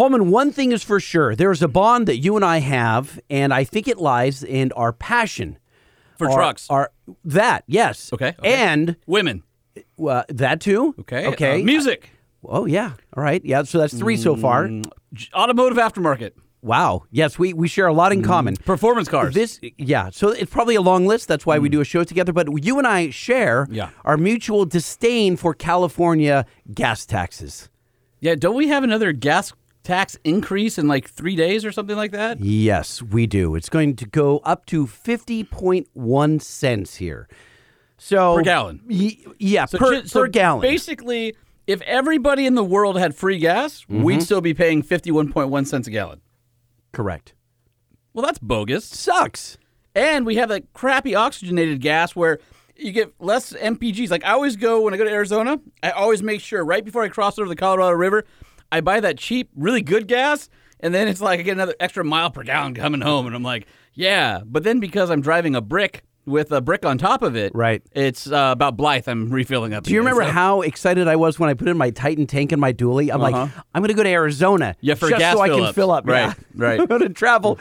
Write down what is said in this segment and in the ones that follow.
Holman, one thing is for sure. There's a bond that you and I have, and I think it lies in our passion For our- trucks. Our that, yes. Okay, okay. And Women. uh, that too. Okay. Okay. Uh, music. oh yeah. All right. Yeah. So that's three so far. Automotive aftermarket. Wow. Yes, we we share a lot in common. Performance cars. This, yeah. So it's probably a long list. That's why we do a show together. But you and I share Yeah. our mutual disdain for California gas taxes. yeah. Don't we have another gas tax increase in like three days or something like that? Yes, we do. It's going to go up to fifty point one cents here. So Per gallon. Y- yeah, So per, ju- so per gallon. Basically, if everybody in the world had free gas, Mm-hmm. we'd still be paying 51.1 cents a gallon. Correct. Well, that's bogus. Sucks. And we have that crappy oxygenated gas where you get less MPGs. Like I always go when I go to Arizona, I always make sure right before I cross over the Colorado River, I buy that cheap, really good gas, and then it's like I get another extra mile per gallon coming home, and I'm like, yeah. But then because I'm driving a brick with a brick on top of it, Right. It's uh, about Blythe. I'm refilling up. Do you again, remember so- how excited I was when I put in my Titan tank in my dually? I'm like, I'm going to go to Arizona Yeah, for just gas so I can fill-ups. fill up. Right, Yeah. right. I'm going to travel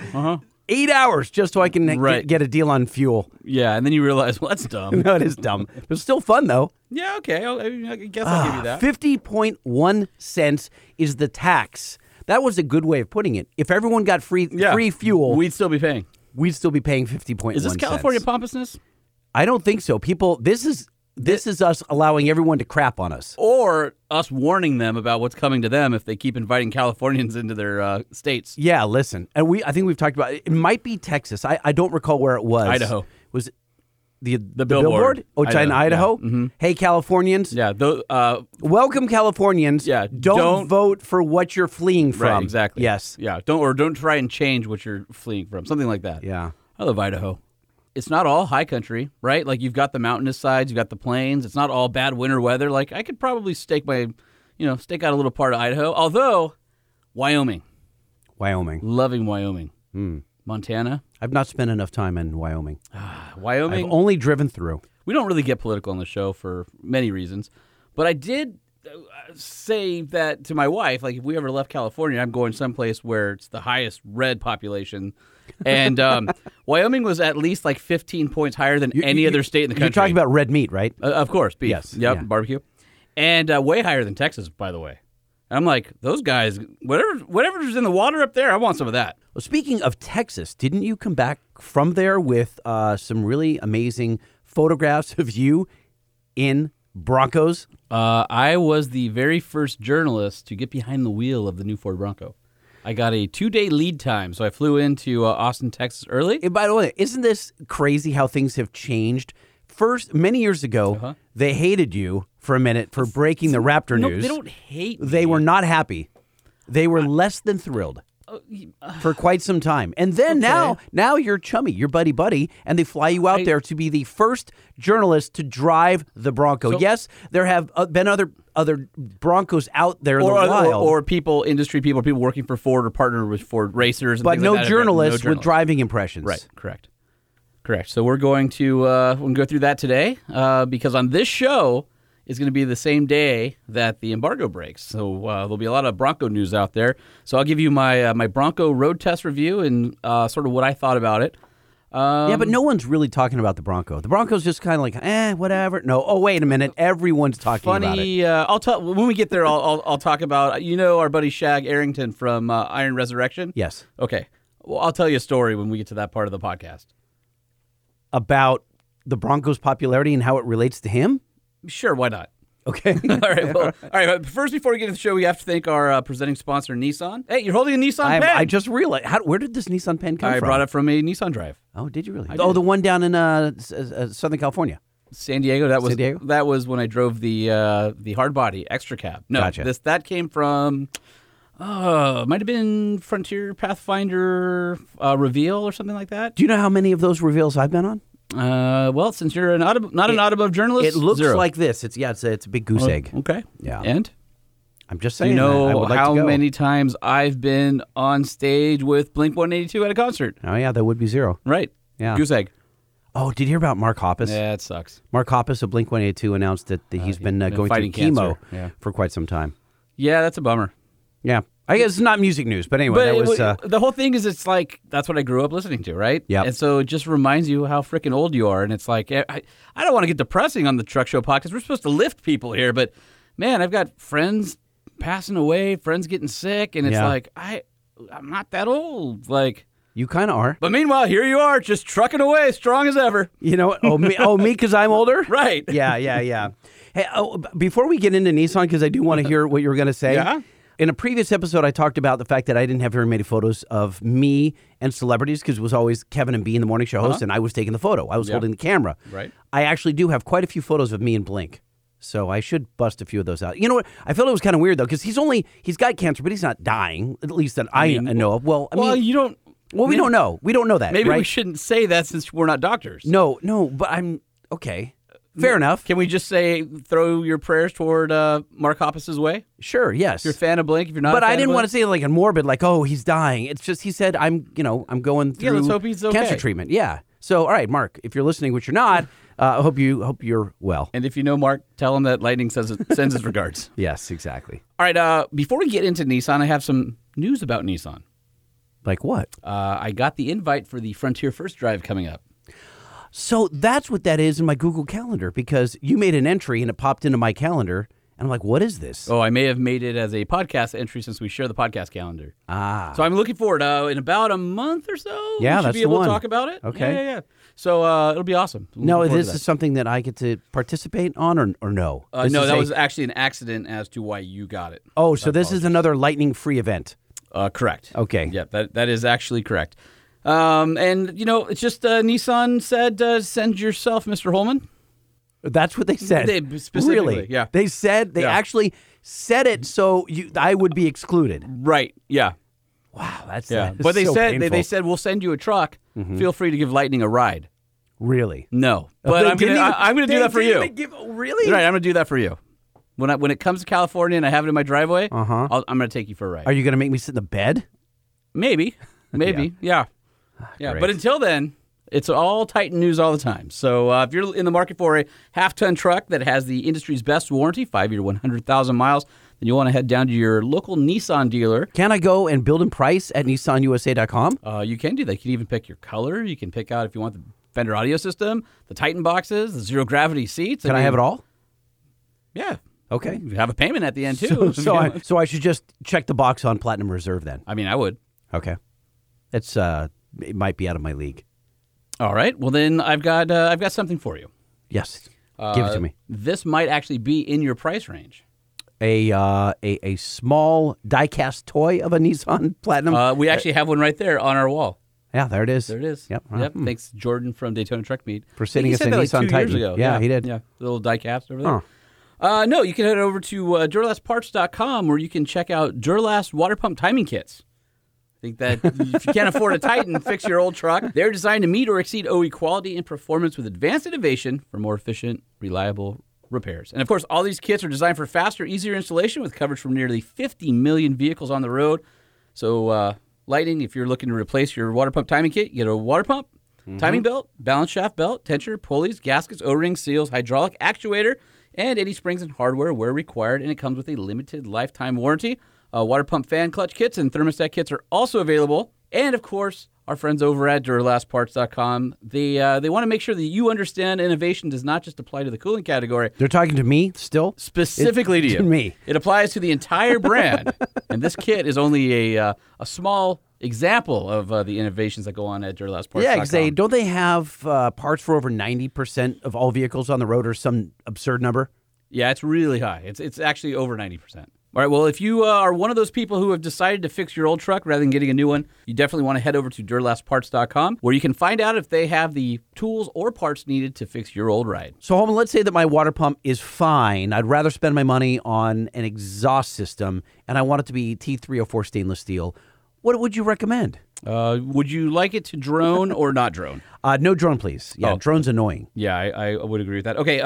eight hours just so I can get- Right. get, a deal on fuel. Yeah, and then you realize, well, that's dumb. No, it is dumb. But it's still fun though. yeah, okay. I'll, I guess I'll give you ah, that. Fifty point one cents is the tax. That was a good way of putting it. If everyone got free Yeah. free fuel, We'd still be paying. we'd still be paying fifty point. Is this California pompousness? I don't think so. People, this is this is us allowing everyone to crap on us. or us warning them about what's coming to them if they keep inviting Californians into their uh, states. Yeah, listen, and we I think we've talked about it. It might be Texas. I, I don't recall where it was. Idaho. was it the the, Billboard. Oh, it's in Idaho, Idaho. yeah. Mhm. Hey, Californians. Yeah, though, uh, Welcome, Californians. Yeah, don't, don't- vote for what you're fleeing from. right, exactly. Yes. Yeah, don't or don't try and change what you're fleeing from. Something like that. Yeah. I love Idaho. It's not all high country, right? Like you've got the mountainous sides, you've got the plains. It's not all bad winter weather. Like I could probably stake my, you know, stake out a little part of Idaho. Although, Wyoming, Wyoming. loving Wyoming, Hmm. Montana, I've not spent enough time in Wyoming. Wyoming. I've only driven through. we don't really get political on the show for many reasons, but I did uh, say that to my wife. Like, if we ever left California, I'm going someplace where it's the highest red population, and um, Wyoming was at least like 15 points higher than any You- other state in the country. You're talking about red meat, right? Uh, of course, beef. Yes, Yep, yeah. barbecue, and uh, way higher than Texas, by the way. And I'm like, those guys, whatever, whatever's in the water up there, I want some of that. Well, speaking of Texas, didn't you come back from there with uh, some really amazing photographs of you in Broncos? Uh, I was the very first journalist to get behind the wheel of the new Ford Bronco. I got a two day lead time, so I flew into uh, Austin, Texas early. And by the way, isn't this crazy how things have changed? First, many years ago, Uh-huh. they hated you for a minute for breaking the Raptor no, news. they don't hate. They me. were not happy. They were less than thrilled for quite some time. And then now, now you're chummy, you're buddy buddy, and they fly you out I- there to be the first journalist to drive the Bronco. yes, there have uh, been other other Broncos out there in Or, the or, wild, or people, industry people, people working for Ford or partnered with Ford racers, and but no like that. No journalists with driving impressions. Right, correct, correct. So we're going to uh, we're going to go through that today uh, because on this show is going to be the same day that the embargo breaks. So uh, there'll be a lot of Bronco news out there. So I'll give you my uh, my Bronco road test review and uh, sort of what I thought about it. Um, Yeah, but no one's really talking about the Bronco. The Bronco's just kind of like, eh, whatever. No, oh wait a minute, everyone's talking about it. funny. Uh, I'll tell when we get there. I'll, I'll I'll talk about you know our buddy Shag Arrington from uh, Iron Resurrection. Yes, Okay. Well, I'll tell you a story when we get to that part of the podcast. about the Broncos' popularity and how it relates to him. Sure, why not? Okay. all right. Well, all right. But first, before we get into the show, we have to thank our uh, presenting sponsor, Nissan. Hey, you're holding a Nissan I, pen. I just realized. How, where did this Nissan pen come I from? I brought it from a Nissan Drive, Oh, did you really? I oh, did. the one down in uh, S- uh, Southern California. San Diego. That was Diego? that was when I drove the uh, the hard body extra cab. No, Gotcha. this that came from. Uh, might have been Frontier Pathfinder uh, Reveal or something like that. Do you know how many of those reveals I've been on? Uh, well, since you're an auto, not an automotive journalist, It looks zero. like this. It's yeah, it's a, it's a big goose egg. Okay. Yeah. And I'm just do saying. you that. I know would like how to go. many times I've been on stage with Blink 182 at a concert? Oh yeah, that would be zero. Right. Yeah. Goose egg. Oh, did you hear about Mark Hoppus? Yeah, it sucks. Mark Hoppus of Blink 182 announced that, that he's been, uh, been going through fighting chemo cancer. Yeah. for quite some time. Yeah, that's a bummer. Yeah, I guess it's not music news, but anyway, But that was. Uh, the whole thing is, it's like that's what I grew up listening to, right? Yeah. And so it just reminds you how freaking old you are, and it's like eh, I, I don't want to get depressing on the Truck Show podcast. We're supposed to lift people here, but man, I've got friends passing away, friends getting sick, and it's Yeah. like I, I'm not that old, like. you kind of are. But meanwhile, here you are, just trucking away, strong as ever. You know? Oh, me, oh, me, because I'm older. Right. Yeah, yeah, yeah. Hey, oh, before we get into Nissan, because I do want to hear what you were going to say. Yeah? In a previous episode, I talked about the fact that I didn't have very many photos of me and celebrities because it was always Kevin and Bean the morning show host, and I was taking the photo. I was Uh-huh. Yeah. holding the camera. Right. I actually do have quite a few photos of me and Blink. So I should bust a few of those out. You know what? I felt it was kind of weird though because he's only he's got cancer, but he's not dying. At least that I, mean, know of. Well, I well, mean, you don't. well, we don't know. We don't know that. Maybe right? we shouldn't say that since we're not doctors. No, no, but I'm okay. Fair enough. Can we just say throw your prayers toward uh, Mark Hoppus's way? Sure, yes. If you're a fan of Blink, if you're not, but I fan didn't want to say like a morbid, like oh he's dying. It's just he said I'm, you know, I'm going through Yeah, let's hope he's cancer treatment. Yeah. So all right, Mark, if you're listening, which you're not, uh, I hope you hope you're well. And if you know Mark, tell him that Lightning says sends his regards. Yes, exactly. All right. Uh, before we get into Nissan, I have some news about Nissan. Like what? Uh, I got the invite for the Frontier First Drive coming up. So that's what that is in my Google Calendar because you made an entry and it popped into my calendar, and I'm like, what is this? Oh, I may have made it as a podcast entry since we share the podcast calendar. Ah, So I'm looking forward. Uh, in about a month or so, Yeah, we should that's be the able one. to talk about it. Okay. Yeah, yeah, yeah. So uh, it'll be awesome. No, forward to this that. is something that I get to participate on, or or no? Uh, This no, is that a- was actually an accident as to why you got it. Oh, so this is another lightning-free event. Uh, correct. Okay. Yeah, that that is actually correct. Um, and you know, it's just uh, Nissan said, uh, "Send yourself, Mr. Holman." That's what they said. They- specifically, really? yeah. They said they Yeah. actually said it so you I would be excluded. Right. Yeah. Wow, that's Yeah. that is But they so said they, painful. they said we'll send you a truck. Feel free to give Lightning a ride. really. No, Oh, but I'm gonna even- I, am gonna do that for you. give- oh, really? Right. I'm gonna do that for you. When I when it comes to California and I have it in my driveway, Uh-huh. I'll, I'm gonna take you for a ride. Are you going to make me sit in the bed? Maybe, maybe, yeah, yeah. Great. But until then, it's all Titan news all the time. So uh, if you're in the market for a half-ton truck that has the industry's best warranty, five-year, 100,000 miles, then you want to head down to your local Nissan dealer. Can I go and build and price at nissanusa.com? Uh, you can do that. You can even pick your color. You can pick out if you want the Fender audio system, the Titan boxes, the zero gravity seats. Can I have it all? Yeah. Okay. You have a payment at the end too. So, so I so I should just check the box on Platinum Reserve then. I mean, I would. Okay. It's uh it might be out of my league. All right. Well, then I've got uh, I've got something for you. Yes. Give it Uh, to me. This might actually be in your price range. A uh a, a small die-cast toy of a Nissan Platinum. Uh, we actually have one right there on our wall. yeah, there it is. There it is. Yep. Yep. Hmm. Thanks, Jordan from Daytona Truck Meet For sending us a like Nissan two Titan. Years ago. Yeah, he did. Yeah, little die cast over there. Huh. Uh, no, you can head over to uh, DuralastParts.com where you can check out Duralast water pump timing kits. I think that if you can't afford a Titan, fix your old truck. They're designed to meet or exceed OE quality and performance with advanced innovation for more efficient, reliable repairs. And of course, all these kits are designed for faster, easier installation with coverage from nearly 50 million vehicles on the road. So, uh, Lightning, if you're looking to replace your water pump timing kit, you get a water pump, timing belt, balance shaft belt, tensioner, pulleys, gaskets, O-rings, seals, hydraulic actuator, and any springs and hardware where required. And it comes with a limited lifetime warranty. Uh, water pump fan clutch kits and thermostat kits are also available. And of course, our friends over at DuralastParts.com, they uh, they want to make sure that you understand innovation does not just apply to the cooling category, They're talking to me still? specifically to you. to me. It applies to the entire brand, and this kit is only a uh, a small example of uh, the innovations that go on at DuralastParts.com. Yeah, because they don't they have uh, parts for over ninety percent of all vehicles on the road, or some absurd number. Yeah, it's really high. It's it's actually over ninety percent. All right. Well, if you uh, are one of those people who have decided to fix your old truck rather than getting a new one, you definitely want to head over to DuralastParts.com, where you can find out if they have the tools or parts needed to fix your old ride. So, Holman, let's say that my water pump is fine. I'd rather spend my money on an exhaust system, and I want it to be T304 stainless steel. What would you recommend? Uh, would you like it to drone or not drone? Uh, no drone, please. Yeah, Oh. drone's annoying. Yeah, I, I would agree with that. Okay.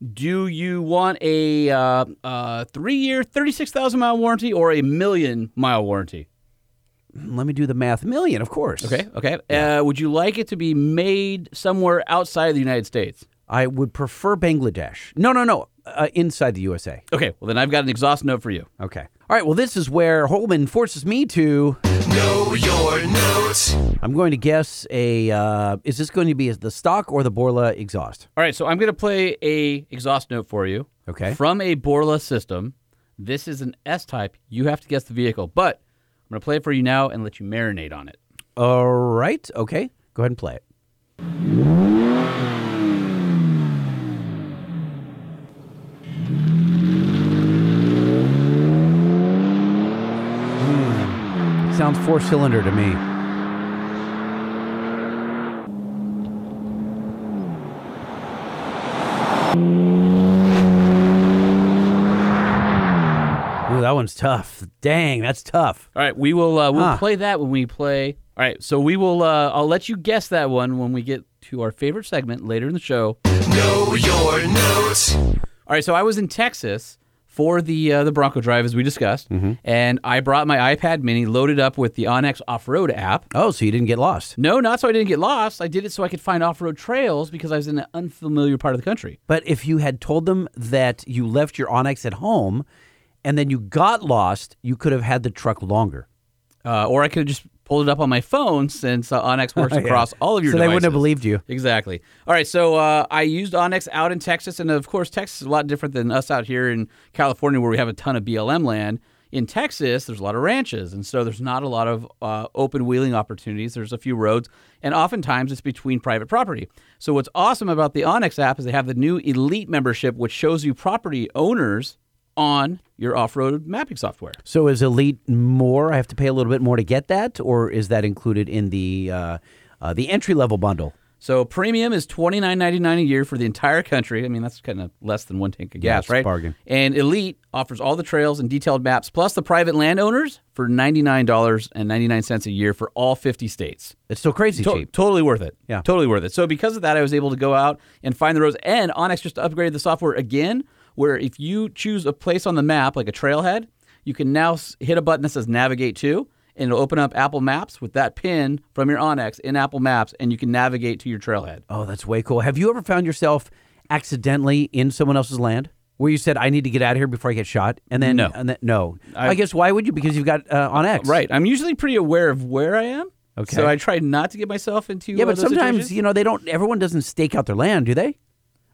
Do you want a uh, uh, three-year, thirty-six thousand mile warranty or a million mile warranty? Let me do the math. Million, of course. Okay. Okay. Uh, would you like it to be made somewhere outside of the United States? I would prefer Bangladesh. No, no, no. Uh, inside the USA. Okay. Well, then I've got an exhaust note for you. Okay. All right, well, this is where Holman forces me to. Know your notes. I'm going to guess a. Uh, is this going to be the stock or the Borla exhaust? All right, so I'm going to play a exhaust note for you. Okay. From a Borla system. This is an S type. You have to guess the vehicle, but I'm going to play it for you now and let you marinate on it. All right. Okay. Go ahead and play it. Sounds four cylinder to me. Ooh, that one's tough. Dang, that's tough. All right, we will uh, we'll Huh. play that when we play. All right, so we will. Uh, I'll let you guess that one when we get to our favorite segment later in the show. Know your notes. All right, so I was in Texas for the uh, the Bronco drive as we discussed, and I brought my iPad Mini loaded up with the OnX Off Road app. Oh, so you didn't get lost. No, not so I didn't get lost. I did it so I could find off road trails because I was in an unfamiliar part of the country. But if you had told them that you left your OnX at home and then you got lost, you could have had the truck longer. Uh, or I could have just pulled it up on my phone since uh, OnX works Yeah. across all of your So they wouldn't have believed you. Exactly. All right, so uh, I used OnX out in Texas, and of course, Texas is a lot different than us out here in California, where we have a ton of BLM land. In Texas, there's a lot of ranches, and so there's not a lot of uh, open wheeling opportunities. There's a few roads, and oftentimes it's between private property. So what's awesome about the OnX app is they have the new Elite membership, which shows you property owners on your off-road mapping software. So is Elite more? I have to pay a little bit more to get that, or is that included in the uh, uh, the entry level bundle? So premium is twenty nine ninety nine a year for the entire country. I mean that's kind of less than one tank of Yeah, gas, a right? bargain. And Elite offers all the trails and detailed maps, plus the private landowners for ninety nine dollars and ninety nine cents a year for all fifty states. It's still crazy To- cheap. Totally worth it. Yeah. totally worth it. So because of that, I was able to go out and find the roads. And OnX just upgraded the software again, where if you choose a place on the map, like a trailhead, you can now hit a button that says Navigate to, and it'll open up Apple Maps with that pin from your OnX in Apple Maps, and you can navigate to your trailhead. Oh, that's way cool. Have you ever found yourself accidentally in someone else's land? Where you said, "I need to get out of here before I get shot," and then No. and then, no. I, I- guess why would you? Because you've got uh, OnX, Right. I'm usually pretty aware of where I am. Okay. So I try not to get myself into. Yeah, uh, but sometimes situations. you know they don't. Everyone doesn't stake out their land, do they?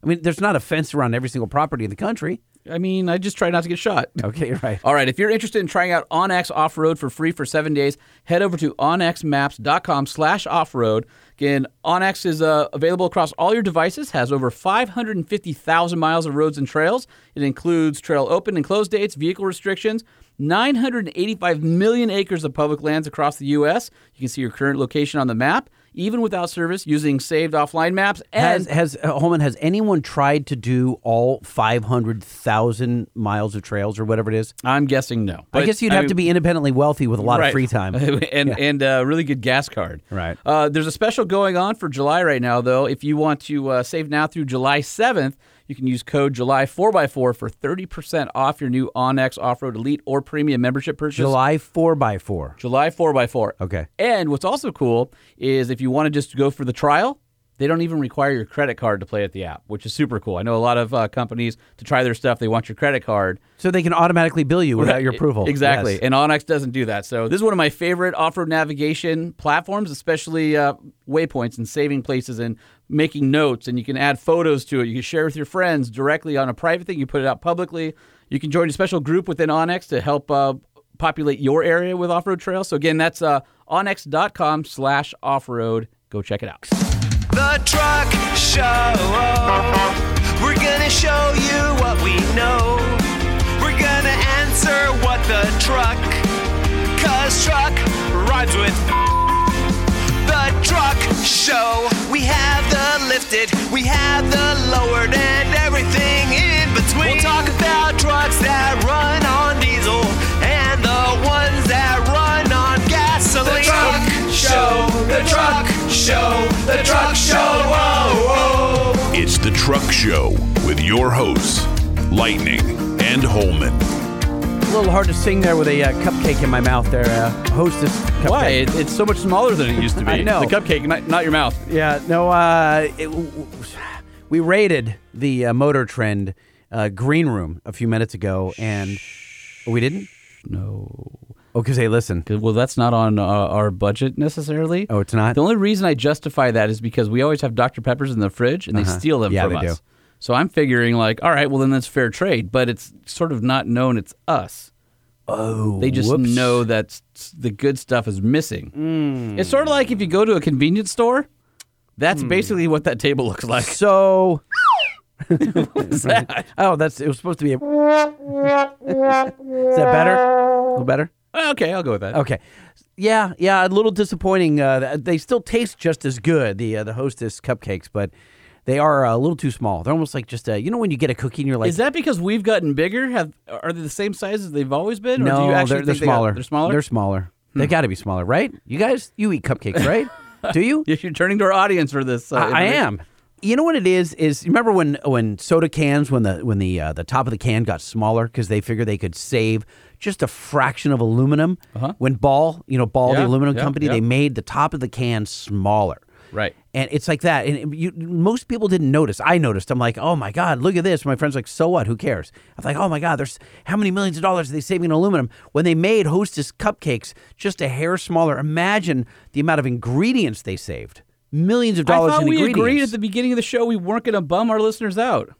I mean, there's not a fence around every single property in the country. I mean, I just try not to get shot. Okay, right. All right, if you're interested in trying out OnX Off-Road for free for seven days, head over to onxmaps.com slash off-road. Again, OnX is uh, available across all your devices, has over 550,000 miles of roads and trails. It includes trail open and closed dates, vehicle restrictions, 985 million acres of public lands across the U.S. You can see your current location on the map, even without service, using saved offline maps. And Has has uh, Holman? Has anyone tried to do all 500,000 miles of trails or whatever it is? I'm guessing no. I guess you'd have I- to be independently wealthy with a lot Right. of free time. and and a really good gas card. Right. Uh, there's a special going on for July right now, though. If you want to uh, save now through July 7th, you can use code July 4x4 for 30% off your new OnX Off-Road Elite or Premium membership purchase. July four by four. July 4x4. Okay. And what's also cool is if you want to just go for the trial, they don't even require your credit card to play at the app, which is super cool. I know a lot of uh, companies to try their stuff, they want your credit card. So they can automatically bill you without your approval. Exactly. Yes. And OnX doesn't do that. So this is one of my favorite off-road navigation platforms, especially uh, waypoints and saving places and making notes. And you can add photos to it. You can share with your friends directly on a private thing. You put it out publicly. You can join a special group within OnX to help uh, populate your area with off-road trails. So again, that's uh, onyx.com slash off-road. Go check it out. The Truck Show. We're gonna show you what we know. We're gonna answer what the truck. Cause truck rhymes with the truck show. We have the lifted, we have the lowered, and everything in between. We'll talk about trucks that run on diesel show, the truck show, the truck show. Whoa, whoa. It's the Truck Show with your hosts, Lightning and Holman. A little hard to sing there with a uh, cupcake in my mouth there, uh, hostess cupcake. Why? It, it's so much smaller than it used to be. I know. The cupcake, not, not your mouth. Yeah, no, uh, it, w- w- we raided the uh, Motor Trend uh, green room a few minutes ago, and oh, we didn't? No. Okay, hey, listen. Well, that's not on uh, our budget necessarily. Oh, it's not? The only reason I justify that is because we always have Dr. Peppers in the fridge and they steal them Uh-huh. Yeah, from they us. do. So I'm figuring like, all right, well then that's fair trade, but it's sort of not known it's us. Oh, They just whoops. know that the good stuff is missing. It's sort of like if you go to a convenience store. That's Hmm. basically what that table looks like. So. oh, that's it was supposed to be. A, is that better? A little better. Okay, I'll go with that. Okay. Yeah, yeah, a little disappointing. Uh, they still taste just as good, the uh, the Hostess cupcakes, but they are uh, a little too small. They're almost like just a, you know when you get a cookie and you're like, Is that because we've gotten bigger? Have are they the same size as they've always been? no, do you actually they're, they're think they got- smaller. they're smaller. Hmm. They're smaller. They got to be smaller, right? You guys, you eat cupcakes, right? Do you? Yes, You're turning to our audience for this. Uh, I, I am. You know what it is? Is you remember when when soda cans when the when the uh, the top of the can got smaller because they figured they could save just a fraction of aluminum. Uh-huh. When Ball, you know, Ball, the aluminum yeah, company, yeah. they made the top of the can smaller. Right. And it's like that. And you, most people didn't notice. I noticed. I'm like, oh my God, look at this. My friend's like, so what? Who cares? I'm like, oh my God, there's how many millions of dollars are they saving in aluminum? When they made Hostess cupcakes just a hair smaller, imagine the amount of ingredients they saved. Millions of dollars I thought we ingredients. agreed at the beginning of the show we weren't going to bum our listeners out.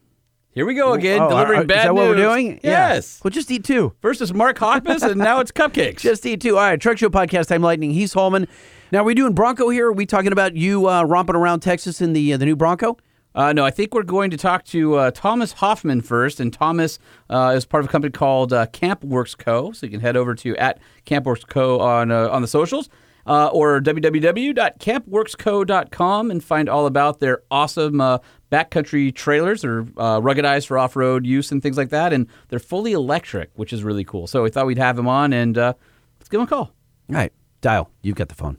Here we go again, Oh, delivering are- bad Is that what we're news. doing? Yeah. Yes. Well, just eat two. First is Mark Hoppus, and now it's cupcakes. Just eat two. All right, Truck Show Podcast. I'm Lightning. He's Holman. Now, are we doing Bronco here? Are we talking about you uh, romping around Texas in the uh, the new Bronco? Uh, no, I think we're going to talk to uh, Thomas Hoffman first, and Thomas uh, is part of a company called uh, CampWorks Co. So you can head over to at CampWorks Co. on uh, on the socials. Uh, or www.campworksco.com and find all about their awesome uh, backcountry trailers or uh, ruggedized for off-road use and things like that. And they're fully electric, which is really cool. So we thought we'd have him on, and uh, let's give him a call. All right, dial. You've got the phone.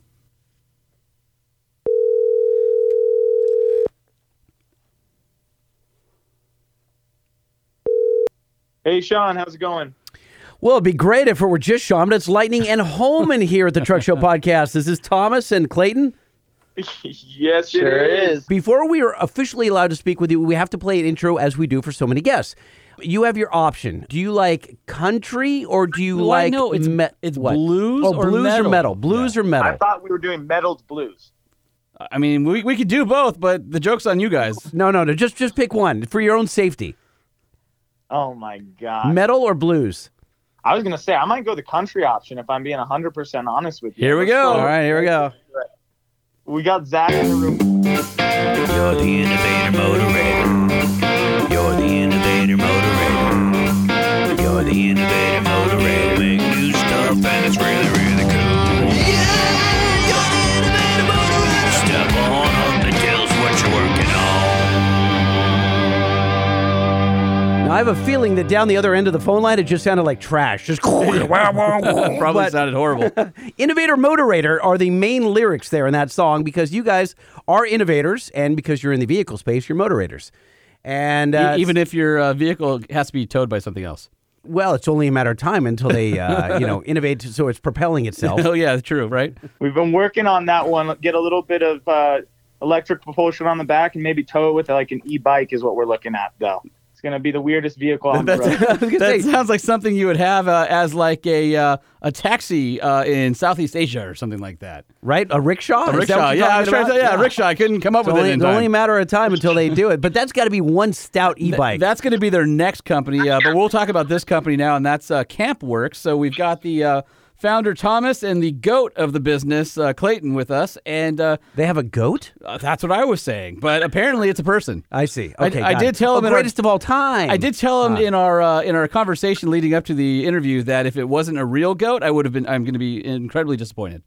Hey, Sean, how's it going? Well, it'd be great if it were just Sean, but it's Lightning and Holman here at the Truck Show Podcast. This is Thomas and Clayton. yes, sure it is. Before we are officially allowed to speak with you, we have to play an intro as we do for so many guests. You have your option. Do you like country or do you Well, like know it's- me- it's what? blues Oh, or blues or metal. metal? Blues or metal? I thought we were doing metaled blues. I mean, we, we could do both, but the joke's on you guys. no, no, no. Just just pick one for your own safety. Oh my god. Metal or blues? I was gonna say I might go the country option if I'm being hundred percent honest with you. Here we go. All right, here we go. We got Zach in the room. You're the innovator motivator. I have a feeling that down the other end of the phone line, it just sounded like trash. Just Probably But- sounded horrible. Innovator Motorator are the main lyrics there in that song because you guys are innovators and because you're in the vehicle space, you're motorators. And uh, E- Even if your uh, vehicle has to be towed by something else. well, it's only a matter of time until they, uh, you know, innovate so it's propelling itself. Oh yeah, true, right? We've been working on that one. Get a little bit of uh, electric propulsion on the back and maybe tow it with like an e-bike is what we're looking at though. It's gonna be the weirdest vehicle on the road. I was gonna That say, sounds like something you would have uh, as like a uh, a taxi uh, in Southeast Asia or something like that. right? A rickshaw? A Is that rickshaw, what you're yeah, I was talking trying to about? say, yeah, rickshaw. I couldn't come up It's with only, it in it's time. only a matter of time until they do it, but that's got to be one stout e-bike. That's going to be their next company, uh, but we'll talk about this company now, and that's uh, CampWorks. So we've got the uh, founder Thomas and the goat of the business uh, Clayton with us, and uh, they have a goat? uh, that's what I was saying. But apparently, it's a person. I see. I- Okay, I got did it. tell oh, him in our- greatest of all time. I did tell him in our uh, in our conversation leading up to the interview that if it wasn't a real goat, I would have been. I'm going to be incredibly disappointed.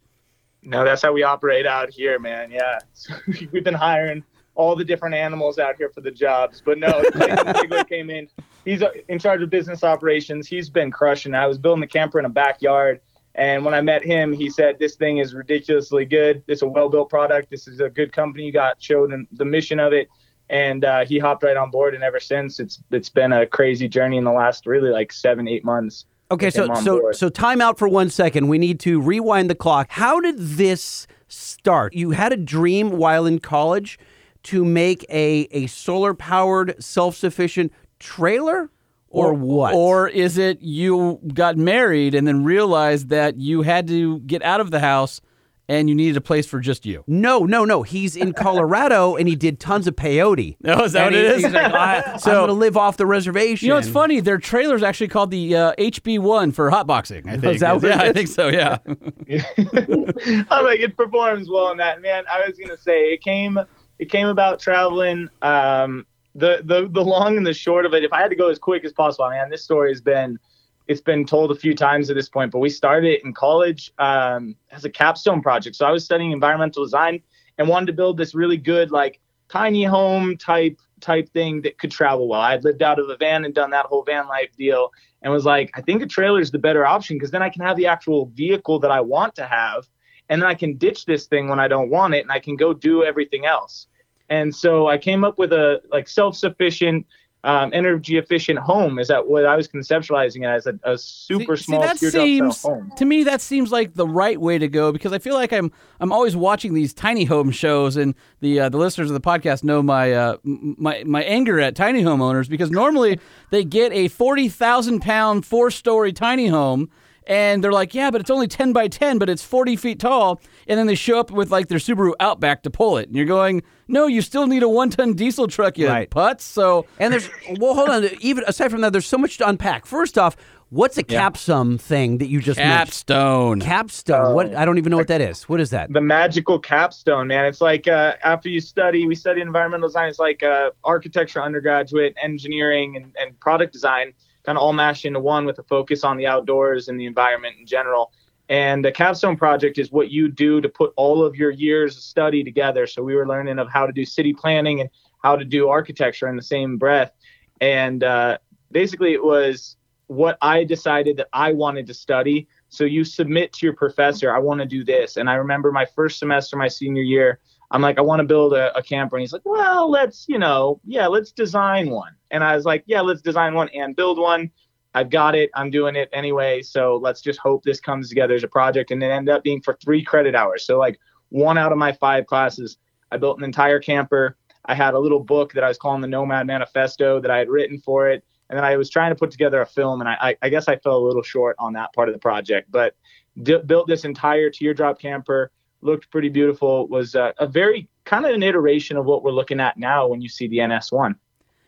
No, that's how we operate out here, man. Yeah, we've been hiring all the different animals out here for the jobs, but no, Clayton Ziegler came in. He's uh, in charge of business operations. He's been crushing. I was building the camper in a backyard, and when I met him, he said, "This thing is ridiculously good. This is a well-built product. This is a good company. You got showed him the mission of it." And uh, he hopped right on board, and ever since, it's it's been a crazy journey in the last really like seven, eight months. Okay, so so board. so time out for one second. We need to rewind the clock. How did this start? You had a dream while in college to make a a solar powered, self sufficient trailer, Or what? Or is it you got married and then realized that you had to get out of the house and you needed a place for just you? No, no, no. He's in Colorado and he did tons of peyote. Oh, is that And what it he- is? He's like, I, So- I'm going to live off the reservation. You know, it's funny. Their trailer's actually called the uh, HB1 for hotboxing. I think. that what yeah, it I think so. Yeah. I'm like it performs well in that man. I was gonna say it came it came about traveling. Um, the the the long and the short of it. If I had to go as quick as possible, man, this story has been it's been told a few times at this point. But we started it in college um, as a capstone project. So I was studying environmental design and wanted to build this really good like tiny home type type thing that could travel well. I had lived out of a van and done that whole van life deal and was like, I think a trailer is the better option because then I can have the actual vehicle that I want to have and then I can ditch this thing when I don't want it and I can go do everything else. And so I came up with a like self-sufficient, um, energy efficient home. Is that what I was conceptualizing it as a, a super See- small See, that seems home. to me that seems like the right way to go because I feel like I'm I'm always watching these tiny home shows and the uh, the listeners of the podcast know my uh, my my anger at tiny homeowners because normally they get a forty thousand pound four story tiny home. And they're like, yeah, but it's only 10 by 10, but it's 40 feet tall. And then they show up with like their Subaru Outback to pull it. And you're going, no, you still need a one ton diesel truck, you Right. putz. So And there's well, hold on. Even aside from that, there's so much to unpack. First off, what's a capsum thing that you just mentioned? capstone. Capstone. What? I don't even know what that is. What is that? the magical capstone, man. It's like uh, after you study, we study environmental design. It's like uh, architecture undergraduate, engineering, and, and product design, kind of all mashed into one with a focus on the outdoors and the environment in general. And the capstone project is what you do to put all of your years of study together. So we were learning of how to do city planning and how to do architecture in the same breath. And uh, basically, it was what I decided that I wanted to study. So you submit to your professor, I want to do this. And I remember my first semester, my senior year, I'm like, I want to build a, a camper. And he's like, well, let's, you know, yeah, let's design one. And I was like, yeah, let's design one and build one. I've got it. I'm doing it anyway. So let's just hope this comes together as a project. And it ended up being for three credit hours. So, like, one out of my five classes, I built an entire camper. I had a little book that I was calling the Nomad Manifesto that I had written for it. And then I was trying to put together a film. And I, I, I guess I fell a little short on that part of the project. But d- built this entire teardrop camper, looked pretty beautiful, was uh, a very kind of an iteration of what we're looking at now when you see the NS1.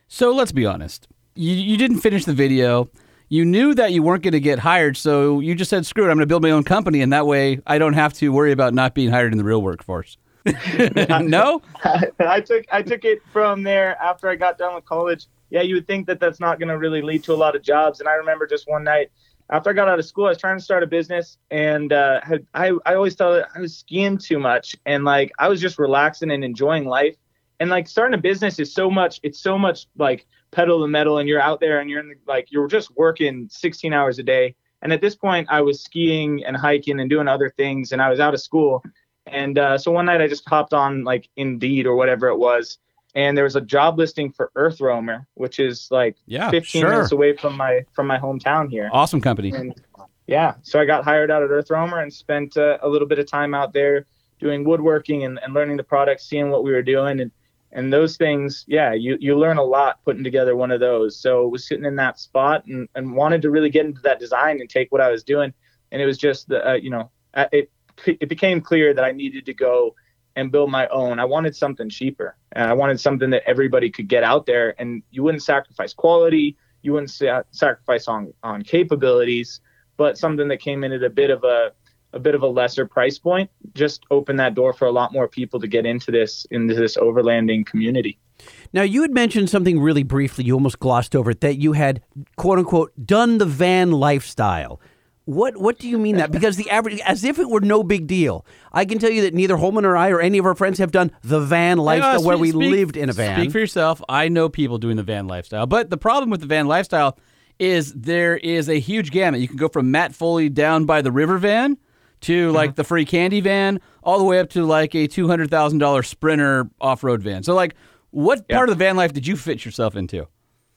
So let's be honest. You, you didn't finish the video. You knew that you weren't going to get hired, so you just said, screw it, I'm going to build my own company, and that way I don't have to worry about not being hired in the real workforce. no? I took I took it from there after I got done with college. Yeah, you would think that that's not going to really lead to a lot of jobs. And I remember just one night after I got out of school, I was trying to start a business, and uh, had, I I always thought I was skiing too much, and like I was just relaxing and enjoying life. And like starting a business is so much. It's so much like pedal to the metal, and you're out there and you're in the, like you're just working 16 hours a day. And at this point, I was skiing and hiking and doing other things, and I was out of school. And uh, so one night I just hopped on like Indeed or whatever it was, and there was a job listing for Earth Roamer, which is like Yeah, 15 sure. minutes away from my from my hometown here. Awesome company. And yeah, so I got hired out at Earth Roamer and spent uh, a little bit of time out there doing woodworking and, and learning the product, seeing what we were doing, and and those things. Yeah, you you learn a lot putting together one of those. So I was sitting in that spot and and wanted to really get into that design and take what I was doing, and it was just the uh, you know it it became clear that I needed to go and build my own. I wanted something cheaper, and I wanted something that everybody could get out there, and you wouldn't sacrifice quality, you wouldn't sa- sacrifice on on capabilities, but something that came in at a bit of a a bit of a lesser price point just opened that door for a lot more people to get into this into this overlanding community. Now, you had mentioned something really briefly. You almost glossed over it that you had, quote unquote, done the van lifestyle. What What do you mean that? Because the average, as if it were no big deal. I can tell you that neither Holman or I or any of our friends have done the van lifestyle Uh, where speak- we lived in a van. Speak for yourself. I know people doing the van lifestyle, but the problem with the van lifestyle is there is a huge gamut. You can go from Matt Foley down by the river van to Uh-huh. like the free candy van, all the way up to like a two hundred thousand dollar Sprinter off road van. So, like, what part of the van life did you fit yourself into?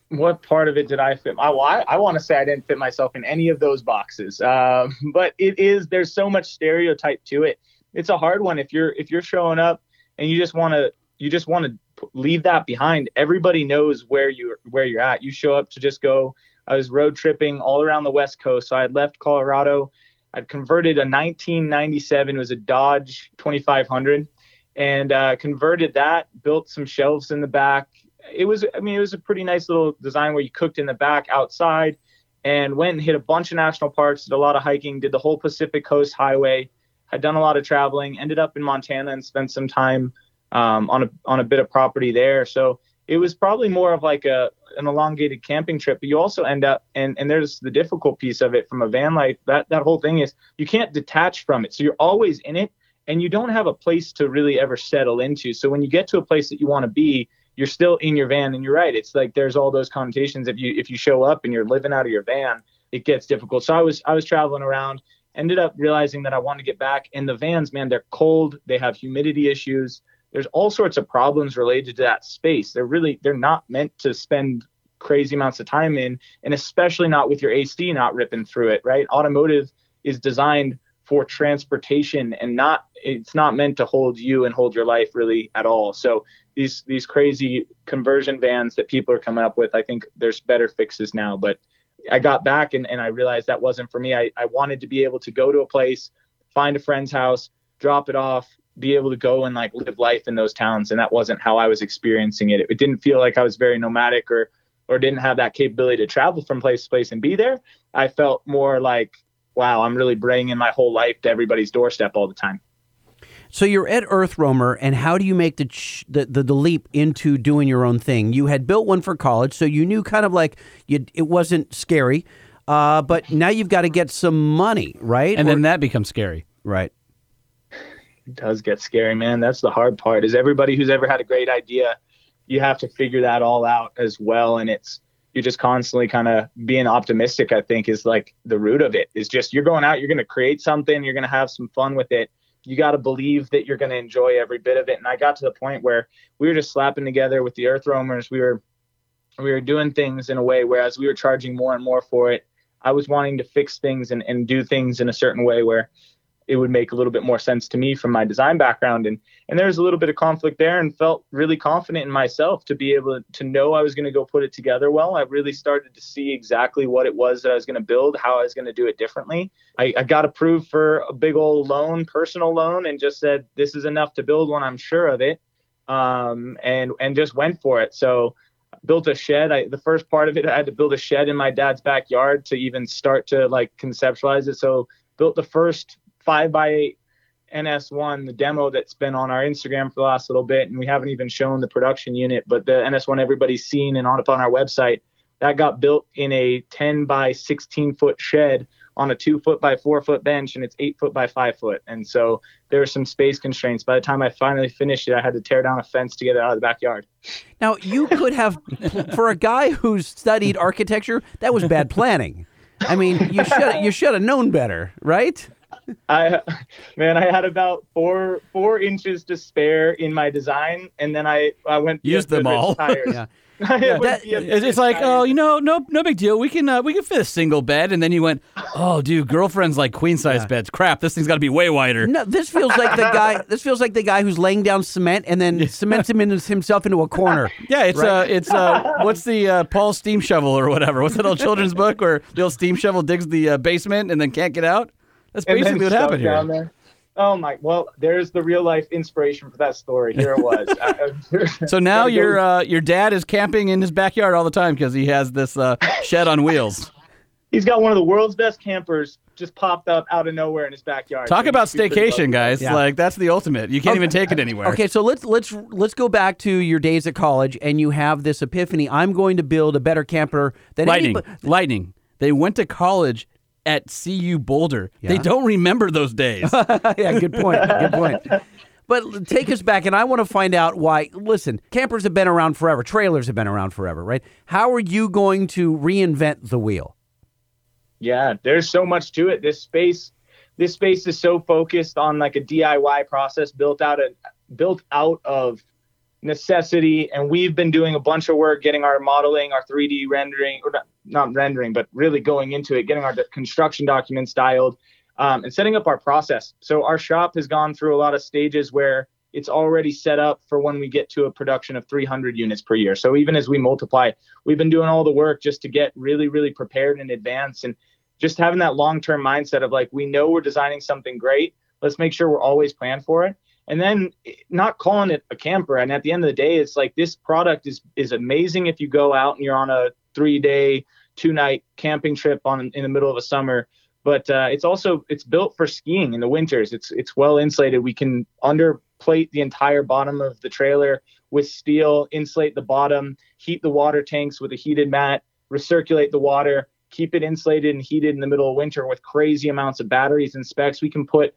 What part of it did I fit? I, I, I want to say I didn't fit myself in any of those boxes. Um, but it is there's so much stereotype to it. It's a hard one if you're if you're showing up and you just want to you just want to leave that behind. Everybody knows where you're where you're at. You show up to just go I was road tripping all around the West Coast. So I had left Colorado. I'd converted a 1997, it was a Dodge 2500, and uh, converted that, built some shelves in the back. It was, I mean, it was a pretty nice little design where you cooked in the back outside and went and hit a bunch of national parks, did a lot of hiking, did the whole Pacific Coast Highway, had done a lot of traveling, ended up in Montana and spent some time um, on a on a bit of property there. So it was probably more of like a an elongated camping trip. But you also end up and and there's the difficult piece of it from a van life. That that whole thing is you can't detach from it. So you're always in it and you don't have a place to really ever settle into. So when you get to a place that you want to be, you're still in your van and you're right. It's like there's all those connotations if you if you show up and you're living out of your van, it gets difficult. So I was I was traveling around ended up realizing that I wanted to get back. And the vans, man, they're cold. They have humidity issues. There's all sorts of problems related to that space. They're really they're not meant to spend crazy amounts of time in, and especially not with your AC not ripping through it. Right? Automotive is designed for transportation and not it's not meant to hold you and hold your life really at all. So these these crazy conversion vans that people are coming up with, I think there's better fixes now, but I got back and, and I realized that wasn't for me. I, I wanted to be able to go to a place, find a friend's house, drop it off, be able to go and like live life in those towns. And that wasn't how I was experiencing it. It didn't feel like I was very nomadic or or didn't have that capability to travel from place to place and be there. I felt more like, wow, I'm really bringing my whole life to everybody's doorstep all the time. So you're at Earthroamer, and how do you make the, ch- the, the the leap into doing your own thing? You had built one for college, so you knew kind of like you, it wasn't scary, uh, but now you've got to get some money, right? And Or- then that becomes scary. right. It does get scary, man. That's the hard part. Is everybody who's ever had a great idea, you have to figure that all out as well. And it's you're just constantly kind of being optimistic. I think is like the root of it. Is just you're going out, you're going to create something, you're going to have some fun with it. You got to believe that you're going to enjoy every bit of it. And I got to the point where we were just slapping together with the Earth Roamers. We were we were doing things in a way where as we were charging more and more for it, I was wanting to fix things and, and do things in a certain way where it would make a little bit more sense to me from my design background and and there was a little bit of conflict there and felt really confident in myself to be able to know I was going to go put it together well. I really started to see exactly what it was that I was going to build, how I was going to do it differently. I, I got approved for a big old loan, personal loan, and just said this is enough to build one. I'm sure of it, um, and and just went for it. So built a shed. I, the first part of it, I had to build a shed in my dad's backyard to even start to like conceptualize it. So built the first five by eight NS1, the demo that's been on our Instagram for the last little bit, and we haven't even shown the production unit, but the NS1 everybody's seen and on up on our website, that got built in a 10 by 16 foot shed on a two foot by four foot bench, and it's eight foot by five foot. And so there were some space constraints. By the time I finally finished it, I had to tear down a fence to get it out of the backyard. Now you could have, for a guy who's studied architecture, that was bad planning. I mean, you should you should have known better, right? I, man, I had about four four inches to spare in my design, and then I I went Used them via all. Tires. Yeah. I That- It's, it's like, tires. oh, you know, no, no big deal. We can, uh, we can fit a single bed, and then you went, oh, dude, girlfriends like queen size beds. Crap, this thing's got to be way wider. No, this feels like the guy. This feels like the guy who's laying down cement and then cements him into himself into a corner. Yeah, it's uh, it's uh, what's the uh, Paul steam shovel or whatever? What's that old children's book where the old steam shovel digs the uh, basement and then can't get out? That's And then basically what happened down here. there. Oh my! Well, there's the real life inspiration for that story. Here it was. So now your uh, your dad is camping in his backyard all the time because he has this uh, shed on wheels. he's got one of the world's best campers just popped up out of nowhere in his backyard. Talk So about staycation, guys. Yeah. Like that's the ultimate. You can't even take it anywhere. Okay, so let's let's let's go back to your days at college, and you have this epiphany. I'm going to build a better camper than Lightning, anybody. lightning. They went to college at CU Boulder. They don't remember those days. yeah, good point. Good point. But take us back, and I want to find out why. Listen, campers have been around forever. Trailers have been around forever, right? How are you going to reinvent the wheel? Yeah, there's so much to it. This space, this space is so focused on like a DIY process built out of built out of necessity. And we've been doing a bunch of work getting our modeling, our 3D rendering, or not, not rendering, but really going into it, getting our construction documents dialed, um, and setting up our process. So our shop has gone through a lot of stages where it's already set up for when we get to a production of 300 units per year. So even as we multiply, we've been doing all the work just to get really, really prepared in advance and just having that long term mindset of like, we know we're designing something great. Let's make sure we're always planned for it. And then not calling it a camper. And at the end of the day, it's like this product is is amazing if you go out and you're on a three day, two night camping trip on in the middle of a summer but uh, it's also it's built for skiing in the winters. It's it's well insulated. We can underplate the entire bottom of the trailer with steel, insulate the bottom, heat the water tanks with a heated mat, recirculate the water, keep it insulated and heated in the middle of winter with crazy amounts of batteries and specs. We can put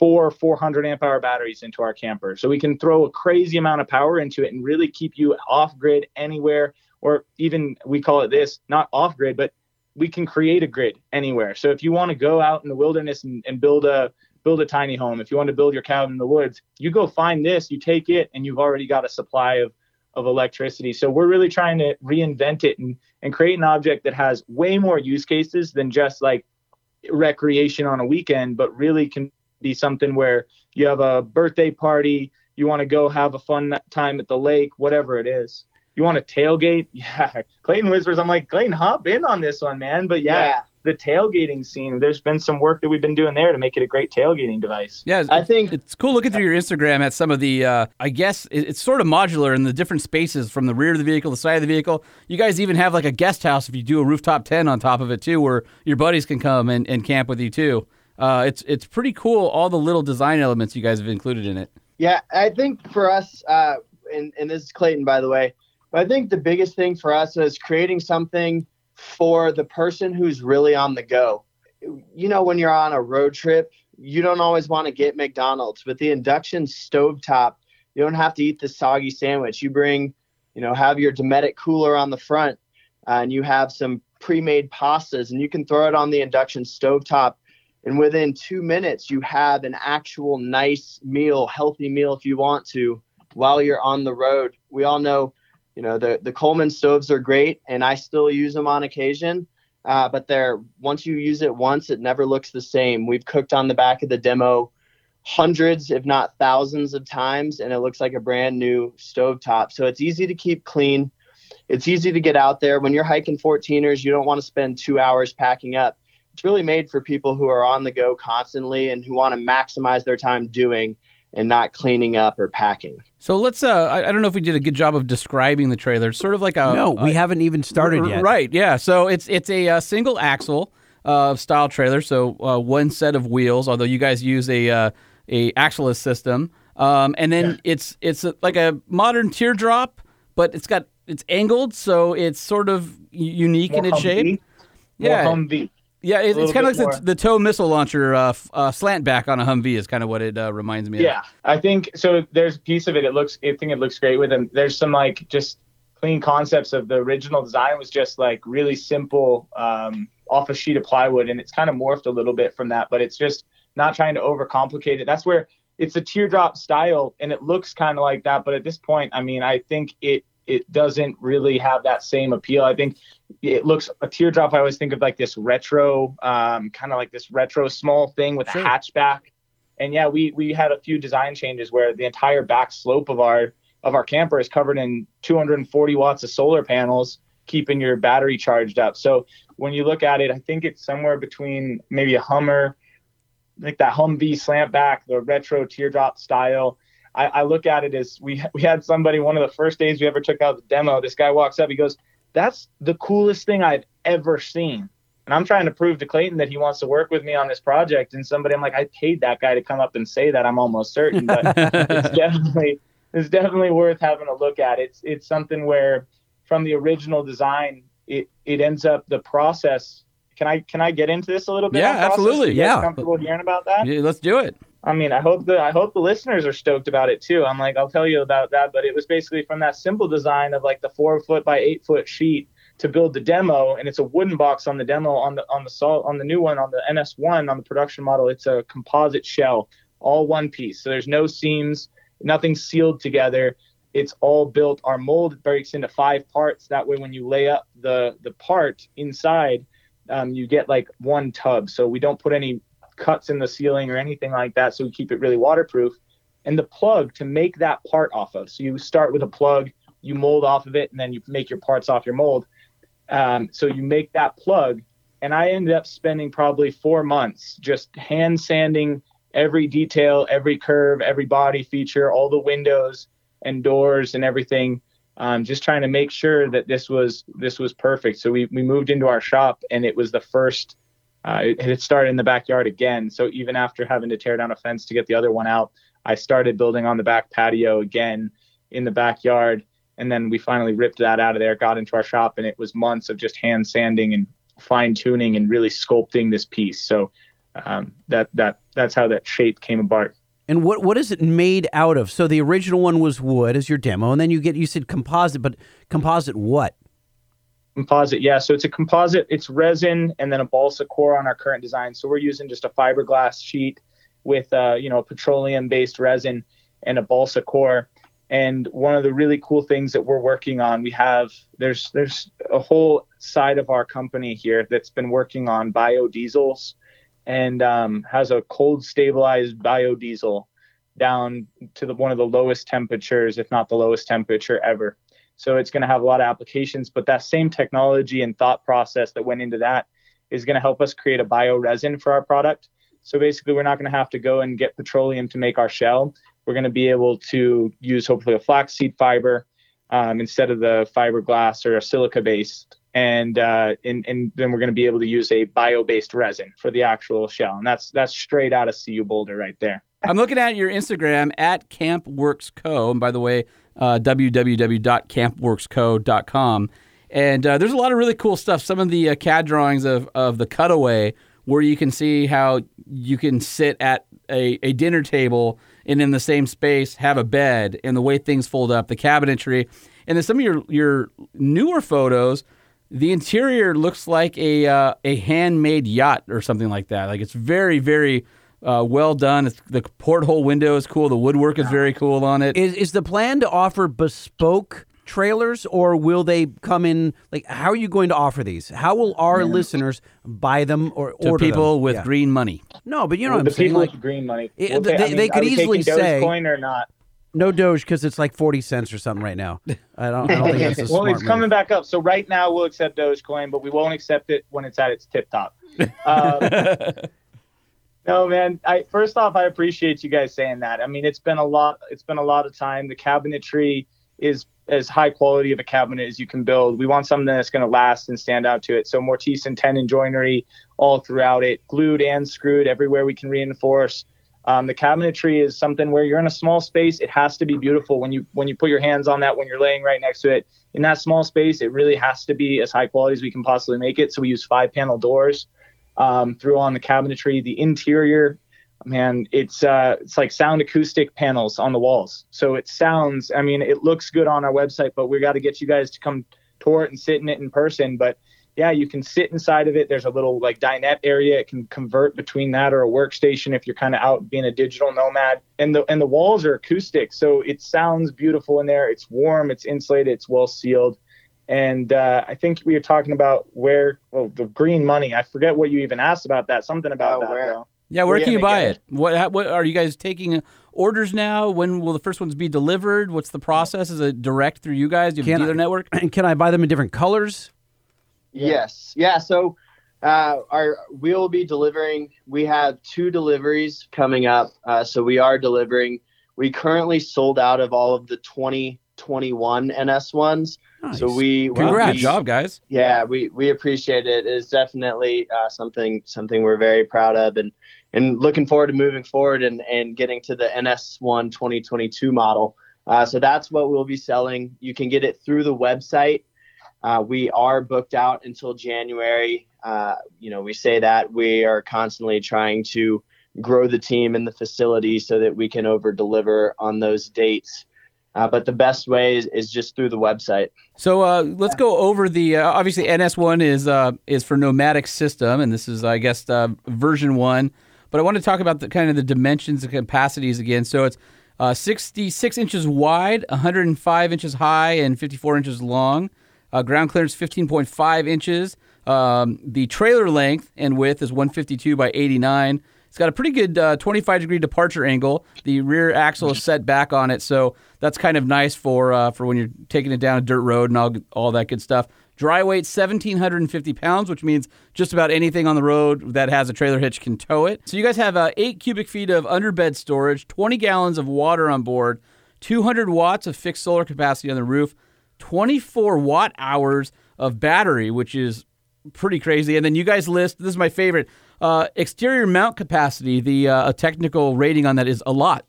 four 400 amp hour batteries into our camper, so we can throw a crazy amount of power into it and really keep you off grid anywhere, or even we call it this not off grid, but we can create a grid anywhere. So if you want to go out in the wilderness and, and build a build a tiny home, if you want to build your cabin in the woods, you go find this, you take it, and you've already got a supply of of electricity. So we're really trying to reinvent it and and create an object that has way more use cases than just like recreation on a weekend, but really can be something where you have a birthday party, you want to go have a fun time at the lake, whatever it is you want to tailgate? Yeah. Clayton whispers, I'm like, Clayton, hop in on this one, man. But yeah, yeah, the tailgating scene, there's been some work that we've been doing there to make it a great tailgating device. Yeah, I think it's cool looking through your Instagram at some of the, uh, I guess it's sort of modular in the different spaces from the rear of the vehicle, the side of the vehicle. You guys even have like a guest house if you do a rooftop tent on top of it too, where your buddies can come and, and camp with you too. Uh, it's it's pretty cool all the little design elements you guys have included in it. Yeah, I think for us, uh, and, and this is Clayton, by the way, but I think the biggest thing for us is creating something for the person who's really on the go. You know, when you're on a road trip, you don't always want to get McDonald's. but the induction stovetop, you don't have to eat the soggy sandwich. You bring, you know, have your Dometic cooler on the front, uh, and you have some pre-made pastas, and you can throw it on the induction stovetop. And within two minutes, you have an actual nice meal, healthy meal if you want to, while you're on the road. We all know you know the the Coleman stoves are great, and I still use them on occasion. Uh, but they're once you use it once, it never looks the same. We've cooked on the back of the demo hundreds, if not thousands, of times, and it looks like a brand new stove top. So it's easy to keep clean. It's easy to get out there. When you're hiking 14ers, you don't want to spend two hours packing up. It's really made for people who are on the go constantly and who want to maximize their time doing and not cleaning up or packing. So let's. Uh, I, I, don't know if we did a good job of describing the trailer. It's sort of like a. No, we haven't even started yet. Right. Yeah. So it's it's a, a uh, single axle uh, style trailer. So uh, one set of wheels. Although you guys use a uh, a axleless system, um, and then yeah. it's it's a, like a modern teardrop, but it's got it's angled, so it's sort of unique More in its Humvee. shape. More yeah. Humvee. Yeah, it, it's kind of like the, the, TOW missile launcher uh, uh, slant back on a Humvee is kind of what it uh, reminds me yeah, of. Yeah, I think so. There's a piece of it. It looks. I think it looks great with them. There's some like just clean concepts of the original design was just like really simple um, off a sheet of plywood, and it's kind of morphed a little bit from that. But it's just not trying to overcomplicate it. That's where it's a teardrop style, and it looks kind of like that. But at this point, I mean, I think it it doesn't really have that same appeal. I think it looks a teardrop. I always think of like this retro, um, kind of like this retro small thing with sure. a hatchback. And yeah, we we had a few design changes where the entire back slope of our of our camper is covered in 240 watts of solar panels, keeping your battery charged up. So when you look at it, I think it's somewhere between maybe a Hummer, like that Humvee slant back, the retro teardrop style I, I look at it as we we had somebody one of the first days we ever took out the demo. This guy walks up, he goes, "That's the coolest thing I've ever seen." And I'm trying to prove to Clayton that he wants to work with me on this project. And somebody, I'm like, I paid that guy to come up and say that. I'm almost certain, but it's definitely it's definitely worth having a look at. It's it's something where from the original design, it it ends up the process. Can I can I get into this a little bit? Yeah, absolutely. Yeah, comfortable hearing about that. Yeah, let's do it. I mean, I hope the I hope the listeners are stoked about it too. I'm like, I'll tell you about that, but it was basically from that simple design of like the four foot by eight foot sheet to build the demo, and it's a wooden box on the demo on the on the salt on the new one on the NS1 on the production model. It's a composite shell, all one piece. So there's no seams, nothing sealed together. It's all built. Our mold breaks into five parts. That way, when you lay up the the part inside, um, you get like one tub. So we don't put any cuts in the ceiling or anything like that. So we keep it really waterproof. and the plug to make that part off of. So you start with a plug, you mold off of it, and then you make your parts off your mold. Um, so you make that plug, and I ended up spending probably four months just hand sanding every detail, every curve, every body feature, all the windows and doors and everything. Um, just trying to make sure that this was this was perfect. So we we moved into our shop, and it was the first. Uh, it started in the backyard again. So even after having to tear down a fence to get the other one out, I started building on the back patio again in the backyard. And then we finally ripped that out of there, got into our shop, and it was months of just hand sanding and fine tuning and really sculpting this piece. So um, that that that's how that shape came about. And what what is it made out of? So the original one was wood as your demo, and then you get you said composite, but composite what? Composite, yeah. So it's a composite. It's resin and then a balsa core on our current design. So we're using just a fiberglass sheet with uh, you know petroleum based resin and a balsa core. And one of the really cool things that we're working on, we have there's there's a whole side of our company here that's been working on biodiesels and um, has a cold stabilized biodiesel down to the one of the lowest temperatures, if not the lowest temperature ever. So it's going to have a lot of applications, but that same technology and thought process that went into that is going to help us create a bioresin for our product. So basically, we're not going to have to go and get petroleum to make our shell. We're going to be able to use hopefully a flaxseed fiber um, instead of the fiberglass or a silica based. And, uh, and and then we're going to be able to use a bio-based resin for the actual shell, and that's that's straight out of CU Boulder right there. I'm looking at your Instagram at Camp Works Co. And by the way, uh, www.campworksco.com. And uh, there's a lot of really cool stuff. Some of the uh, CAD drawings of, of the cutaway, where you can see how you can sit at a, a dinner table and in the same space have a bed and the way things fold up, the cabinetry. And then some of your, your newer photos, the interior looks like a, uh, a handmade yacht or something like that. Like it's very, very uh, well done. It's, the porthole window is cool. The woodwork is very cool on it. Is is the plan to offer bespoke trailers, or will they come in? Like, how are you going to offer these? How will our listeners buy them or to order people them? with Yeah. green money. No, but you know Well, what I'm saying. people Like, with green money. It- We'll they- ta- I mean, they are could we easily say- Dogecoin or not. No Doge because it's like forty cents or something right now. I don't, I don't think that's a well, it's coming move. back up. So right now we'll accept Dogecoin, but we won't accept it when it's at its tip top. Um, no, man. I first off, I appreciate you guys saying that. I mean, it's been a lot. It's been a lot of time. The cabinetry is as high quality of a cabinet as you can build. We want something that's going to last and stand out to it. So Mortise and tenon joinery all throughout it, glued and screwed everywhere we can reinforce. Um, the cabinetry is something where you're in a small space. It has to be beautiful when you when you put your hands on that when you're laying right next to it. In that small space, it really has to be as high quality as we can possibly make it. So we use five panel doors um, through on the cabinetry. The interior, man, it's uh, it's like sound acoustic panels on the walls. So it sounds. I mean, it looks good on our website, but we got to get you guys to come tour it and sit in it in person. But yeah, you can sit inside of it. There's a little like dinette area. It can convert between that or a workstation if you're kind of out being a digital nomad. And the and the walls are acoustic, so it sounds beautiful in there. It's warm. It's insulated. It's well sealed. And uh, I think we were talking about where, well, the green money. I forget what you even asked about that. Something about Oh, that. where? Yeah, where We're can you buy get it? What what are you guys taking orders now? When will the first ones be delivered? What's the process? Is it direct through you guys? Do you have Can a I- dealer network? And can I buy them in different colors? Yes. Yeah. So uh, our we'll be delivering. We have two deliveries coming up. Uh, so we are delivering. We currently sold out of all of the 2021 NS ones. Nice. So Nice. we Congrats, we- job, guys. Yeah, we we appreciate it. It's definitely uh, something something we're very proud of, and and looking forward to moving forward and and getting to the NS1 2022 model. Uh, so that's what we'll be selling. You can get it through the website. Uh, we are booked out until January. Uh, you know, we say that we are constantly trying to grow the team and the facility so that we can over deliver on those dates. Uh, but the best way is, is just through the website. So uh, let's go over the. Uh, obviously, NS1 is uh, is for nomadic system, and this is, I guess, uh, version one. But I want to talk about the kind of the dimensions and capacities again. So it's uh, 66 inches wide, 105 inches high, and 54 inches long. Uh, ground clearance 15.5 inches. Um, the trailer length and width is 152 by 89. It's got a pretty good uh, 25 degree departure angle. The rear axle is set back on it, so that's kind of nice for uh, for when you're taking it down a dirt road and all all that good stuff. Dry weight 1,750 pounds, which means just about anything on the road that has a trailer hitch can tow it. So you guys have uh, eight cubic feet of underbed storage, 20 gallons of water on board, 200 watts of fixed solar capacity on the roof, 24 watt hours of battery, which is pretty crazy. And then you guys list this is my favorite uh, exterior mount capacity. The uh, a technical rating on that is a lot,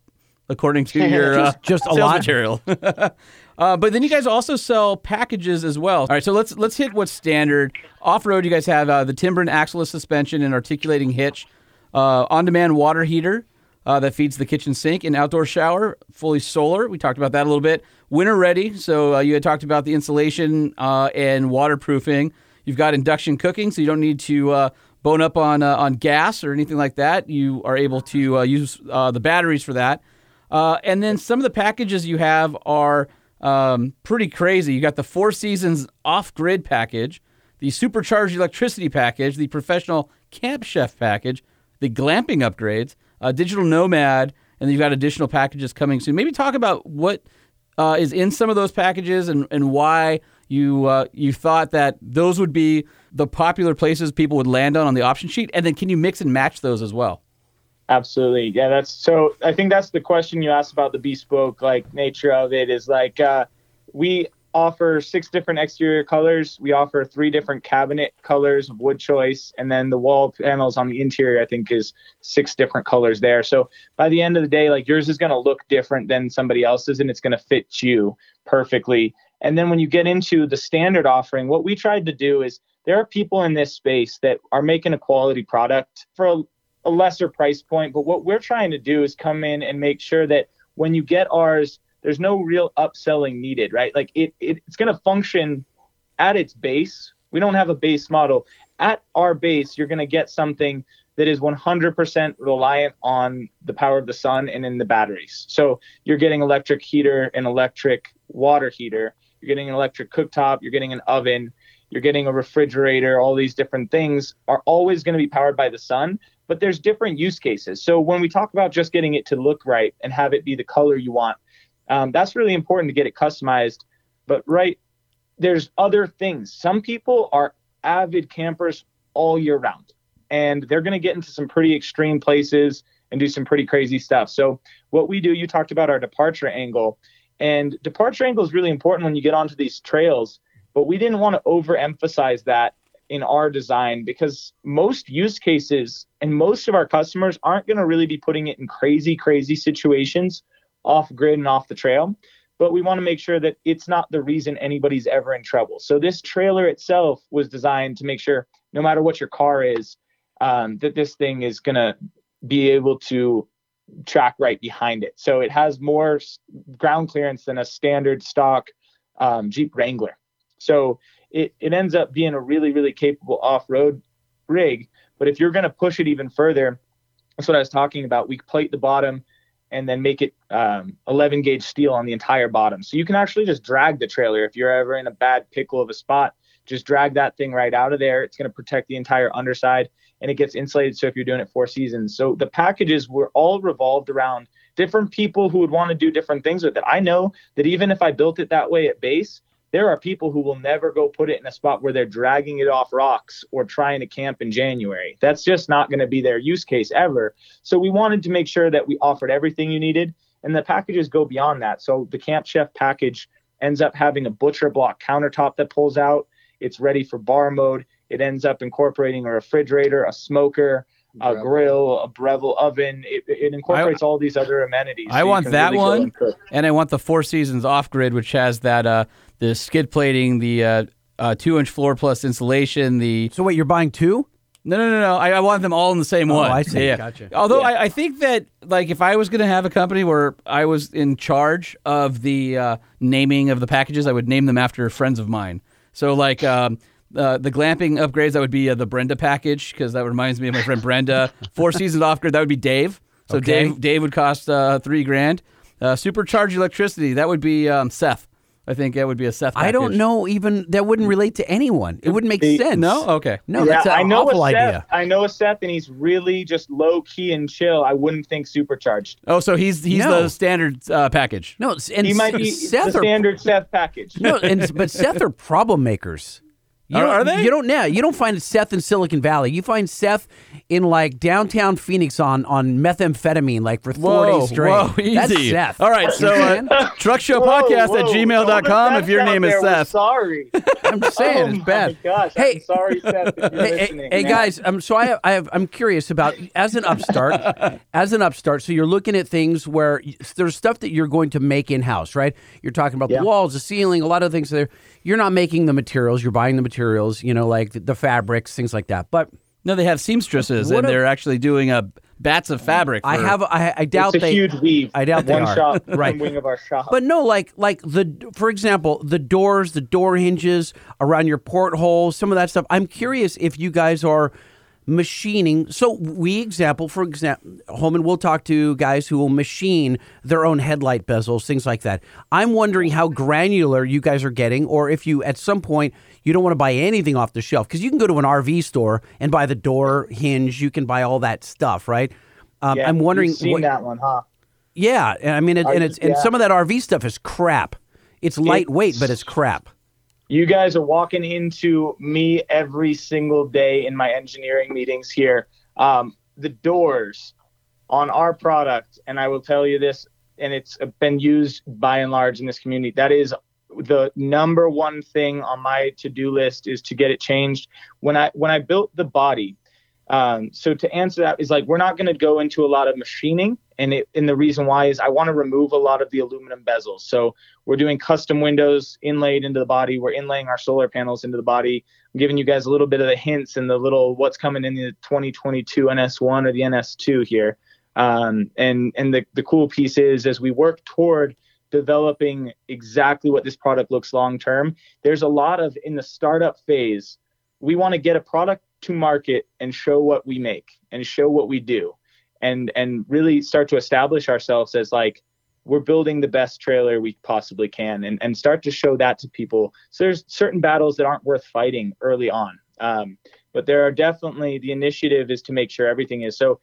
according to your uh, just a sales lot? material. Uh, but then you guys also sell packages as well. All right, so let's let's hit what's standard. Off road, you guys have uh, the Timbren axleless suspension and articulating hitch, uh, on demand water heater uh, that feeds the kitchen sink, and outdoor shower, fully solar. We talked about that a little bit. Winter ready. So uh, you had talked about the insulation uh, and waterproofing. You've got induction cooking, so you don't need to uh, bone up on uh, on gas or anything like that. You are able to uh, use the batteries for that. And then some of the packages you have are um, pretty crazy. You got the Four Seasons off grid package, the supercharged electricity package, the professional camp chef package, the glamping upgrades, uh, digital nomad, and then you've got additional packages coming soon. Maybe talk about what uh, is in some of those packages and, and why you uh, you thought that those would be the popular places people would land on on the option sheet, and then can you mix and match those as well? Absolutely. Yeah, that's so I think that's the question you asked about the bespoke like nature of it is like uh we offer six different exterior colors. We offer three different cabinet colors of wood choice and then the wall panels on the interior I think is six different colors there. So by the end of the day like yours is going to look different than somebody else's and it's going to fit you perfectly. And then when you get into the standard offering, what we tried to do is there are people in this space that are making a quality product for a, a lesser price point. But what we're trying to do is come in and make sure that when you get ours, there's no real upselling needed, right? Like it, it it's going to function at its base. We don't have a base model. At our base, you're going to get something that is 100% reliant on the power of the sun and in the batteries. So you're getting electric heater and electric water heater. You're getting an electric cooktop. You're getting an oven. You're getting a refrigerator. All these different things are always going to be powered by the sun, but there's different use cases. So when we talk about just getting it to look right and have it be the color you want, um, that's really important to get it customized. But right, there's other things. Some people are avid campers all year round, and they're going to get into some pretty extreme places and do some pretty crazy stuff. So what we do, you talked about our departure angle, and departure angle is really important when you get onto these trails. But we didn't want to overemphasize that in our design because most use cases and most of our customers aren't going to really be putting it in crazy, crazy situations off grid and off the trail. But we want to make sure that it's not the reason anybody's ever in trouble. So this trailer itself was designed to make sure no matter what your car is, um, that this thing is going to be able to track right behind it. So it has more ground clearance than a standard stock um, Jeep Wrangler. So it, it ends up being a really, really capable off road rig. But if you're going to push it even further, that's what I was talking about. We plate the bottom and then make it um, 11 gauge steel on the entire bottom. So you can actually just drag the trailer if you're ever in a bad pickle of a spot. Just drag that thing right out of there. It's going to protect the entire underside and it gets insulated. So if you're doing it four seasons, so the packages were all revolved around different people who would want to do different things with it. I know that even if I built it that way at base, there are people who will never go put it in a spot where they're dragging it off rocks or trying to camp in January. That's just not going to be their use case ever. So we wanted to make sure that we offered everything you needed, and the packages go beyond that. So the Camp Chef package ends up having a butcher block countertop that pulls out. It's ready for bar mode. It ends up incorporating a refrigerator, a smoker, a grill, a Breville oven. It, it incorporates all these other amenities. I so want that really one, and and I want the Four Seasons off grid, which has that uh, the skid plating, the uh, uh, two inch floor plus insulation, the So wait, you're buying two? No, no, no, no. I, I want them all in the same Oh, one. I see. Yeah. Gotcha. Although I, I think that, like, if I was going to have a company where I was in charge of the uh, naming of the packages, I would name them after friends of mine. So, like, um, uh, the glamping upgrades, that would be uh, the Brenda package because that reminds me of my friend Brenda. Four seasons off grid, that would be Dave. So Okay. Dave, Dave would cost uh, three grand. Uh, supercharged electricity, that would be um, Seth. I think that would be a Seth. I don't know even that wouldn't relate to anyone. It wouldn't make The- sense. No, okay. No, yeah, that's an I know awful a Seth. idea. I know a Seth, and he's really just low key and chill. I wouldn't think supercharged. Oh, so he's he's No. the standard uh, package. No, and He might be Seth the are standard Seth package. no, and but Seth are problem makers. You Are- don't, are they? You don't now. You don't find Seth in Silicon Valley. You find Seth in like downtown Phoenix on on methamphetamine, like for four Whoa, days straight. whoa, easy. That's Seth. All right, so uh, truck show podcast whoa, at all the gmail.com if your name is there, we're Seth. Sorry. I'm just saying oh it's bad. Gosh, Hey, I'm sorry, Seth, if you're Hey, hey, listening. hey, man. guys, um, so I have, I have, I'm curious about as an upstart, as an upstart. So you're looking at things where there's stuff that you're going to make in house, right? You're talking about Yeah. the walls, the ceiling, a lot of things there. You're not making the materials. You're buying the materials, you know, like the, the fabrics, things like that. But No, they have seamstresses, and a- they're actually doing uh, bats of fabric. I have, I, I doubt it's a they. huge weave. I doubt they one are. shop, Right. one wing of our shop. But no, like like the for example, the doors, the door hinges around your portholes, some of that stuff. I'm curious if you guys are machining. So we example, for example, Holman, we'll talk to guys who will machine their own headlight bezels, things like that. I'm wondering how granular you guys are getting, or if you at some point you don't want to buy anything off the shelf because you can go to an RV store and buy the door hinge. You can buy all that stuff, right? Um, yeah, I'm wondering. You've seen what- that one, huh? yeah, and I mean, it, and it's and yeah. some of that RV stuff is crap. It's lightweight, but it's crap. You guys are walking into me every single day in my engineering meetings here. Um, the doors on our product, and I will tell you this, and it's been used by and large in this community. That is the number one thing on my to-do list is to get it changed. When I when I built the body, um, so to answer that is like we're not going to go into a lot of machining, and it, and the reason why is I want to remove a lot of the aluminum bezels. So we're doing custom windows inlaid into the body. We're inlaying our solar panels into the body. I'm giving you guys a little bit of the hints and the little what's coming in the 2022 NS1 or the NS2 here. Um, and and the the cool piece is as we work toward developing exactly what this product looks long term. There's a lot of in the startup phase, we want to get a product to market and show what we make and show what we do, and and really start to establish ourselves as like we're building the best trailer we possibly can and, and start to show that to people. So there's certain battles that aren't worth fighting early on. Um, but there are definitely the initiative is to make sure everything is so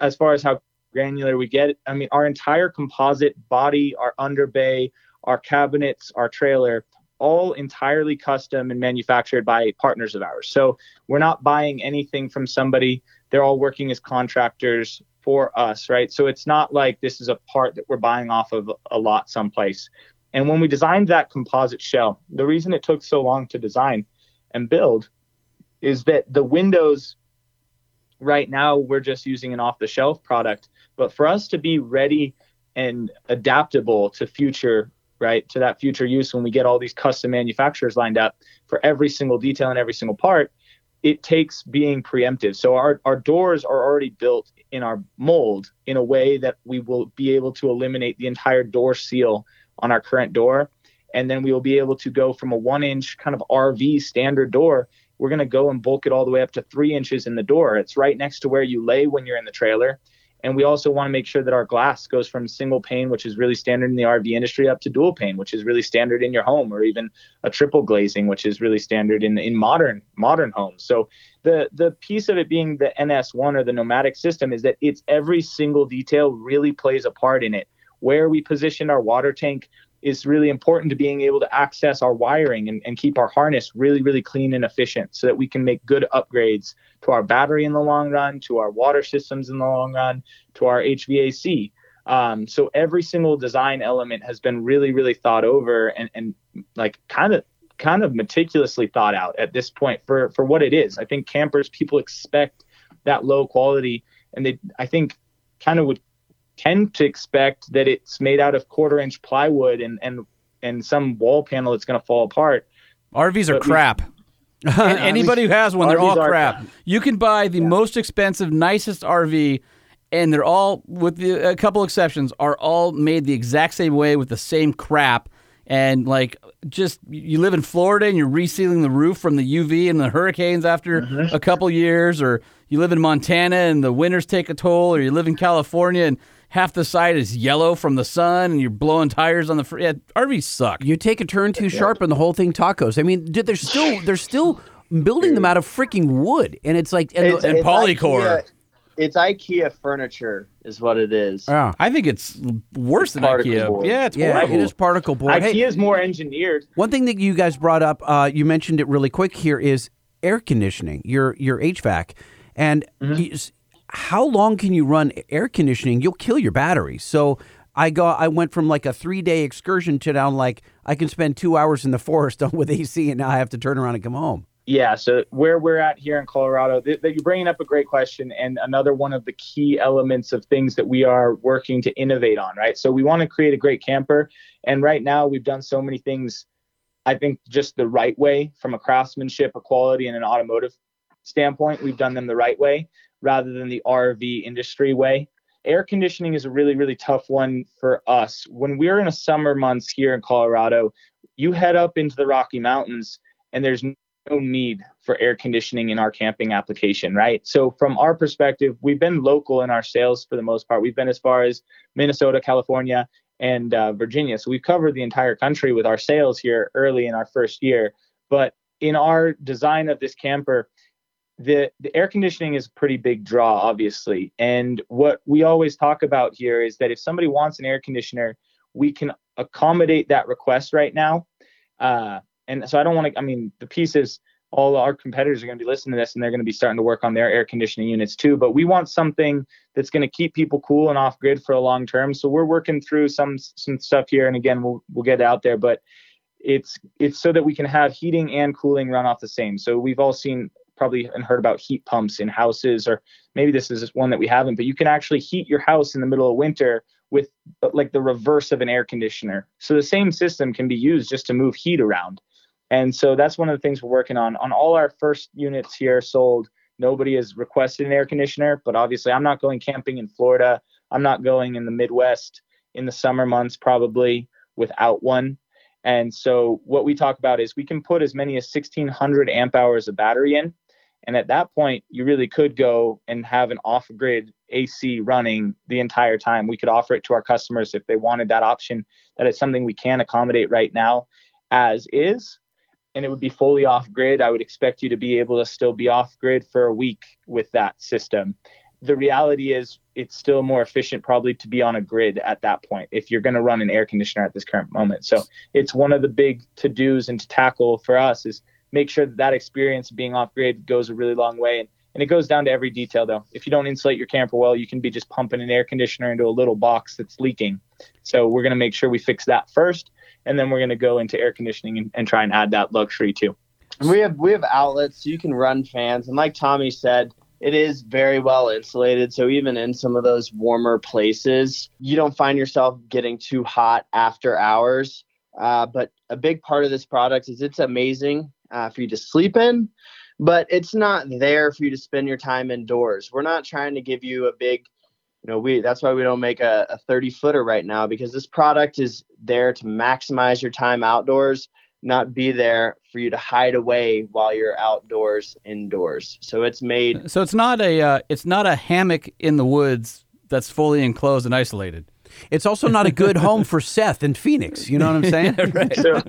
as far as how granular we get i mean our entire composite body our underbay our cabinets our trailer all entirely custom and manufactured by partners of ours so we're not buying anything from somebody they're all working as contractors for us right? So it's not like this is a part that we're buying off of a lot someplace. And when we designed that composite shell the reason it took so long to design and build is that the windows right now we're just using an off the shelf product. But for us to be ready and adaptable to future right to that future use when we get all these custom manufacturers lined up for every single detail and every single part it takes being preemptive. So our, our doors are already built in our mold in a way that we will be able to eliminate the entire door seal on our current door and then we will be able to go from a one inch kind of rv standard door we're going to go and bulk it all the way up to three inches in the door. It's right next to where you lay when you're in the trailer. And we also want to make sure that our glass goes from single pane, which is really standard in the RV industry, up to dual pane, which is really standard in your home, or even a triple glazing, which is really standard in in modern modern homes. So the the piece of it being the NS1 or the nomadic system is that it's every single detail really plays a part in it. Where we position our water tank, is really important to being able to access our wiring and, and keep our harness really, really clean and efficient so that we can make good upgrades to our battery in the long run, to our water systems in the long run, to our HVAC. Um, so every single design element has been really, really thought over and, and like kind of kind of meticulously thought out at this point for for what it is. I think campers people expect that low quality and they I think kind of would tend to expect that it's made out of quarter inch plywood and and and some wall panel that's going to fall apart. RVs are But we- crap. And anybody who has one, they're RVs all crap. crap. You can buy the most expensive, nicest RV, and they're all, with the, a couple exceptions, are all made the exact same way with the same crap. And like, just you live in Florida and you're resealing the roof from the UV and the hurricanes after mm-hmm. a couple years, or you live in Montana and the winters take a toll, or you live in California and half the side is yellow from the sun, and you're blowing tires on the. Fr- yeah, RVs suck. You take a turn too sharp, and the whole thing tacos. I mean, dude, they're still they're still building them out of freaking wood, and it's like and It's, and it's Polycore. IKEA, it's IKEA furniture, is what it is. yeah, I think it's worse than Particle IKEA. board. Yeah, it's yeah, horrible. it is particle board. Hey, IKEA is more engineered. One thing that you guys brought up, uh, you mentioned it really quick here, is air conditioning. Your your HVAC, and you s- how long can you run air conditioning? You'll kill your battery. So I go. I went from like a three day excursion to down like I can spend two hours in the forest with AC, and now I have to turn around and come home. Yeah, so where we're at here in Colorado, th- that you're bringing up a great question, and another one of the key elements of things that we are working to innovate on, right? So we want to create a great camper, and right now we've done so many things, I think, just the right way from a craftsmanship, a quality, and an automotive standpoint. We've done them the right way rather than the RV industry way. Air conditioning is a really, really tough one for us. When we're in a summer months here in Colorado, you head up into the Rocky Mountains, and there's no need for air conditioning in our camping application, right? So, from our perspective, we've been local in our sales for the most part. We've been as far as Minnesota, California, and uh, Virginia. So, we've covered the entire country with our sales here early in our first year. But in our design of this camper, the, the air conditioning is a pretty big draw, obviously. And what we always talk about here is that if somebody wants an air conditioner, we can accommodate that request right now. Uh, and so I don't want to, I mean, the piece is all our competitors are going to be listening to this and they're going to be starting to work on their air conditioning units too. But we want something that's going to keep people cool and off grid for a long term. So we're working through some some stuff here. And again, we'll we'll get out there, but it's it's so that we can have heating and cooling run off the same. So we've all seen probably and heard about heat pumps in houses, or maybe this is one that we haven't, but you can actually heat your house in the middle of winter with uh, like the reverse of an air conditioner. So the same system can be used just to move heat around. And so that's one of the things we're working on. On all our first units here sold, nobody has requested an air conditioner, but obviously I'm not going camping in Florida. I'm not going in the Midwest in the summer months probably without one. And so what we talk about is we can put as many as 1600 amp hours of battery in. And at that point, you really could go and have an off grid AC running the entire time. We could offer it to our customers if they wanted that option. That is something we can accommodate right now as is. And it would be fully off grid. I would expect you to be able to still be off grid for a week with that system. The reality is, it's still more efficient probably to be on a grid at that point if you're going to run an air conditioner at this current moment. So it's one of the big to dos and to tackle for us is make sure that that experience being off grid goes a really long way. And, and it goes down to every detail though. If you don't insulate your camper well, you can be just pumping an air conditioner into a little box that's leaking. So we're going to make sure we fix that first. And then we're going to go into air conditioning and, and try and add that luxury too. And we have we have outlets so you can run fans, and like Tommy said, it is very well insulated. So even in some of those warmer places, you don't find yourself getting too hot after hours. Uh, but a big part of this product is it's amazing uh, for you to sleep in, but it's not there for you to spend your time indoors. We're not trying to give you a big you know we that's why we don't make a, a 30 footer right now because this product is there to maximize your time outdoors not be there for you to hide away while you're outdoors indoors so it's made So it's not a uh, it's not a hammock in the woods that's fully enclosed and isolated. It's also not a good home for Seth in Phoenix. You know what I'm saying? so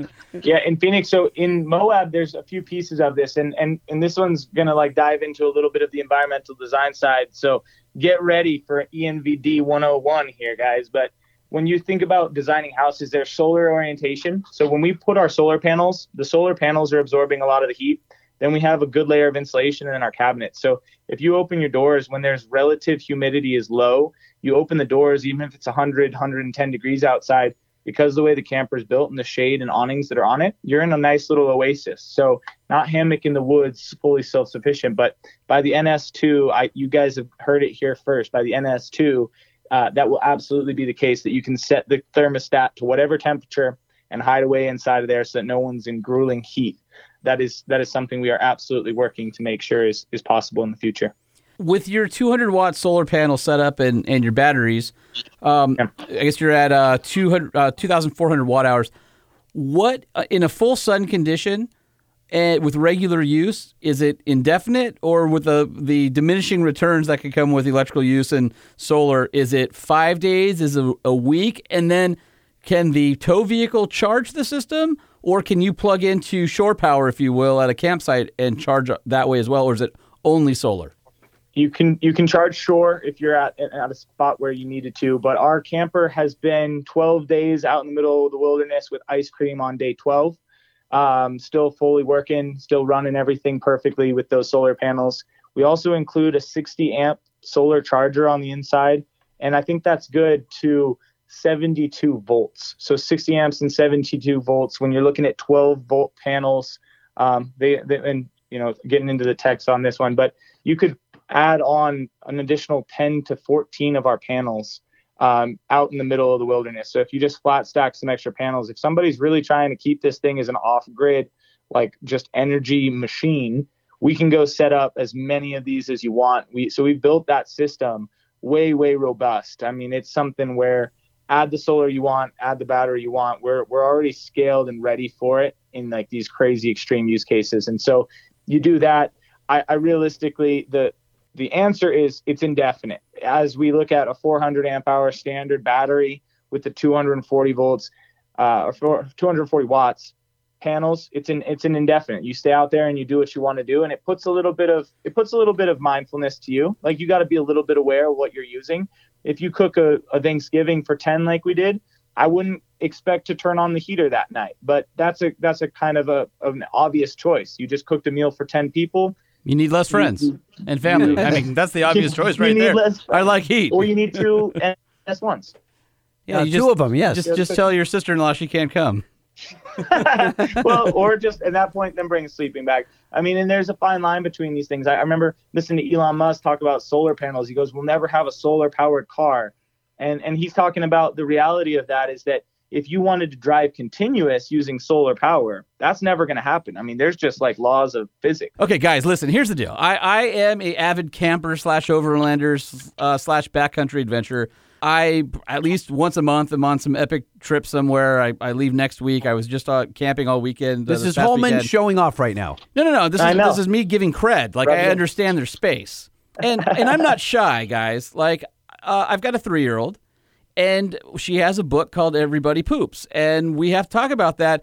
yeah in phoenix so in moab there's a few pieces of this and and and this one's gonna like dive into a little bit of the environmental design side so get ready for envd 101 here guys but when you think about designing houses there's solar orientation so when we put our solar panels the solar panels are absorbing a lot of the heat then we have a good layer of insulation in our cabinet so if you open your doors when there's relative humidity is low you open the doors even if it's 100 110 degrees outside because the way the camper is built and the shade and awnings that are on it, you're in a nice little oasis. So not hammock in the woods, fully self-sufficient. But by the NS2, I you guys have heard it here first. By the NS2, uh, that will absolutely be the case that you can set the thermostat to whatever temperature and hide away inside of there so that no one's in grueling heat. That is that is something we are absolutely working to make sure is, is possible in the future. With your 200 watt solar panel setup and, and your batteries, um, I guess you're at uh, 200, uh, 2,400 watt hours. What, uh, in a full sun condition, and with regular use, is it indefinite or with the the diminishing returns that can come with electrical use and solar? Is it five days? Is it a week? And then can the tow vehicle charge the system, or can you plug into shore power, if you will, at a campsite and charge that way as well, or is it only solar? you can you can charge shore if you're at at a spot where you needed to but our camper has been 12 days out in the middle of the wilderness with ice cream on day 12 um, still fully working still running everything perfectly with those solar panels we also include a 60 amp solar charger on the inside and i think that's good to 72 volts so 60 amps and 72 volts when you're looking at 12 volt panels um, they, they and you know getting into the text on this one but you could add on an additional 10 to 14 of our panels um, out in the middle of the wilderness. So if you just flat stack some extra panels, if somebody's really trying to keep this thing as an off grid, like just energy machine, we can go set up as many of these as you want. We so we built that system way way robust. I mean, it's something where add the solar you want, add the battery you want. We're we're already scaled and ready for it in like these crazy extreme use cases. And so you do that. I, I realistically the the answer is it's indefinite. As we look at a 400 amp hour standard battery with the 240 volts uh, or 240 watts panels, it's an it's an indefinite. You stay out there and you do what you want to do, and it puts a little bit of it puts a little bit of mindfulness to you. Like you got to be a little bit aware of what you're using. If you cook a, a Thanksgiving for 10 like we did, I wouldn't expect to turn on the heater that night. But that's a that's a kind of a of an obvious choice. You just cooked a meal for 10 people you need less friends and family. I mean, that's the obvious choice right there. I like heat. Or you need two S ones. Yeah, uh, two just, of them. Yes. Just just tell your sister-in-law she can't come. well, or just at that point, then bring sleeping bag. I mean, and there's a fine line between these things. I, I remember listening to Elon Musk talk about solar panels. He goes, "We'll never have a solar-powered car," and and he's talking about the reality of that is that if you wanted to drive continuous using solar power, that's never going to happen. I mean, there's just like laws of physics. Okay, guys, listen. Here's the deal. I, I am a avid camper slash overlander uh, slash backcountry adventurer. I at least once a month I'm on some epic trip somewhere. I, I leave next week. I was just uh, camping all weekend. Uh, this, this is Holman weekend. showing off right now. No, no, no. This is this is me giving cred. Like right. I understand their space, and and I'm not shy, guys. Like uh, I've got a three year old and she has a book called Everybody Poops. And we have to talk about that.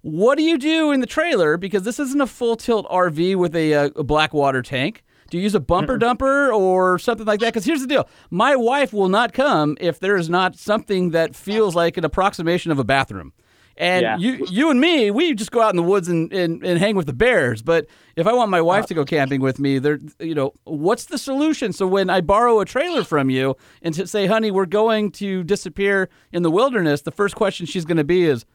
What do you do in the trailer? Because this isn't a full tilt RV with a, uh, a black water tank. Do you use a bumper dumper or something like that? Because here's the deal my wife will not come if there is not something that feels like an approximation of a bathroom. And yeah. you, you and me, we just go out in the woods and, and, and hang with the bears. But if I want my wife uh. to go camping with me, there, you know, what's the solution? So when I borrow a trailer from you and to say, honey, we're going to disappear in the wilderness, the first question she's going to be is,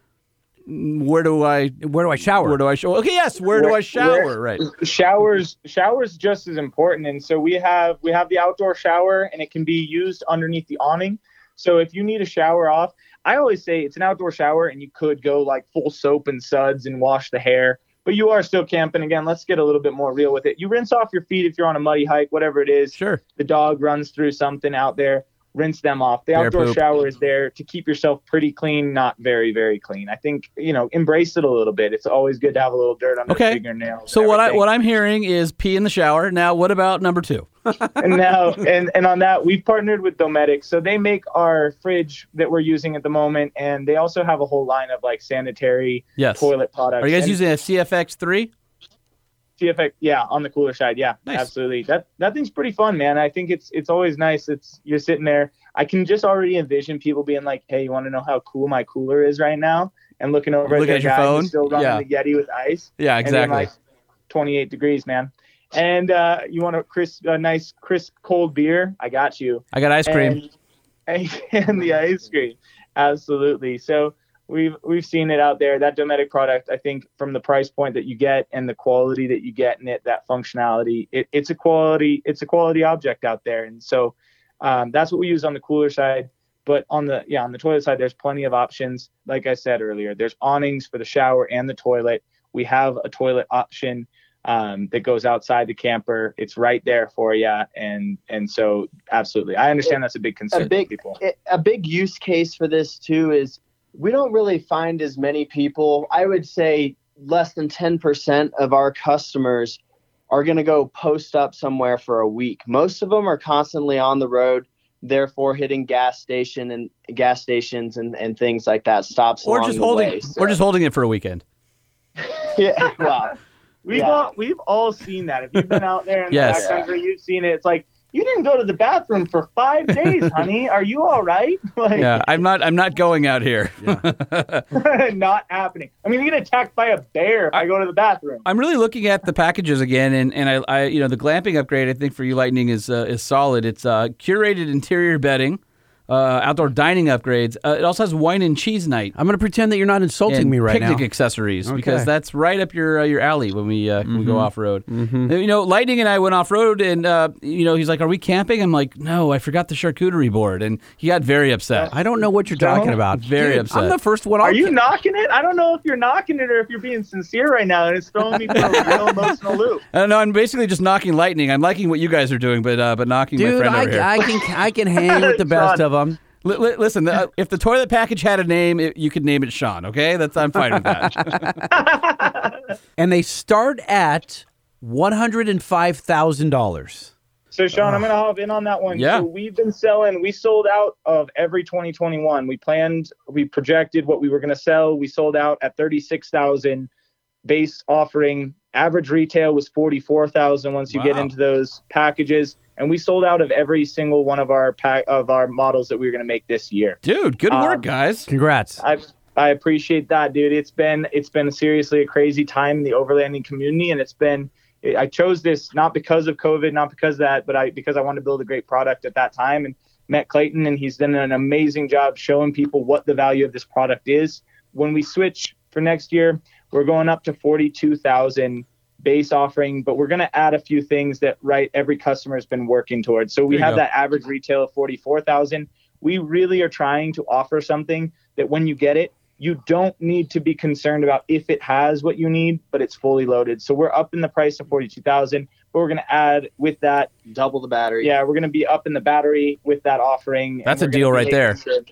where do I where do I shower? Where do I shower? Okay, yes. Where, where do I shower? Where, right. Showers showers just as important, and so we have we have the outdoor shower, and it can be used underneath the awning. So if you need a shower off, I always say it's an outdoor shower and you could go like full soap and suds and wash the hair, but you are still camping. Again, let's get a little bit more real with it. You rinse off your feet if you're on a muddy hike, whatever it is. Sure. The dog runs through something out there rinse them off. The outdoor poop. shower is there to keep yourself pretty clean, not very, very clean. I think you know, embrace it a little bit. It's always good to have a little dirt on okay. the fingernails. So what I what I'm hearing is pee in the shower. Now, what about number two? and now, and and on that, we've partnered with Dometic, so they make our fridge that we're using at the moment, and they also have a whole line of like sanitary yes. toilet products. Are you guys and, using a CFX three? CFX, yeah, on the cooler side, yeah, nice. absolutely. That that thing's pretty fun, man. I think it's it's always nice. It's you're sitting there. I can just already envision people being like, "Hey, you want to know how cool my cooler is right now?" And looking over Look at, at your phone, still running yeah. the Yeti with ice. Yeah, exactly. like 28 degrees, man. And uh, you want a crisp, a nice crisp cold beer? I got you. I got ice cream. And, and the ice cream, absolutely. So we've we've seen it out there. That Dometic product, I think, from the price point that you get and the quality that you get in it, that functionality, it, it's a quality it's a quality object out there. And so um, that's what we use on the cooler side. But on the yeah on the toilet side, there's plenty of options. Like I said earlier, there's awnings for the shower and the toilet. We have a toilet option um, that goes outside the camper. It's right there for you, and and so absolutely, I understand that's a big concern a big, for people. A big use case for this too is we don't really find as many people. I would say less than 10% of our customers are going to go post up somewhere for a week. Most of them are constantly on the road, therefore hitting gas station and gas stations and, and things like that. Stops Or along just the holding, way. So- or just holding it for a weekend. yeah. Wow. We've Yeah. all we've all seen that. If you've been out there in Yes. the backcountry, you've seen it. It's like you didn't go to the bathroom for five days, honey. Are you all right? Like, Yeah, I'm not. I'm not going out here. not happening. I mean, you get attacked by a bear if I, go to the bathroom. I'm really looking at the packages again, and, and I, I you know the glamping upgrade I think for you Lightning is uh, is solid. It's uh, curated interior bedding, uh, outdoor dining upgrades. Uh, it also has wine and cheese night. I'm going to pretend that you're not insulting and me right picnic now. Picnic accessories because that's right up your uh, your alley when we uh, when we Mm-hmm. go off road. You know, Lightning and I went off road, and uh, you know he's like, "Are we camping?" I'm like, "No, I forgot the charcuterie board," and he got very upset. I don't know what you're talking about. Very Dude, upset. I'm the first one. Are I'll you ca- knocking it? I don't know if you're knocking it or if you're being sincere right now, and it's throwing me for a real emotional loop. Uh, no, I'm basically just knocking Lightning. I'm liking what you guys are doing, but uh, but knocking my friend I, over here. I can I can hang with the best Sean. of them. Li- li- listen, uh, if the toilet package had a name, it, you could name it Sean. Okay, that's I'm fine with that. And they start at one hundred and five thousand dollars. So Sean, I'm gonna hop in on that one. Yeah. So we've been selling. We sold out of every 2021. We planned. We projected what we were gonna sell. We sold out at 36,000 base offering. Average retail was 44,000 once you get into those packages, and we sold out of every single one of our pack of our models that we were gonna make this year. Dude, good work, Um, guys. Congrats. I I appreciate that, dude. It's been it's been seriously a crazy time in the overlanding community, and it's been. I chose this not because of COVID, not because of that, but I because I wanted to build a great product at that time, and met Clayton, and he's done an amazing job showing people what the value of this product is. When we switch for next year, we're going up to forty-two thousand base offering, but we're going to add a few things that right every customer has been working towards. So we have go. that average retail of forty-four thousand. We really are trying to offer something that when you get it, you don't need to be concerned about if it has what you need, but it's fully loaded. So we're up in the price of forty-two thousand, but we're going to add with that. Double the battery. Yeah, we're going to be up in the battery with that offering. That's a deal right there. sure-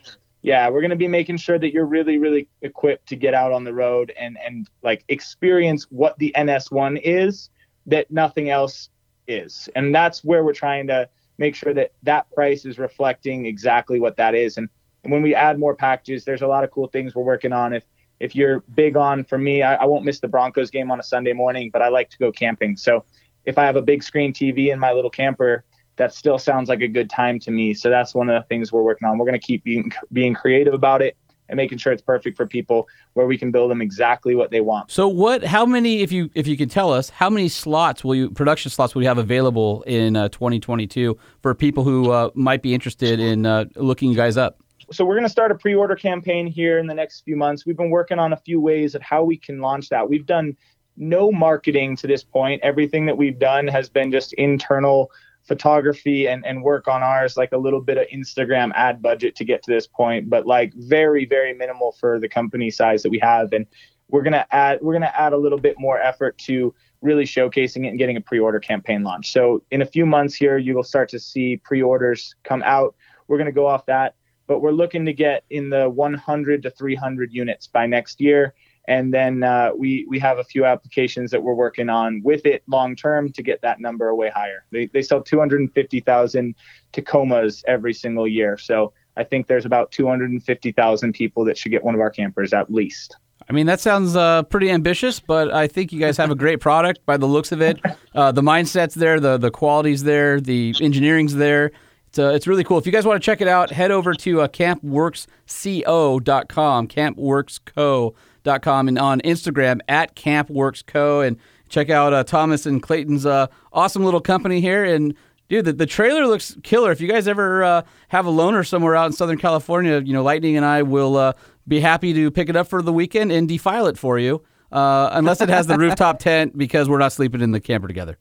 yeah, we're going to be making sure that you're really, really equipped to get out on the road and and like experience what the NS1 is that nothing else is, and that's where we're trying to make sure that that price is reflecting exactly what that is. And when we add more packages, there's a lot of cool things we're working on. If if you're big on, for me, I, I won't miss the Broncos game on a Sunday morning, but I like to go camping. So if I have a big screen TV in my little camper, that still sounds like a good time to me. So that's one of the things we're working on. We're going to keep being being creative about it and making sure it's perfect for people where we can build them exactly what they want. So what? How many? If you if you can tell us, how many slots will you production slots will you have available in uh, 2022 for people who uh, might be interested in uh, looking you guys up? so we're going to start a pre-order campaign here in the next few months. We've been working on a few ways of how we can launch that. We've done no marketing to this point. Everything that we've done has been just internal photography and, and work on ours, like a little bit of Instagram ad budget to get to this point, but like very, very minimal for the company size that we have. And we're gonna add we're gonna add a little bit more effort to really showcasing it and getting a pre-order campaign launched. So in a few months here, you will start to see pre-orders come out. We're gonna go off that but we're looking to get in the 100 to 300 units by next year. And then uh, we we have a few applications that we're working on with it long term to get that number way higher. They they sell 250,000 Tacomas every single year, so I think there's about 250,000 people that should get one of our campers at least. I mean, that sounds uh, pretty ambitious, but I think you guys have a great product by the looks of it. Uh, the mindset's there, the the quality's there, the engineering's there. It's, uh, it's really cool. If you guys want to check it out, head over to uh, campworksco.com, campworksco.com, and on Instagram at campworksco, and check out uh, Thomas and Clayton's uh, awesome little company here. And dude, the, the trailer looks killer. If you guys ever uh, have a loaner somewhere out in Southern California, you know, Lightning and I will uh, be happy to pick it up for the weekend and defile it for you. Uh, unless it has the rooftop tent because we're not sleeping in the camper together.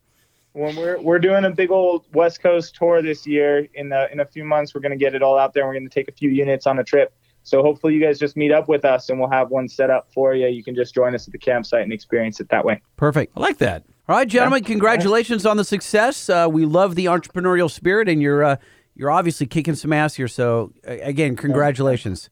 when we're we're doing a big old West Coast tour this year. In the in a few months, we're going to get it all out there. and We're going to take a few units on a trip. So hopefully, you guys just meet up with us, and we'll have one set up for you. You can just join us at the campsite and experience it that way. Perfect. I like that. All right, gentlemen, congratulations on the success. Uh, we love the entrepreneurial spirit, and you're uh, you're obviously kicking some ass here. So again, congratulations.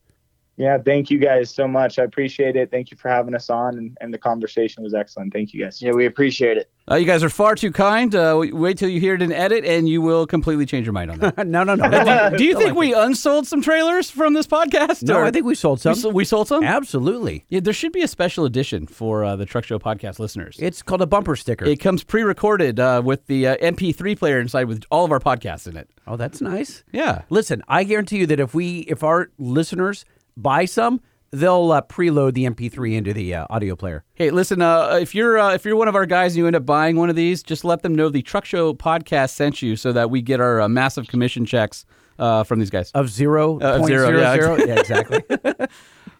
Yeah, thank you guys so much. I appreciate it. Thank you for having us on, and, and the conversation was excellent. Thank you guys. Yeah, we appreciate it. Uh, you guys are far too kind. Uh, wait till you hear it in edit, and you will completely change your mind on that. no, no, no. Do you think we unsold some trailers from this podcast? No, or- I think we sold some. we, we sold some. Absolutely. Yeah, there should be a special edition for uh, the Truck Show podcast listeners. It's called a bumper sticker. It comes pre-recorded uh, with the uh, MP3 player inside with all of our podcasts in it. oh, that's nice. Yeah. Listen, I guarantee you that if we, if our listeners buy some, they'll uh, preload the MP3 into the uh, audio player. Hey, listen. Uh, if you're uh, if you're one of our guys and you end up buying one of these, just let them know the Truck Show podcast sent you, so that we get our uh, massive commission checks uh, from these guys. Of zero Uh, of zero, zero yeah. zero. yeah, exactly.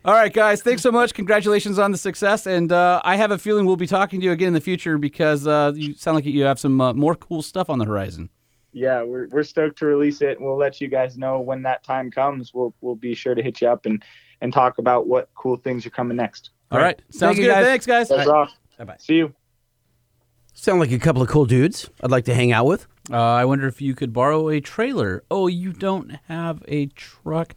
All right, guys. Thanks so much. Congratulations on the success, and uh, I have a feeling we'll be talking to you again in the future because uh, you sound like you have some uh, more cool stuff on the horizon. Yeah, we're we're stoked to release it, we'll let you guys know when that time comes. We'll we'll be sure to hit you up and and talk about what cool things are coming next. All right. Sounds Thank good. guys. Thanks, guys. That's off. Bye-bye. See you. Sound like a couple of cool dudes I'd like to hang out with. Uh, I wonder if you could borrow a trailer. Oh, you don't have a truck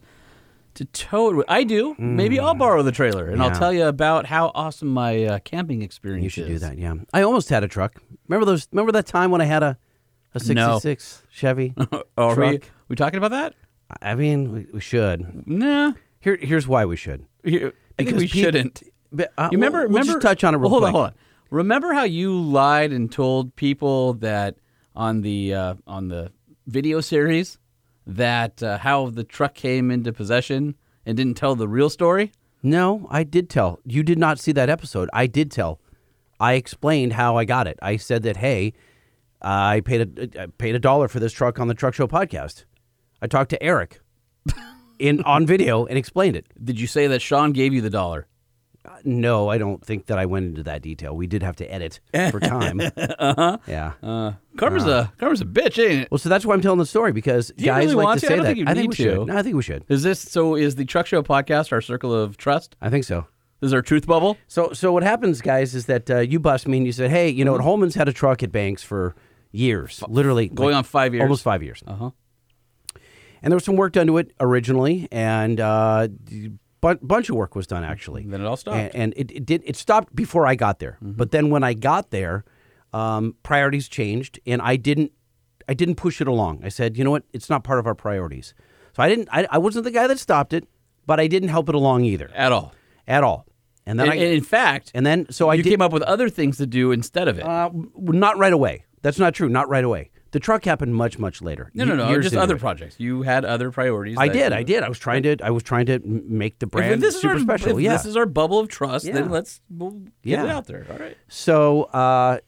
to tow it with. I do. Maybe I'll borrow the trailer, and I'll Hmm. Tell you about how awesome my uh, camping experience You should is. do that. Yeah, I almost had a truck. Remember those? Remember that time when I had a a No. '66 Chevy? Are we, truck? we talking about that? I mean, we, we should. Nah. Here, here's why we should. I think Because we peop- shouldn't. But, uh, You remember? We'll, we'll remember? just touch on it real well, hold quick. on, hold on. Remember how you lied and told people that on the uh, on the video series that uh, how the truck came into possession and didn't tell the real story? No, I did tell. You did not see that episode. I did tell. I explained how I got it. I said that, hey, I paid a I paid a dollar for this truck on the Truck Show podcast. I talked to Eric in on video and explained it. Did you say that Sean gave you the dollar? Uh, No, I don't think that I went into that detail. We did have to edit for time. uh-huh. Yeah. Uh, Karma's a Karma's a bitch, ain't it? well, so that's why I'm telling the story because you guys really like want to to? I say don't that. think you I think we to. should. No, I think we should. Is this so? Is the Truck Show podcast our circle of trust? I think so. Is our truth bubble? So, so what happens, guys, is that uh, you bust me and you said, "Hey, you know Mm-hmm. what? Holman's had a truck at Banks for years, literally Going like, on five years. almost five years." Uh huh. And there was some work done to it originally, and uh, bu- bunch of work was done actually. Then it all stopped. And, and it, it did. It stopped before I got there. But then when I got there, um, priorities changed, and I didn't. I didn't push it along. I said, you know what? It's not part of our priorities. So I didn't. I, I wasn't the guy that stopped it, but I didn't help it along either At all. at all. And then And, I. and in fact, and then so I you did, came up with other things to do instead of it. Uh, not right away. That's not true. Not right away. The truck happened much, much later. no, no, no. years Just other it. projects. You had other priorities. I did. you- I did. I was trying to. I was trying to make the brand this is super our, special. if yeah. this is our bubble of trust, Yeah. then let's we'll get it out there. All right. so uh,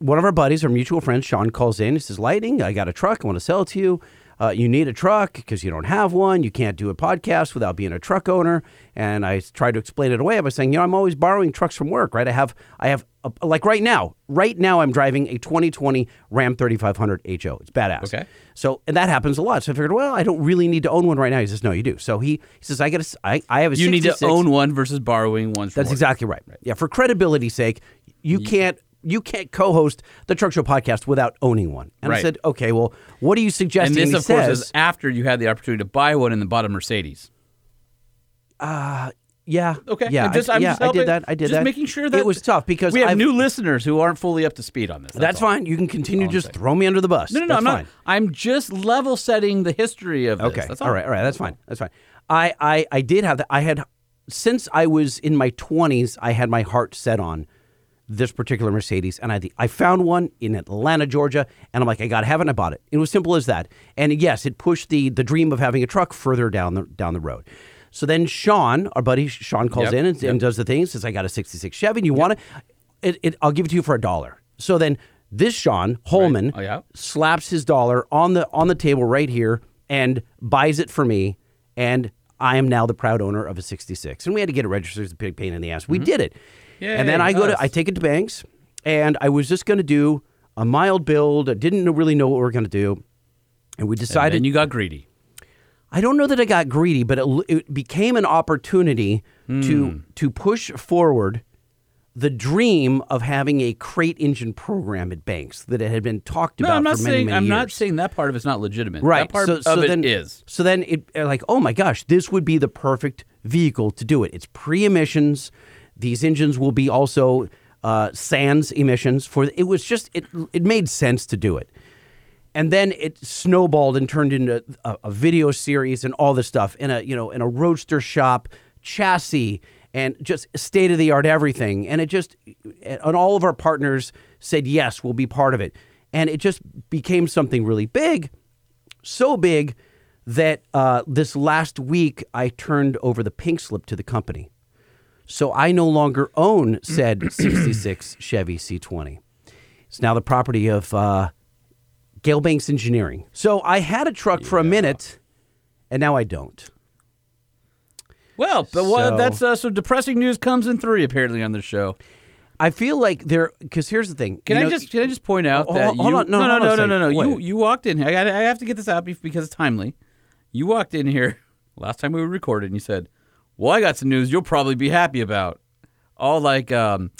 one of our buddies, our mutual friend Sean, calls in. He says, "Lightning, I got a truck. I want to sell it to you. Uh, you need a truck because you don't have one. You can't do a podcast without being a truck owner." And I tried to explain it away by saying, "You know, I'm always borrowing trucks from work, right? I have, I have, a, like right now, right now, I'm driving a 2020 Ram 3500 HO. It's badass. Okay. So and that happens a lot. So I figured, well, I don't really need to own one right now. He says, no, you do. So he, he says, I got to, I, I have a You need to own one versus borrowing one. From That's work. exactly right. Yeah, for credibility's sake, you can't you can't co-host the Truck Show podcast without owning one. And I said, okay, well, what are you And suggesting? this, he of course, is after you had the opportunity to buy one and then bought a Mercedes. Uh, yeah, Okay. yeah, I'm just, I, I'm yeah, just I did that. I did just that. making sure that it was tough because we have I've- new listeners who aren't fully up to speed on this. That's all. fine. You can continue to just saying. throw me under the bus. No, no, no. That's I'm fine. not. I'm just level setting the history of this. Okay. That's all right. All right. That's fine. That's fine. I, I, I did have that. I had, since I was in my 20s, I had my heart set on this particular Mercedes. And I, I found one in Atlanta, Georgia. And I'm like, I got to have it. And I bought it. It was simple as that. And yes, it pushed the, the dream of having a truck further down the, down the road. So then Sean, our buddy Sean, calls Yep, in and, yep. and does the thing. Says, I got a 66 Chevy. And you want it? It? I'll give it to you for a dollar. So then this Sean Holman Oh, yeah? slaps his dollar on the on the table right here and buys it for me and I am now the proud owner of a 66. And we had to get it registered. It's a big pain in the ass. We mm-hmm. did it. And then I go us. to I take it to Banks and I was just going to do a mild build. I didn't really know what we were going to do. And we And decided then you got greedy. I don't know that I got greedy, but it, it became an opportunity Hmm. to to push forward the dream of having a crate engine program at Banks that it had been talked No, about I'm not for many, saying many I'm years. not saying that part of it's not legitimate. Right. That part so, of so it then, is. So then it like, oh my gosh, this would be the perfect vehicle to do it. It's pre-emissions. These engines will be also uh, sans emissions. For it was just it. It made sense to do it, and then it snowballed and turned into a, a video series and all this stuff in a you know in a roadster shop chassis and just state of the art everything. And it just and all of our partners said yes, we'll be part of it, and it just became something really big so big that uh, this last week I turned over the pink slip to the company. So I no longer own said 66 Chevy C20. It's now the property of uh, Gale Banks Engineering. So I had a truck for a minute, and now I don't. Well, but So- that's uh, so depressing news comes in three apparently on this show. I feel like there because here's the thing. Can you I know, just can I just point out Hold- that hold you on, no, no on no no no no you you walked in. Here. I got I have to get this out because it's timely. You walked in here last time we were recorded and you said, "Well, I got some news you'll probably be happy about." All like um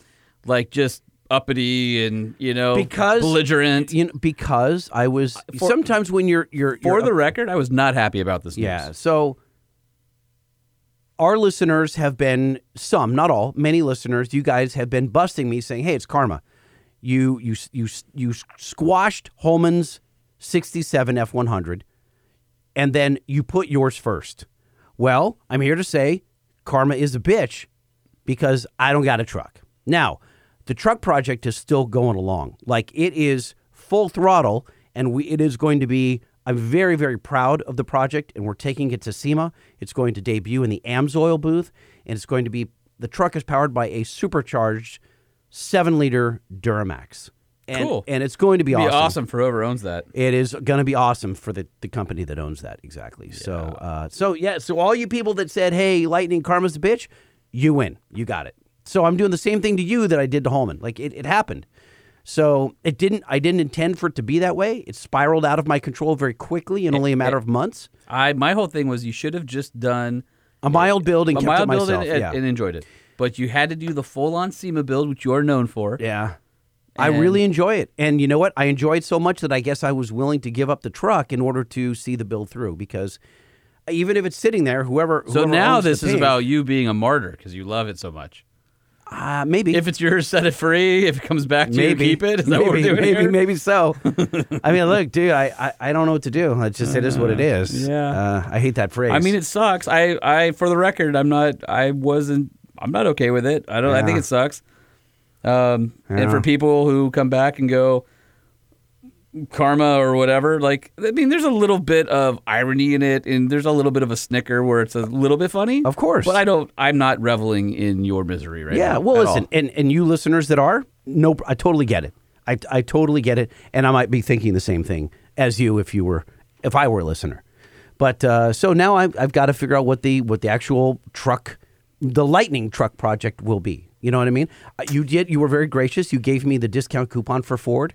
like just uppity and you know because belligerent. You know, because I was for- sometimes when you're you're, For you're the record, I was not happy about this news. Yeah. So our listeners have been some, not all, many listeners. You guys have been busting me, saying, "Hey, it's karma. You you you you squashed Holman's '67 F100, and then you put yours first. Well, I'm here to say, karma is a bitch because I don't got a truck now. The truck project is still going along. Like it is full throttle, and we it is going to be. I'm very very proud of the project, and we're taking it to SEMA. It's going to debut in the Amsoil booth, and it's going to be the truck is powered by a supercharged seven liter Duramax. And, Cool. and it's going to be, be awesome. awesome for whoever owns that. It is going to be awesome for the, the company that owns that exactly. So uh, so yeah. So all you people that said, "Hey, Lightning Karma's a bitch," you win. You got it. So I'm doing the same thing to you that I did to Holman. Like it, it happened. So it didn't. I didn't intend for it to be that way. It spiraled out of my control very quickly in only a matter of months. I my whole thing was you should have just done A mild build and a kept mild it build myself. and, yeah. and enjoyed it. But you had to do the full on SEMA build, which you are known for. Yeah. I really enjoy it. And you know what? I enjoy it so much that I guess I was willing to give up the truck in order to see the bill through because even if it's sitting there, whoever. So whoever now this is about you being a martyr because you love it so much. Uh, maybe. If it's yours, set it free. If it comes back to maybe you, keep it. Is that maybe, what we're doing maybe, here? maybe so. I mean, look, dude, I, I, I don't know what to do. It's just it is what it is. yeah. Uh, I hate that phrase. I mean, it sucks. I, I, for the record, I'm not. I wasn't. I'm not okay with it. I don't. I think it sucks. Um, Yeah. and for people who come back and go karma or whatever, like I mean, there's a little bit of irony in it, and there's a little bit of a snicker where it's a little bit funny. Of course. but I don't. I'm not reveling in your misery right yeah. now. Well, listen, all. and and you listeners that are, no, I totally get it. I, I totally get it, and I might be thinking the same thing as you if you were, if I were a listener. But uh, so now I've, I've got to figure out what the what the actual truck, the Lightning truck project will be. You know what I mean? Uh, You did. You were very gracious. You gave me the discount coupon for Ford,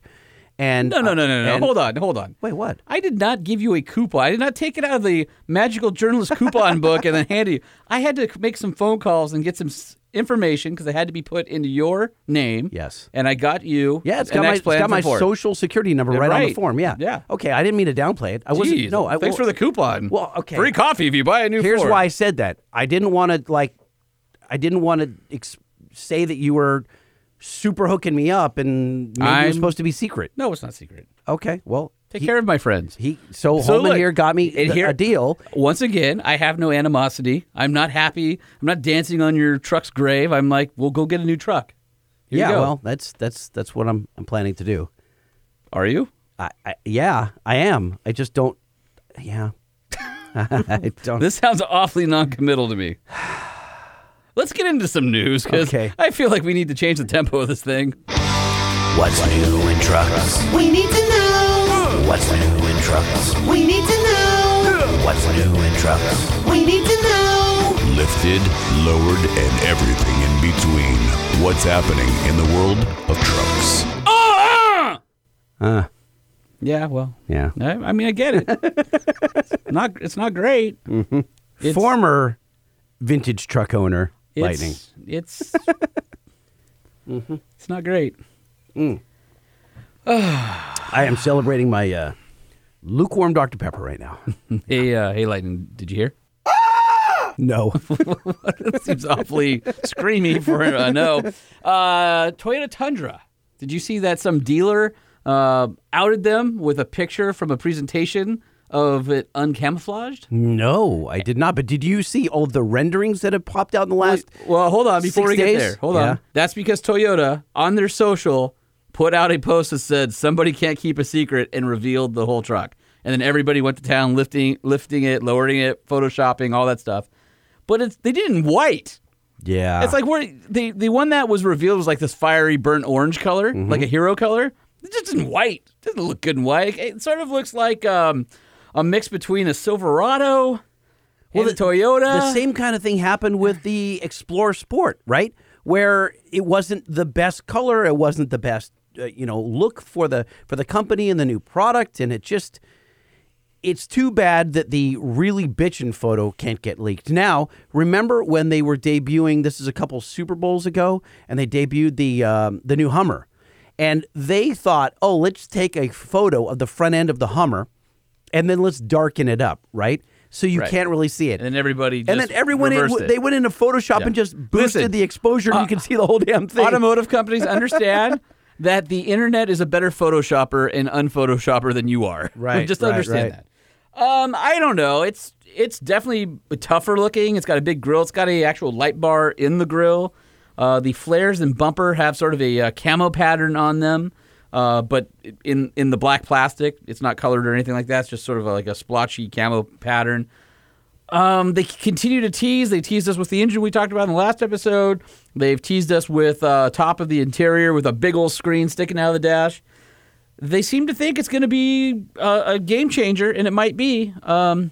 and No, no, no, no, no. and- Hold on, hold on. Wait, what? I did not give you a coupon. I did not take it out of the magical journalist coupon book and then hand it you. I had to make some phone calls and get some s- information because it had to be put into your name. Yes. And I got you. Yeah, it's got my, it's got my social security number Yeah, right, on the form. Yeah. Yeah. Okay, I didn't mean to downplay it. I wasn't. No, I, thanks well, for the coupon. Well, okay. Free coffee if you buy a new Here's Ford. why I said that. I didn't want to like. I didn't want to ex- say that you were super hooking me up, and maybe it I'm- was supposed to be secret. No, it's not secret. Okay. Well, Take he, care of my friends. He so, So Holman look, here got me and th- here- a deal. Once again, I have no animosity. I'm not happy. I'm not dancing on your truck's grave. I'm like, we'll go get a new truck. Here you yeah. go. Well, that's that's that's what I'm I'm planning to do. Are you? I, I yeah I am. I just don't. Yeah. I don't. This sounds awfully non-committal to me. Let's get into some news because Okay. I feel like we need to change the tempo of this thing. What's new in trucks? We need to know. What's new in trucks? We need to know. What's new in trucks? We need to know. Lifted, lowered, and everything in between. What's happening in the world of trucks? Uh, Yeah, well, yeah. I, I mean, I get it. it's not it's not great. Mm-hmm. It's, Former vintage truck owner, it's, Lightning. It's It's not great. I am celebrating my uh, lukewarm Dr. Pepper right now. Hey, uh, hey, Lightning, did you hear? no. That seems awfully screamy for a no. Uh, Toyota Tundra. Did you see that some dealer uh, outed them with a picture from a presentation of it uncamouflaged? no, I did not. But did you see all the renderings that have popped out in the last? Well, hold on before we get days? there. Hold Yeah. on. That's because Toyota on their social put out a post that said somebody can't keep a secret and revealed the whole truck. And then everybody went to town lifting lifting it, lowering it, photoshopping, all that stuff. But it's they did it in white. Yeah. It's like where the the one that was revealed was like this fiery burnt orange color, Mm-hmm. like a hero color. It's just in white. It doesn't look good in white. It sort of looks like um, a mix between a Silverado and a Toyota. The same kind of thing happened with the Explorer Sport, right? Where it wasn't the best color, it wasn't the best, uh, you know, look for the for the company and the new product, and it just it's too bad that the really bitchin' photo can't get leaked. Now, remember when they were debuting? This is a couple Super Bowls ago, and they debuted the um, the new Hummer, and they thought, oh, let's take a photo of the front end of the Hummer, and then let's darken it up, right? So you Right. can't really see it. and then everybody And then everyone in, it. they went into Photoshop Yeah. and just boosted Listen, the exposure, and uh, you can see the whole damn thing. Automotive companies understand that the internet is a better photoshopper and unphotoshopper than you are. Right, Just right, understand right. that. Um, I don't know. It's it's definitely tougher looking. It's got a big grill. It's got a actual light bar in the grill. Uh, the flares and bumper have sort of a uh, camo pattern on them, uh, but in in the black plastic. It's not colored or anything like that. It's just sort of a, like a splotchy camo pattern. Um, they continue to tease. They teased us with the engine we talked about in the last episode. They've teased us with uh, top of the interior with a big old screen sticking out of the dash. They seem to think it's going to be a, a game changer, and it might be. Um,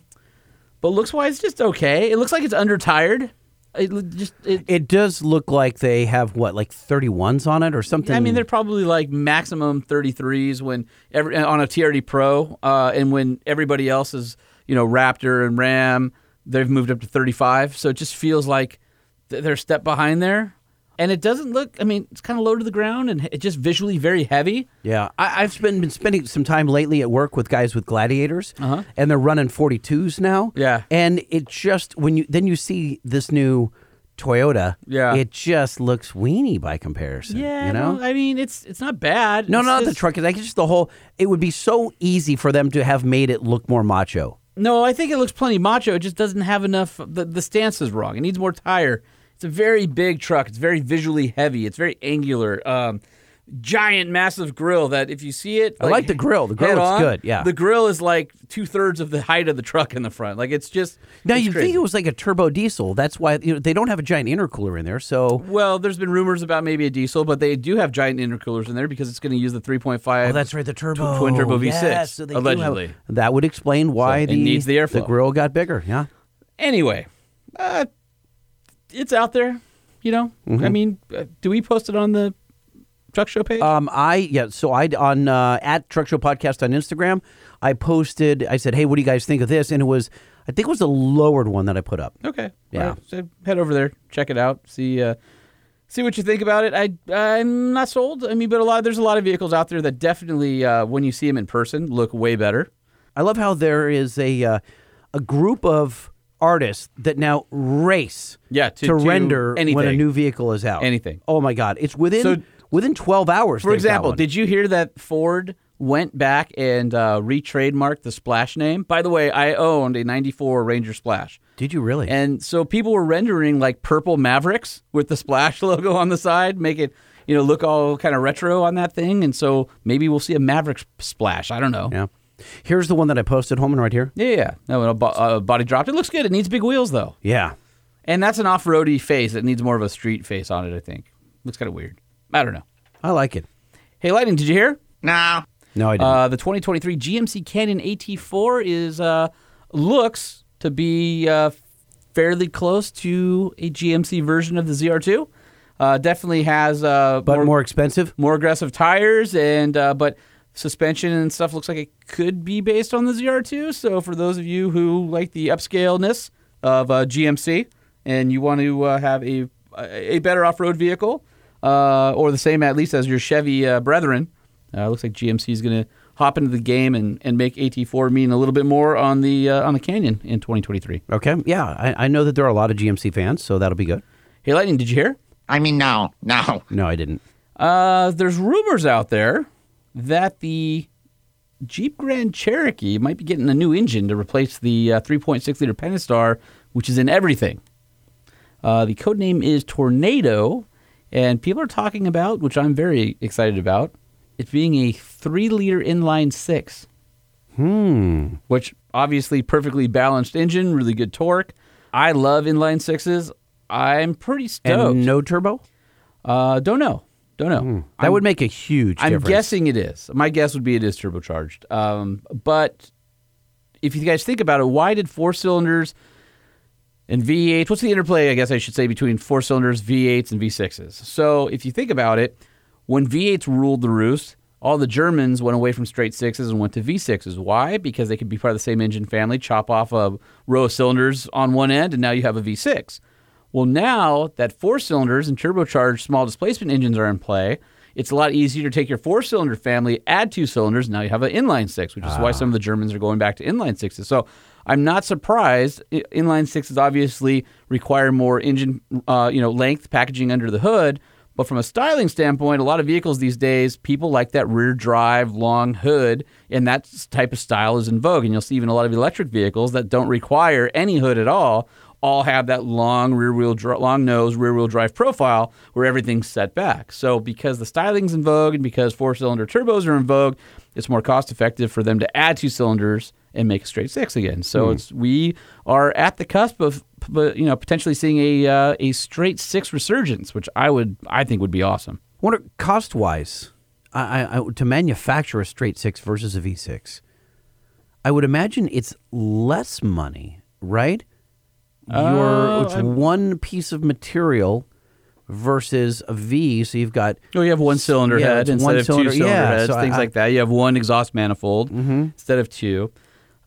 but looks wise, just okay. It looks like it's under tired. It just it, it does look like they have what, like 31s on it or something. I mean, they're probably like maximum 33s when every on a TRD Pro, uh, and when everybody else is, you know, Raptor and Ram, they've moved up to 35. So it just feels like they're a step behind there. And it doesn't look. I mean, it's kind of low to the ground, and it's just visually very heavy. Yeah, I, I've been, been spending some time lately at work with guys with gladiators, Uh-huh. and they're running 42s now. Yeah. and it just when you then you see this new Toyota, Yeah. it just looks weeny by comparison. Yeah, you know. no, I mean, it's it's not bad. no, It's not the just- truck. Like just the whole. It would be so easy for them to have made it look more macho. No, I think it looks plenty macho. It just doesn't have enough. The, the stance is wrong. It needs more tire. It's a very big truck. It's very visually heavy. It's very angular. Um, giant, massive grill that if you see it, I like the grill. The grill looks on, good, yeah. the grill is like two thirds of the height of the truck in the front. Like it's just. Now you think it was like a turbo diesel. That's why you know they don't have a giant intercooler in there. So Well, there's been rumors about maybe a diesel, but they do have giant intercoolers in there because it's going to use the 3.5. Oh, that's right, the turbo twin turbo V6, Yes, so do have- allegedly. that would explain why So the needs the airflow. grill got bigger. Yeah, Anyway, uh, it's out there. You know, Mm-hmm. I mean, uh, do we post it on the truck show page? um, I yeah. So I on uh, at Truck Show Podcast on Instagram, I posted. I said, "Hey, what do you guys think of this?" And it was, I think it was the lowered one that I put up. Okay. Yeah. Right, so head over there, check it out, see uh, see what you think about it. I I'm not sold. I mean, but a lot there's a lot of vehicles out there that definitely, uh, when you see them in person, look way better. I love how there is a uh, a group of artists that now race Yeah, to- to, to render when a new vehicle is out. Anything. Oh my God! It's within So- within twelve hours. For example, did you hear that Ford went back and uh, re-trademarked the Splash name? By the way, I owned a '94 Ranger Splash. did you really? And so people were rendering like purple Mavericks with the Splash logo on the side, make it you know look all kind of retro on that thing. And so maybe we'll see a Maverick Splash. I don't know. yeah. Here's the one that I posted, Holman, right here. Yeah, yeah. No, a bo- uh, body dropped. It looks good. It needs big wheels though, Yeah. and that's an off-roady face. It needs more of a street face on it. I think looks kind of weird. I don't know. I like it. Hey, Lightning, did you hear? No. No, I didn't. Uh, the 2023 GMC Canyon AT4 is uh, looks to be uh, fairly close to a GMC version of the ZR2. Uh, definitely has uh, but more, expensive. more aggressive tires and uh, but suspension and stuff looks like it could be based on the ZR2. So for those of you who like the upscaleness of uh, GMC and you want to uh, have a a better off-road vehicle, uh, or the same at least as your Chevy uh, brethren. Uh, looks like GMC is going to hop into the game and, and make AT4 mean a little bit more on the uh, on the Canyon in 2023. Okay. Yeah, I, I know that there are a lot of GMC fans, so that'll be good. Hey, Lightning, did you hear? I mean, no, no. No, I didn't. Uh, there's rumors out there that the Jeep Grand Cherokee might be getting a new engine to replace the uh, 3.6 liter Pentastar, which is in everything. Uh, the code name is Tornado, and people are talking about, which I'm very excited about, it being a three liter inline six. Hmm. Which obviously perfectly balanced engine, really good torque. I love inline sixes. I'm pretty stoked. And no turbo? uh, don't know. Don't know. Hmm. That would make a huge difference. I'm difference. guessing it is. My guess would be it is turbocharged. Um, but if you guys think about it, why did four cylinders and V8? What's the interplay? I guess I should say between four cylinders, V8s, and V6s. So if you think about it, when V8s ruled the roost, all the Germans went away from straight sixes and went to V6s. Why? Because they could be part of the same engine family, chop off a row of cylinders on one end, and now you have a V6. Well, now that four cylinders and turbocharged small displacement engines are in play, it's a lot easier to take your four cylinder family, add two cylinders, now you have an inline six, which is why some of the Germans are going back to inline sixes. So I'm not surprised. Inline sixes obviously require more engine, uh, you know, length packaging under the hood. But from a styling standpoint, a lot of vehicles these days, people like that rear drive, long hood, and that type of style is in vogue. And you'll see even a lot of electric vehicles that don't require any hood at all, all have that long rear wheel, dri- long nose rear wheel drive profile where everything's set back. So because the styling's in vogue and because four cylinder turbos are in vogue, it's more cost effective for them to add two cylinders and make a straight six again. So it's we are at the cusp of you know potentially seeing a uh, a straight six resurgence, which I would I think would be awesome. wonder cost wise, I, I, to manufacture a straight six versus a V6, I would imagine it's less money, right? Your Uh, it's I'm- one piece of material versus a V, so you've got Oh, you have one cylinder Yeah, head it's instead one of cylinder- two cylinder yeah, heads, so things I- like that. You have one exhaust manifold instead of two.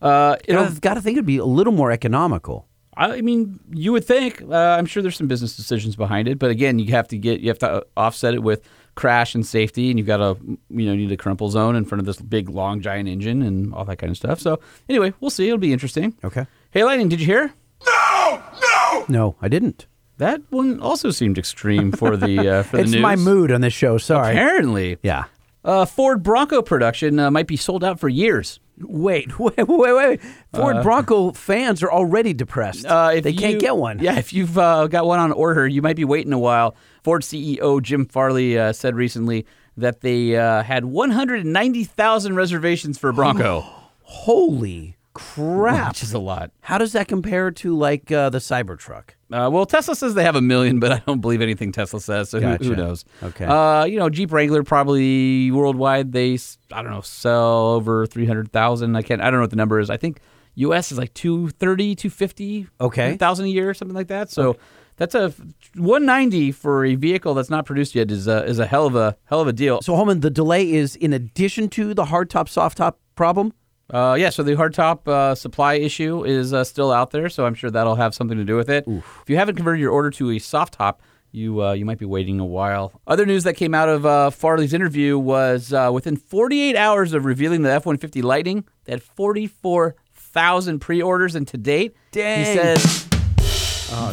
Uh, it'll, I've got to think it'd be a little more economical. I mean, you would think. Uh, I'm sure there's some business decisions behind it, but again, you have to get you have to uh, offset it with crash and safety, and you've got a you know need a crumple zone in front of this big long giant engine and all that kind of stuff. So anyway, we'll see. It'll be interesting. Okay. Hey, Lightning, did you hear? No, no, no. I didn't. That one also seemed extreme for the uh, for the It's news. my mood on this show. Sorry. Apparently, Yeah. uh, Ford Bronco production uh, might be sold out for years. Wait, wait, wait, wait. Ford Bronco fans are already depressed. Uh, if they can't get one. Yeah, if you've uh, got one on order, you might be waiting a while. Ford CEO Jim Farley uh, said recently that they uh, had 190,000 reservations for Bronco, Holy crap. which is a lot. How does that compare to like uh, the Cybertruck? Uh, well, Tesla says they have a million, but I don't believe anything Tesla says. So who, who knows? Okay. Uh, you know, Jeep Wrangler probably worldwide they I don't know sell over three hundred thousand. I can't. I don't know what the number is. I think U.S. is like 230, 250 Okay. thousand a year, or something like that. So that's a one ninety for a vehicle that's not produced yet is a is a hell of a hell of a deal. So, Holman, the delay is in addition to the hardtop, soft top problem. Uh, yeah, so the hardtop uh, supply issue is uh, still out there, so I'm sure that'll have something to do with it. If you haven't converted your order to a soft top, you uh, you might be waiting a while. Other news that came out of uh, Farley's interview was uh, within 48 hours of revealing the F-150 Lightning, they had 44,000 pre-orders, and to date, he Dang. says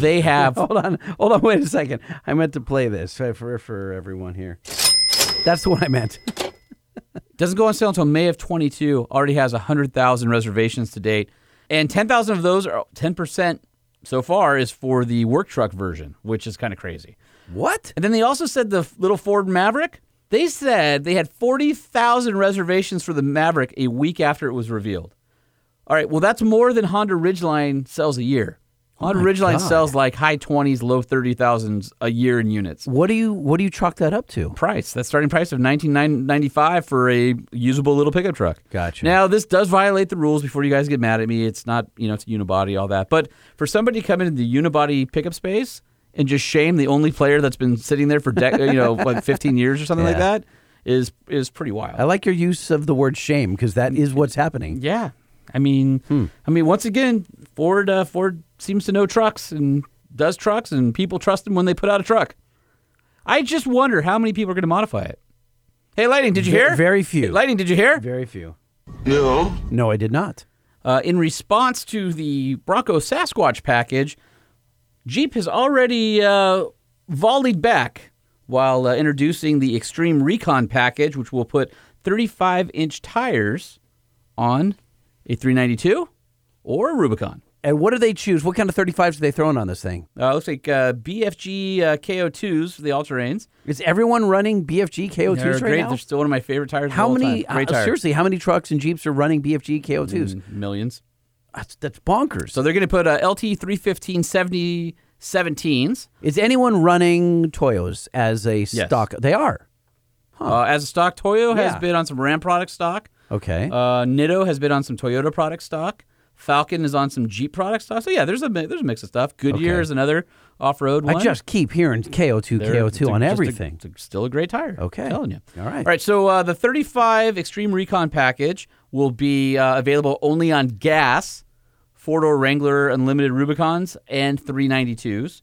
they have Hold on, hold on, wait a second. I meant to play this for for everyone here. That's the one I meant. Doesn't go on sale until May of 22. Already has 100,000 reservations to date. And 10,000 of those are 10% so far is for the work truck version, which is kind of crazy. What? And then they also said the little Ford Maverick, they said they had 40,000 reservations for the Maverick a week after it was revealed. All right, well, that's more than Honda Ridgeline sells a year. Honda Ridgeline God. sells like high 20s, low 30,000s a year in units. What do you what do you chalk that up to? Price. That starting price of nineteen ninety five for a usable little pickup truck. Gotcha. Now this does violate the rules. Before you guys get mad at me, it's not you know it's a unibody all that. But for somebody to come into the unibody pickup space and just shame the only player that's been sitting there for dec- you know like fifteen years or something like that is is pretty wild. I like your use of the word shame because that is what's happening. Yeah, I mean, Hmm. I mean, once again, Ford uh, Ford seems to know trucks and does trucks, and people trust them when they put out a truck. I just wonder how many people are going to modify it. Hey, Lightning, did you hear? very few. Hey, Lightning, did you hear? Very few. No. No, I did not. Uh, in response to the Bronco Sasquatch package, Jeep has already uh, volleyed back while uh, introducing the Extreme Recon package, which will put 35 inch tires on a 392 or a Rubicon. And what do they choose? What kind of 35s are they throwing on this thing? Uh, looks like uh, BFG uh, KO2s for the all terrains. Is everyone running BFG KO2s They're right great. now? They're still one of my favorite tires. how all many? Time. Great uh, tire. seriously, how many trucks and Jeeps are running BFG KO2s? Mm, Millions. That's, that's bonkers. So they're going to put uh, LT 315 70 17s is anyone running Toyos as a Yes. stock? They are. uh, as a stock. Toyo has Yeah. been on some Ram product stock. Okay. Uh, Nitto has been on some Toyota product stock. Falken is on some Jeep product stock. So yeah, there's a there's a mix of stuff. Goodyear Okay. is another off road one. I just keep hearing KO2, They're- KO2 it's a- on just a- everything. it's a- still a great tire. Okay. I'm telling you. All right. All right. So uh, the 35 Extreme Recon package will be uh, available only on gas, four door Wrangler Unlimited Rubicons, and 392s.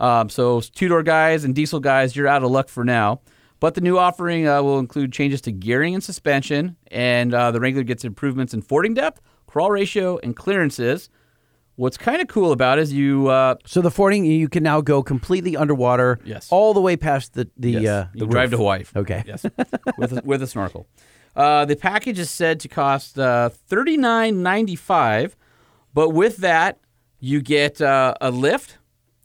Um, so two door guys and diesel guys, you're out of luck for now. But the new offering uh, will include changes to gearing and suspension, and uh, the Wrangler gets improvements in fording depth, crawl ratio, and clearances. What's kind of cool about it is you uh, So the fording, you can now go completely underwater. Yes. All the way past the the Yes. uh, you the drive to Hawaii. Okay. Yes, with a, with a snorkel. Uh, the package is said to cost uh, thirty nine ninety five, but with that you get uh, a lift,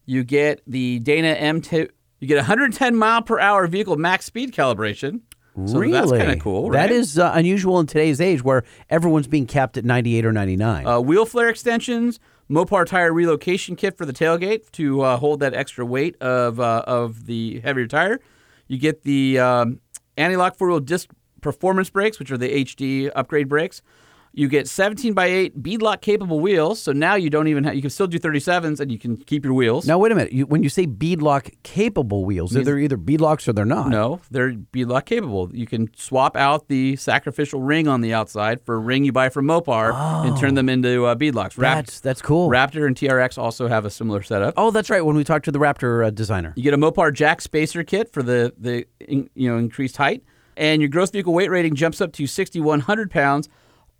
you get the Dana M two, you get 110 mile per hour vehicle max speed calibration. So really? that's kind of cool. Right? That is uh, unusual in today's age where everyone's being capped at 98 or 99. Uh, wheel flare extensions, Mopar tire relocation kit for the tailgate to uh, hold that extra weight of uh, of the heavier tire. You get the um, anti-lock four-wheel disc performance brakes, which are the HD upgrade brakes. You get 17 by 8 beadlock capable wheels, so now you don't even have, you can still do 37s and you can keep your wheels. now, wait a minute. You, when you say beadlock capable wheels, they're either beadlocks or they're not. No, they're beadlock capable. You can swap out the sacrificial ring on the outside for a ring you buy from Mopar and turn them into uh, beadlocks. Rap- That's, that's cool. Raptor and TRX also have a similar setup. Oh, that's right. When we talked to the Raptor uh, designer. You get a Mopar Jack spacer kit for the the in, you know increased height, and your gross vehicle weight rating jumps up to 6,100 pounds.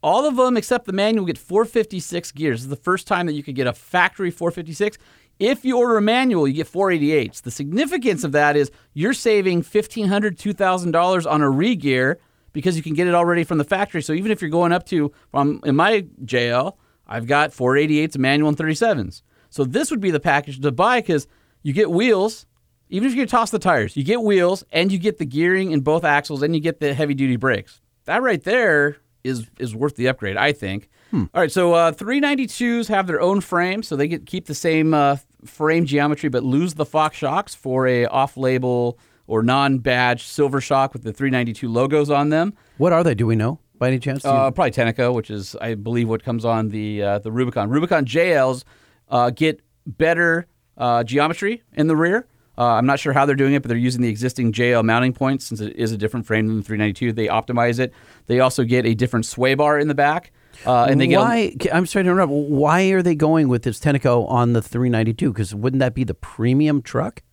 All of them except the manual get 456 gears. This is the first time that you could get a factory 456. If you order a manual, you get 488s. The significance of that is you're saving $1,500, $2,000 on a re-gear because you can get it already from the factory. So even if you're going up to, um, in my JL, I've got 488s, manual, and 37s. So this would be the package to buy because you get wheels, even if you toss the tires, you get wheels and you get the gearing in both axles and you get the heavy duty brakes. That right there is is worth the upgrade, I think. All right, so uh, 392s have their own frame, so they get keep the same uh, frame geometry, but lose the Fox shocks for a off-label or non-badge silver shock with the 392 logos on them. What are they? Do we know by any chance? You- Uh, probably Tenneco, which is I believe what comes on the uh, the Rubicon. Rubicon JLs uh, get better uh, geometry in the rear. Uh, I'm not sure how they're doing it, but they're using the existing JL mounting points since it is a different frame than the 392. They optimize it. They also get a different sway bar in the back, uh, and they get why? I'm sorry to interrupt. Why are they going with this Tenneco on the 392? Because wouldn't that be the premium truck?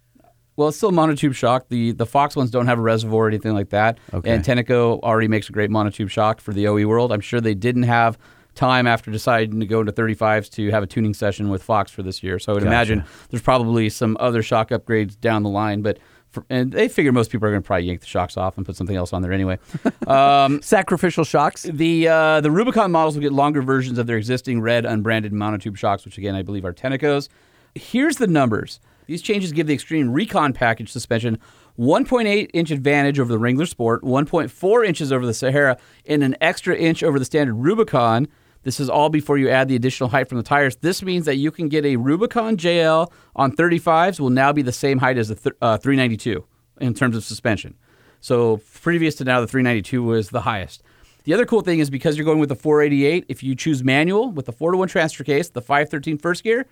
Well, it's still monotube shock. The the Fox ones don't have a reservoir or anything like that. Okay. And Tenneco already makes a great monotube shock for the OE world. I'm sure they didn't have time after deciding to go into 35s to have a tuning session with Fox for this year. So I would imagine there's probably some other shock upgrades down the line, but for, and they figure most people are going to probably yank the shocks off and put something else on there anyway. Um, Sacrificial shocks. the uh, the Rubicon models will get longer versions of their existing red unbranded monotube shocks, which again I believe are Tennecos. Here's the numbers. These changes give the Extreme Recon package suspension 1.8 inch advantage over the Wrangler Sport, 1.4 inches over the Sahara, and an extra inch over the standard Rubicon. This is all before you add the additional height from the tires. This means that you can get a Rubicon JL on 35s will now be the same height as the th- uh, 392 in terms of suspension. So previous to now, the 392 was the highest. The other cool thing is because you're going with the 488, if you choose manual with the 4 to 1 transfer case, the 513 first gear,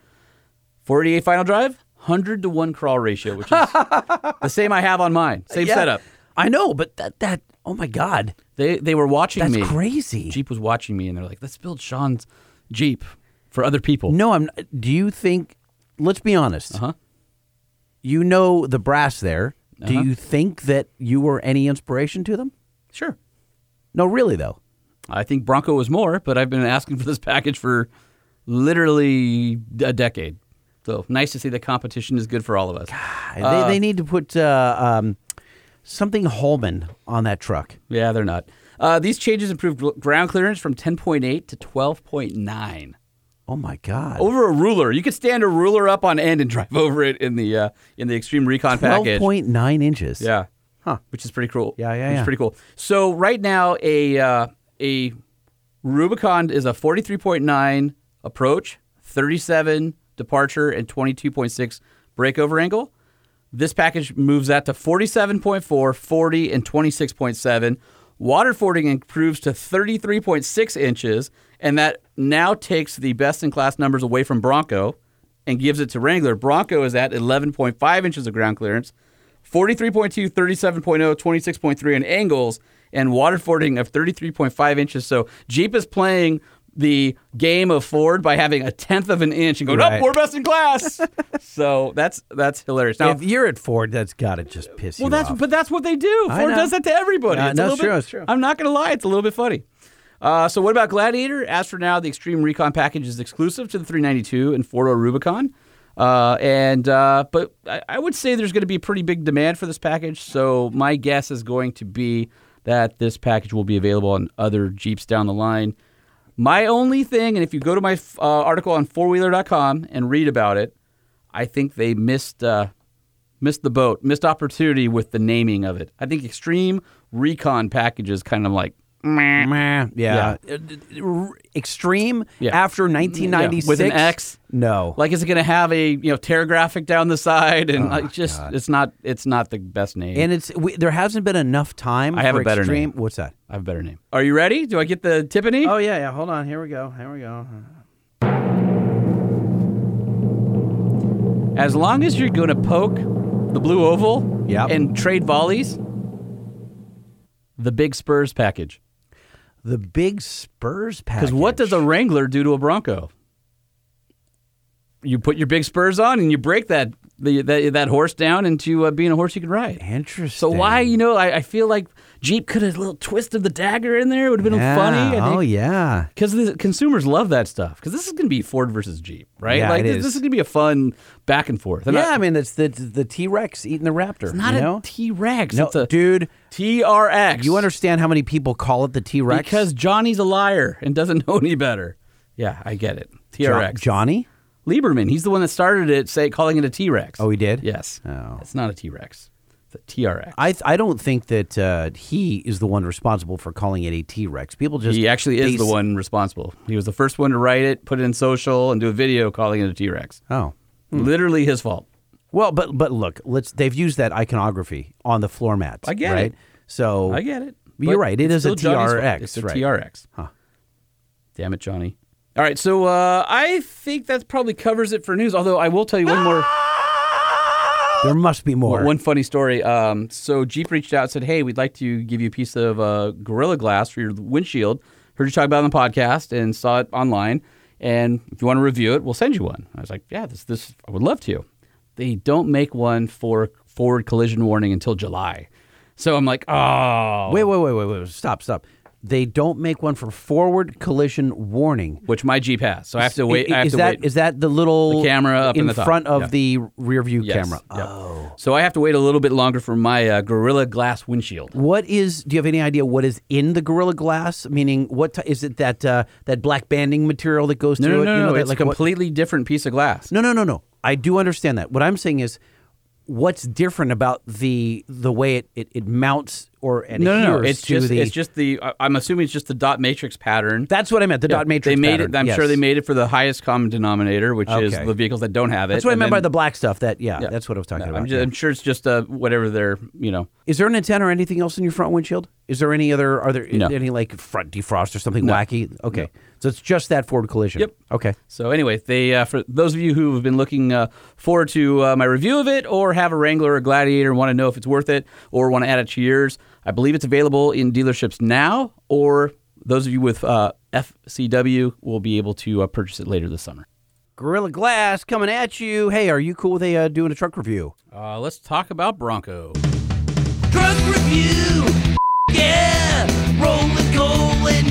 488 final drive, 100 to 1 crawl ratio, which is the same I have on mine. Same Yeah. setup. I know, but that that oh my god, They they were watching that's me. crazy. Jeep was watching me and they're like, let's build Sean's Jeep for other people. No, I'm. Do you think? Let's be honest. Uh huh. You know the brass there. Do you think that you were any inspiration to them? Sure. No, really though. I think Bronco was more, but I've been asking for this package for literally a decade. So nice to see the competition is good for all of us. they, they need to put uh, um, something Holman on that truck. Yeah, they're not. Uh, these changes improved ground clearance from 10.8 to 12.9 Oh my God! over a ruler. You could stand a ruler up on end and drive over it in the uh, in the Extreme Recon Twelve package. point nine inches. Yeah. Huh. Which is pretty cool. Yeah, yeah, Which yeah. pretty cool. So right now, a uh, a Rubicon is a 43.9 approach, 37 departure, and 22.6 breakover angle. This package moves that to 47.4, 40, and 26.7. Water fording improves to 33.6 inches, and that now takes the best in class numbers away from Bronco and gives it to Wrangler. Bronco is at 11.5 inches of ground clearance, 43.2, 37.0, 26.3 in angles, and water fording of 33.5 inches. So Jeep is playing the game of Ford by having a tenth of an inch and going, Right. oh, we're best in class. so that's that's hilarious. Now, if you're at Ford, that's got to just piss well, you that's off. but that's what they do. I Ford know. does that to everybody. It's no, a it's true, bit, it's true. I'm not going to lie, it's a little bit funny. Uh, so what about Gladiator? As for now, the Extreme Recon package is exclusive to the 392 and four-door Rubicon. Uh, and uh, but I, I would say there's going to be a pretty big demand for this package. So my guess is going to be that this package will be available on other Jeeps down the line. My only thing, and if you go to my uh, article on fourwheeler.com and read about it, I think they missed uh, missed the boat, missed opportunity with the naming of it. I think Extreme Recon package is kind of like meh. Meh, yeah. Uh, d- d- r- Extreme Yeah. after 1996 Yeah, with an X. No. Like, is it going to have a you know tear graphic down the side and like just Oh, God. it's not it's not the best name. and it's we, there hasn't been enough time. I have for a better extreme. name. What's that? I have a better name. Are you ready? Do I get the Tiffany? Oh yeah, yeah. Hold on. Here we go. Here we go. As long as you're going to poke the blue oval Yep. and trade volleys, the big Spurs package. The big Spurs package. Because what does a Wrangler do to a Bronco? You put your big spurs on and you break that the, that, that horse down into uh, being a horse you can ride. Interesting. So why, you know, I, I feel like Jeep could have a little twist of the dagger in there. It would have been Yeah. funny. Oh yeah. Because the consumers love that stuff. Because this is going to be Ford versus Jeep, right? Yeah, like it this, is. this is going to be a fun back and forth. And yeah, I- I mean it's the the T Rex eating the Raptor. it's not you know? T Rex. No, it's a dude. TRX. You understand how many people call it the T Rex? Because Jonny's a liar and doesn't know any better. Yeah, I get it. TRX. Jonny. Lieberman, he's the one that started it, say calling it a T Rex. Oh, he did. yes. Oh. It's not a T Rex. TRX. I I don't think that uh, he is the one responsible for calling it a T Rex. People just he actually is the one responsible. He was the first one to write it, put it in social, and do a video calling it a T Rex. Oh. Literally his fault. Well, but but look, let's they've used that iconography on the floor mats. I get right? it. So I get it. You're right. It's is a. TRX, It's a right. TRX. Huh. Damn it, Jonny. All right, so uh, I think that probably covers it for news. Although I will tell you one more. There must be more. One funny story. Um, so Jeep reached out and said, "Hey, we'd like to give you a piece of uh, Gorilla Glass for your windshield. Heard you talk about it on the podcast and saw it online. And if you want to review it, we'll send you one." I was like, "Yeah, this this I would love to." They don't make one for forward collision warning until July. So I'm like, "Oh, Wait, wait, wait, wait, wait. Stop, stop. They don't make one for forward collision warning. which my Jeep has. So I have to wait. I have is to that wait. is that the little The camera up in the top. front of Yeah. the rear view Yes, camera? yep. Oh. So I have to wait a little bit longer for my uh, Gorilla Glass windshield. What is? Do you have any idea what is in the Gorilla Glass? Meaning, what ti- is it that uh, that black banding material that goes No, through no, it? no, You know, no. that, It's like a what- completely different piece of glass. No, no, no, no. I do understand that. What I'm saying is, what's different about the the way it, it, it mounts or adheres No, no, no. It's just the. it's just the. I'm assuming it's just the dot matrix pattern. that's what I meant. The Yeah, dot matrix. They made pattern. it. I'm sure they made it for the highest common denominator, which is the vehicles that don't have it. That's what I meant then- by the black stuff. That yeah, Yeah. that's what I was talking No, about. I'm, ju- yeah. I'm sure it's just uh, whatever they're. You know. Is there an antenna or anything else in your front windshield? Is there any other? Are there No. any like front defrost or something wacky? Okay, so it's just that forward collision. Yep. Okay. So anyway, they uh, for those of you who have been looking uh, forward to uh, my review of it, or have a Wrangler or Gladiator and want to know if it's worth it, or want to add it to yours, I believe it's available in dealerships now, or those of you with uh, FCW will be able to uh, purchase it later this summer. Gorilla Glass coming at you. Hey, are you cool with a, uh, doing a truck review? Uh, let's talk about Bronco. Truck review. Yeah, rolling coal and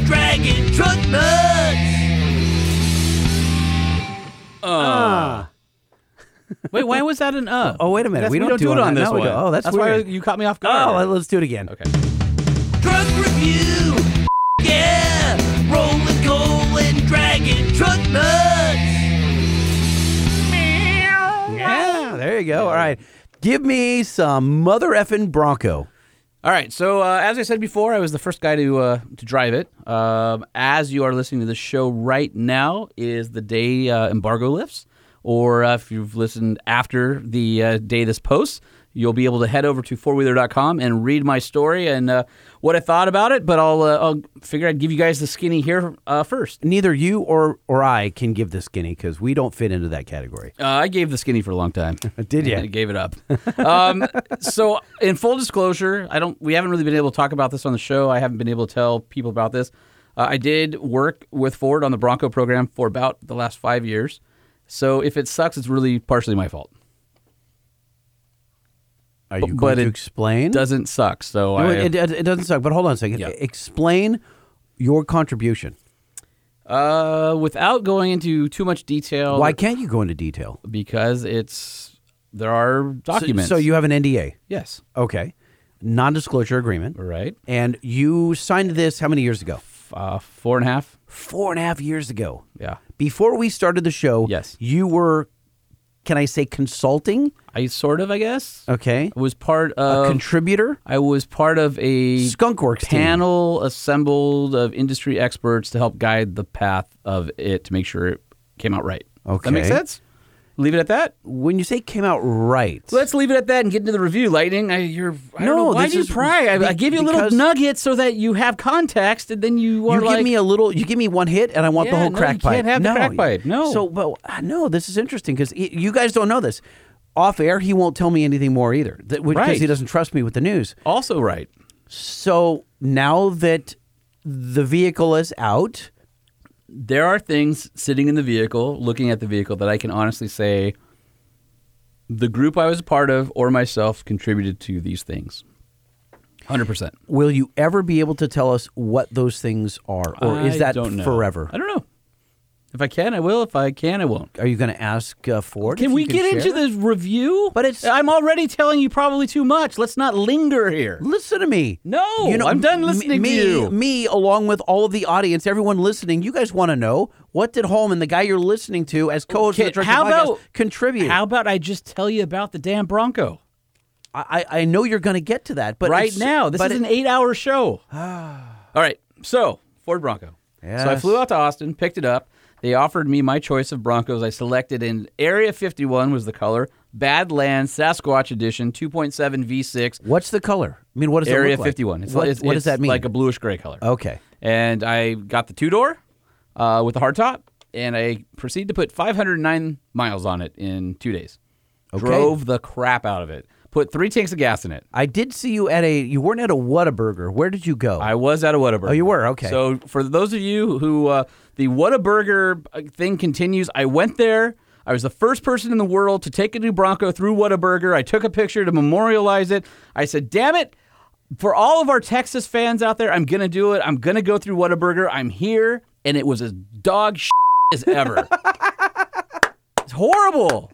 dragging truck nuts. Wait, why was that an uh? Oh, wait a minute. That's- we don't, do, it on that. this No, one. Oh, that's, that's weird. why you caught me off guard. Oh, let's do it again. okay. Truck review. Yeah, rolling coal and dragging truck nuts. Yeah, there you go. All right. Give me some mother effing Bronco. All right. So uh, as I said before, I was the first guy to uh, to drive it. Um, as you are listening to the show right now, is the day uh, embargo lifts, or if you've listened after the uh, day this posts, you'll be able to head over to fourwheeler.com and read my story and uh, what I thought about it. But I'll uh, I'll figure I'd give you guys the skinny here uh, first. Neither you or or I can give the skinny because we don't fit into that category. Uh, I gave the skinny for a long time. Did ya? I gave it up. um, so, in full disclosure, I don't. We haven't really been able to talk about this on the show. I haven't been able to tell people about this. Uh, I did work with Ford on the Bronco program for about the last five years. So, if it sucks, it's really partially my fault. Are you But going to it explain? Doesn't suck. So, No, I, it, it, it doesn't suck. But hold on a second. Yeah. Explain your contribution. uh, without going into too much detail, Why can't you go into detail? Because it's there are So, documents. so you have an NDA. yes, Okay. Non-disclosure agreement. right. And you signed this how many years ago? Uh, four and a half. Four and a half years ago. Yeah, Before we started the show, Yes. you were, can I say, consulting? I sort of, I guess, Okay. I was part of A contributor? I was part of a Skunkworks team. panel assembled of industry experts to help guide the path of it to make sure it came out right. Okay. that makes sense? Leave it at that. When you say came out right, Let's leave it at that and get into the review. Lightning, I, you're. I don't No, know. Why do you pry? I, I give you a little nugget so that you have context, and then you are you like, give me a little, you give me one hit, and I want the whole no, crack you pipe. can't have the no, crack pipe. No. So, but uh, no, this is interesting because you guys don't know this. Off air, he won't tell me anything more either, because Right. he doesn't trust me with the news. also right. So now that the vehicle is out, There are things sitting in the vehicle, looking at the vehicle, that I can honestly say the group I was a part of or myself contributed to these things. 100%. will you ever be able to tell us what those things are, or is I that don't know. forever? I don't know. If I can, I will. If I can, I won't. Are you going to ask uh, Ford? Can we get into the review? But it's- I'm already telling you probably too much. Let's not linger here. Listen to me. No, you know, I'm done listening me, to you. Me, along with all of the audience, everyone listening, you guys want to know what did Holman, the guy you're listening to, as co-host of the Truck how Podcast, about- contribute? How about I just tell you about the damn Bronco I, I know you're going to get to that, but right now? This is it- an eight-hour show. All right, so Ford Bronco. So I flew out to Austin, picked it up. They offered me my choice of Broncos. I selected in Area 51 was the color, Badlands Sasquatch Edition, 2.7 V6. What's the color? I mean, what does it Area look like? 51. It's, what it's, what does that mean? Like a bluish gray color. okay. And I got the two door uh, with the hardtop, and I proceeded to put 509 miles on it in two days. Okay. Drove the crap out of it. Put three tanks of gas in it. I did see you at a. You weren't at a Whataburger. Where did you go? I was at a Whataburger. Oh, you were? Okay. So for those of you who uh, the Whataburger uh, thing continues, I went there. I was the first person in the world to take a new Bronco through Whataburger. I took a picture to memorialize it. I said, "Damn it." For all of our Texas fans out there, I'm going to do it. I'm going to go through Whataburger. I'm here. And it was as dog as ever. it's horrible.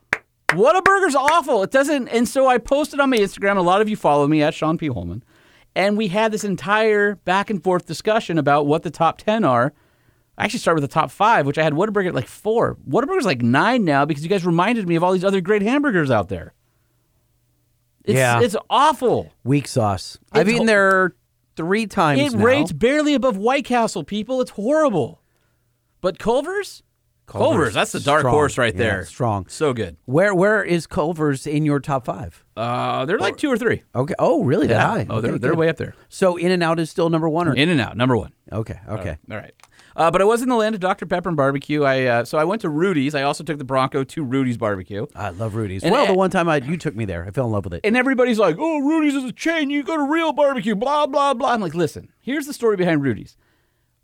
Whataburger's awful. It doesn't. And so I posted on my Instagram. A lot of you follow me at Sean P. Holman. And we had this entire back and forth discussion about what the top 10 are. I actually started with the top five, which I had Whataburger at like four. Whataburger's like nine now because you guys reminded me of all these other great hamburgers out there. It's, Yeah. It's awful. Weak sauce. I've It's eaten there three times. It now. rates barely above White Castle, people. It's horrible. But Culver's? Culver's, that's the dark Strong. horse right Yeah, there. strong. So good. Where where is Culver's in your top five? Uh, they're like two or three. Okay. Oh, really? That high? Oh, they're, Okay, they're good. way up there. So In and Out is still number one, or In and out, number one. okay, okay. All right. Uh, but I was in the land of Dr. Pepper and barbecue. I uh, so I went to Rudy's. I also took the Bronco to Rudy's barbecue. I love Rudy's. And well, I- the one time I, you took me there, I fell in love with it. And everybody's like, "Oh, Rudy's is a chain. You go to real barbecue." Blah blah blah. I'm like, listen. Here's the story behind Rudy's.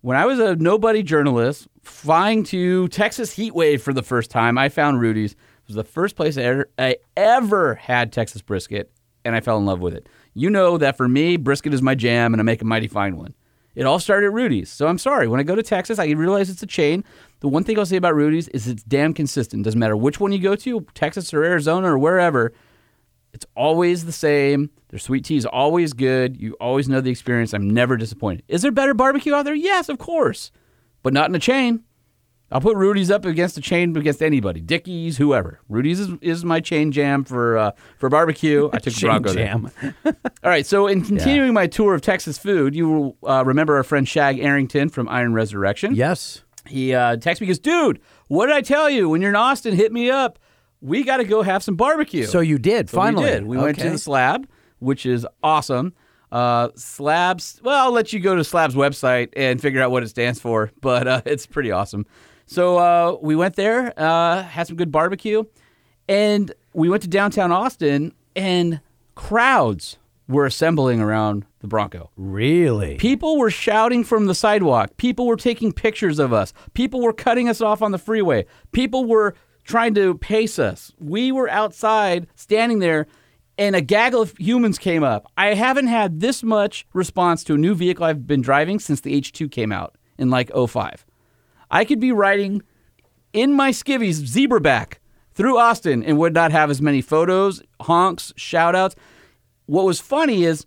When I was a nobody journalist flying to Texas heat wave for the first time, I found Rudy's. It was the first place I ever, I ever had Texas brisket and I fell in love with it. You know that for me, brisket is my jam, and I make a mighty fine one. It all started at Rudy's. So I'm sorry. When I go to Texas, I realize it's a chain. The one thing I'll say about Rudy's is it's damn consistent. Doesn't matter which one you go to, Texas or Arizona or wherever, it's always the same. Their sweet tea is always good. You always know the experience. I'm never disappointed. Is there better barbecue out there? Yes, of course, but not in a chain. I'll put Rudy's up against a chain against anybody, Dickey's, whoever. Rudy's is, is my chain jam for uh, for barbecue. I took Chain Bronco jam. All right, so in continuing my tour of Texas food, you will uh, remember our friend Shag Arrington from Iron Resurrection. Yes. He uh, texted me, goes, dude, what did I tell you? When you're in Austin, hit me up. We got to go have some barbecue. So you did So finally. We did. We went to the Slab, which is awesome. Uh, Slabs. Well, I'll let you go to Slab's website and figure out what it stands for, but uh, it's pretty awesome. So uh, we went there, uh, had some good barbecue, and we went to downtown Austin, and crowds were assembling around the Bronco. Really? People were shouting from the sidewalk. People were taking pictures of us. People were cutting us off on the freeway. People were trying to pace us. We were outside standing there and a gaggle of humans came up. I haven't had this much response to a new vehicle I've been driving since the H2 came out in like 05. I could be riding in my skivvies zebra back through Austin and would not have as many photos, honks, shout outs. What was funny is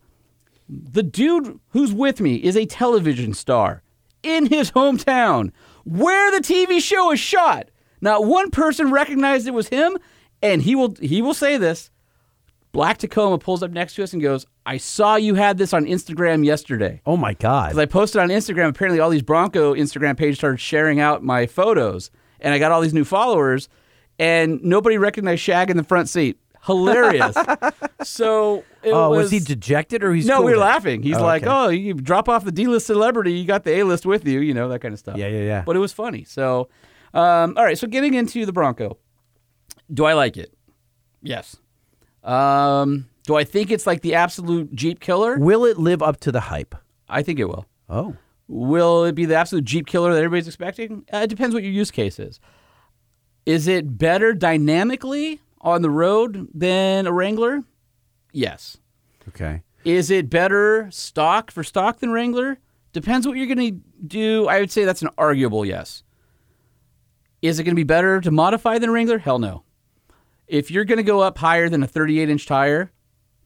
the dude who's with me is a television star in his hometown where the TV show is shot. Not one person recognized it was him, and he will he will say this. Black Tacoma pulls up next to us and goes, "I saw you had this on Instagram yesterday." Oh my God. Because I posted on Instagram, apparently all these Bronco Instagram pages started sharing out my photos, and I got all these new followers, and nobody recognized Shag in the front seat. Hilarious. so it oh, was, was, he dejected or he's no, cool we were laughing. He's Oh, like, okay. "Oh, you drop off the D-list celebrity, you got the A-list with you," you know that kind of stuff. Yeah, yeah, yeah. But it was funny. So, um, all right. So getting into the Bronco, do I like it? Yes. Um, do I think it's like the absolute Jeep killer? Will it live up to the hype? I think it will. Oh. Will it be the absolute Jeep killer that everybody's expecting? Uh, it depends what your use case is. Is it better dynamically on the road than a Wrangler? Yes. Okay. Is it better stock for stock than Wrangler? Depends what you're going to do. I would say that's an arguable yes. Is it going to be better to modify than Wrangler? Hell no. If you're going to go up higher than a 38 inch tire,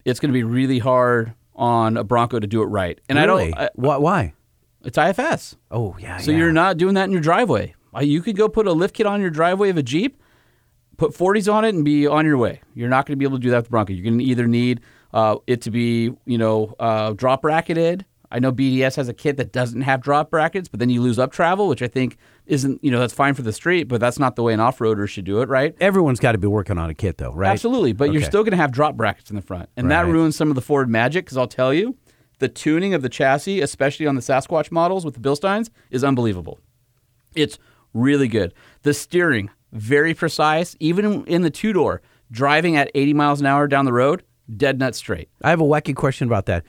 it's going to be really hard on a Bronco to do it right. And really? I don't. I, Why? It's IFS. Oh yeah. So yeah. you're not doing that in your driveway. Uh, You could go put a lift kit on your driveway of a Jeep, put 40s on it, and be on your way. You're not going to be able to do that with the Bronco. You're going to either need uh, it to be, you know, uh, drop bracketed. I know BDS has a kit that doesn't have drop brackets, but then you lose up travel, which I think isn't, you know, that's fine for the street, but that's not the way an off-roader should do it, right? Everyone's got to be working on a kit though, right? Absolutely, but you're still going to have drop brackets in the front, and that ruins some of the Ford magic. Because I'll tell you, the tuning of the chassis, especially on the Sasquatch models with the Bilsteins, is unbelievable. It's really good. The steering, very precise, even in the two door, driving at 80 miles an hour down the road, dead nut straight. I have a wacky question about that.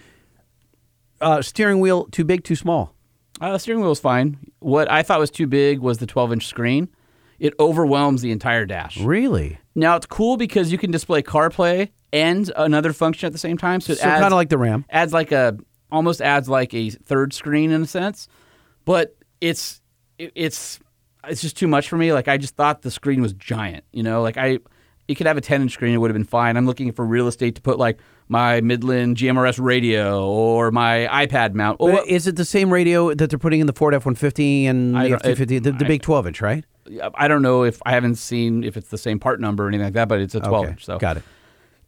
Uh, steering wheel too big, too small? Uh, the steering wheel is fine. What I thought was too big was the 12 inch screen. It overwhelms the entire dash. Really? Now it's cool because you can display CarPlay and another function at the same time. So it So adds kind of like the Ram. adds like a almost adds like a third screen in a sense, but it's it- it's it's just too much for me. Like I just thought the screen was giant. You know, like I it could have a 10 inch screen, it would have been fine. I'm looking for real estate to put like my Midland GMRS radio or my iPad mount. Or, But is it the same radio that they're putting in the Ford F one fifty and the F two fifty, the, the I- big twelve inch, right? I don't know if I haven't seen if it's the same part number or anything like that, but it's a 12 okay, inch. So got it.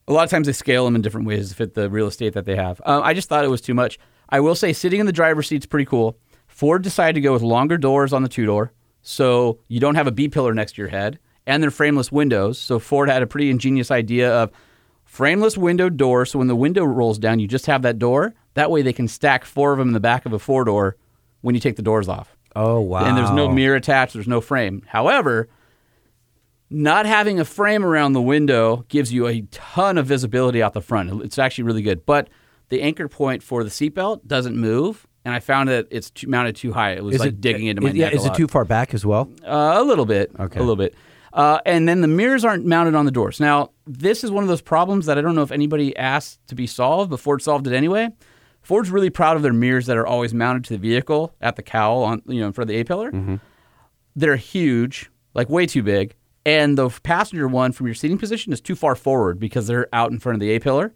a lot of times they scale them in different ways to fit the real estate that they have. Um, I just thought it was too much. I will say sitting in the driver's seat's pretty cool. Ford decided to go with longer doors on the two door, so you don't have a B pillar next to your head, and they're frameless windows. So Ford had a pretty ingenious idea of frameless window door. So when the window rolls down, you just have that door. That way they can stack four of them in the back of a four door when you take the doors off. Oh wow! And there's no mirror attached, there's no frame. However, not having a frame around the window gives you a ton of visibility out the front. It's actually really good. But the anchor point for the seatbelt doesn't move, and I found that it's too, mounted too high. It was Is like it digging into my is, yeah, neck. a is it too far back as well? Uh, a little bit. Okay. A little bit. Uh, and then the mirrors aren't mounted on the doors. Now, this is one of those problems that I don't know if anybody asked to be solved, but Ford solved it anyway. Ford's really proud of their mirrors that are always mounted to the vehicle at the cowl on you know in front of the A pillar. They're huge, like way too big, and the passenger one from your seating position is too far forward because they're out in front of the A pillar.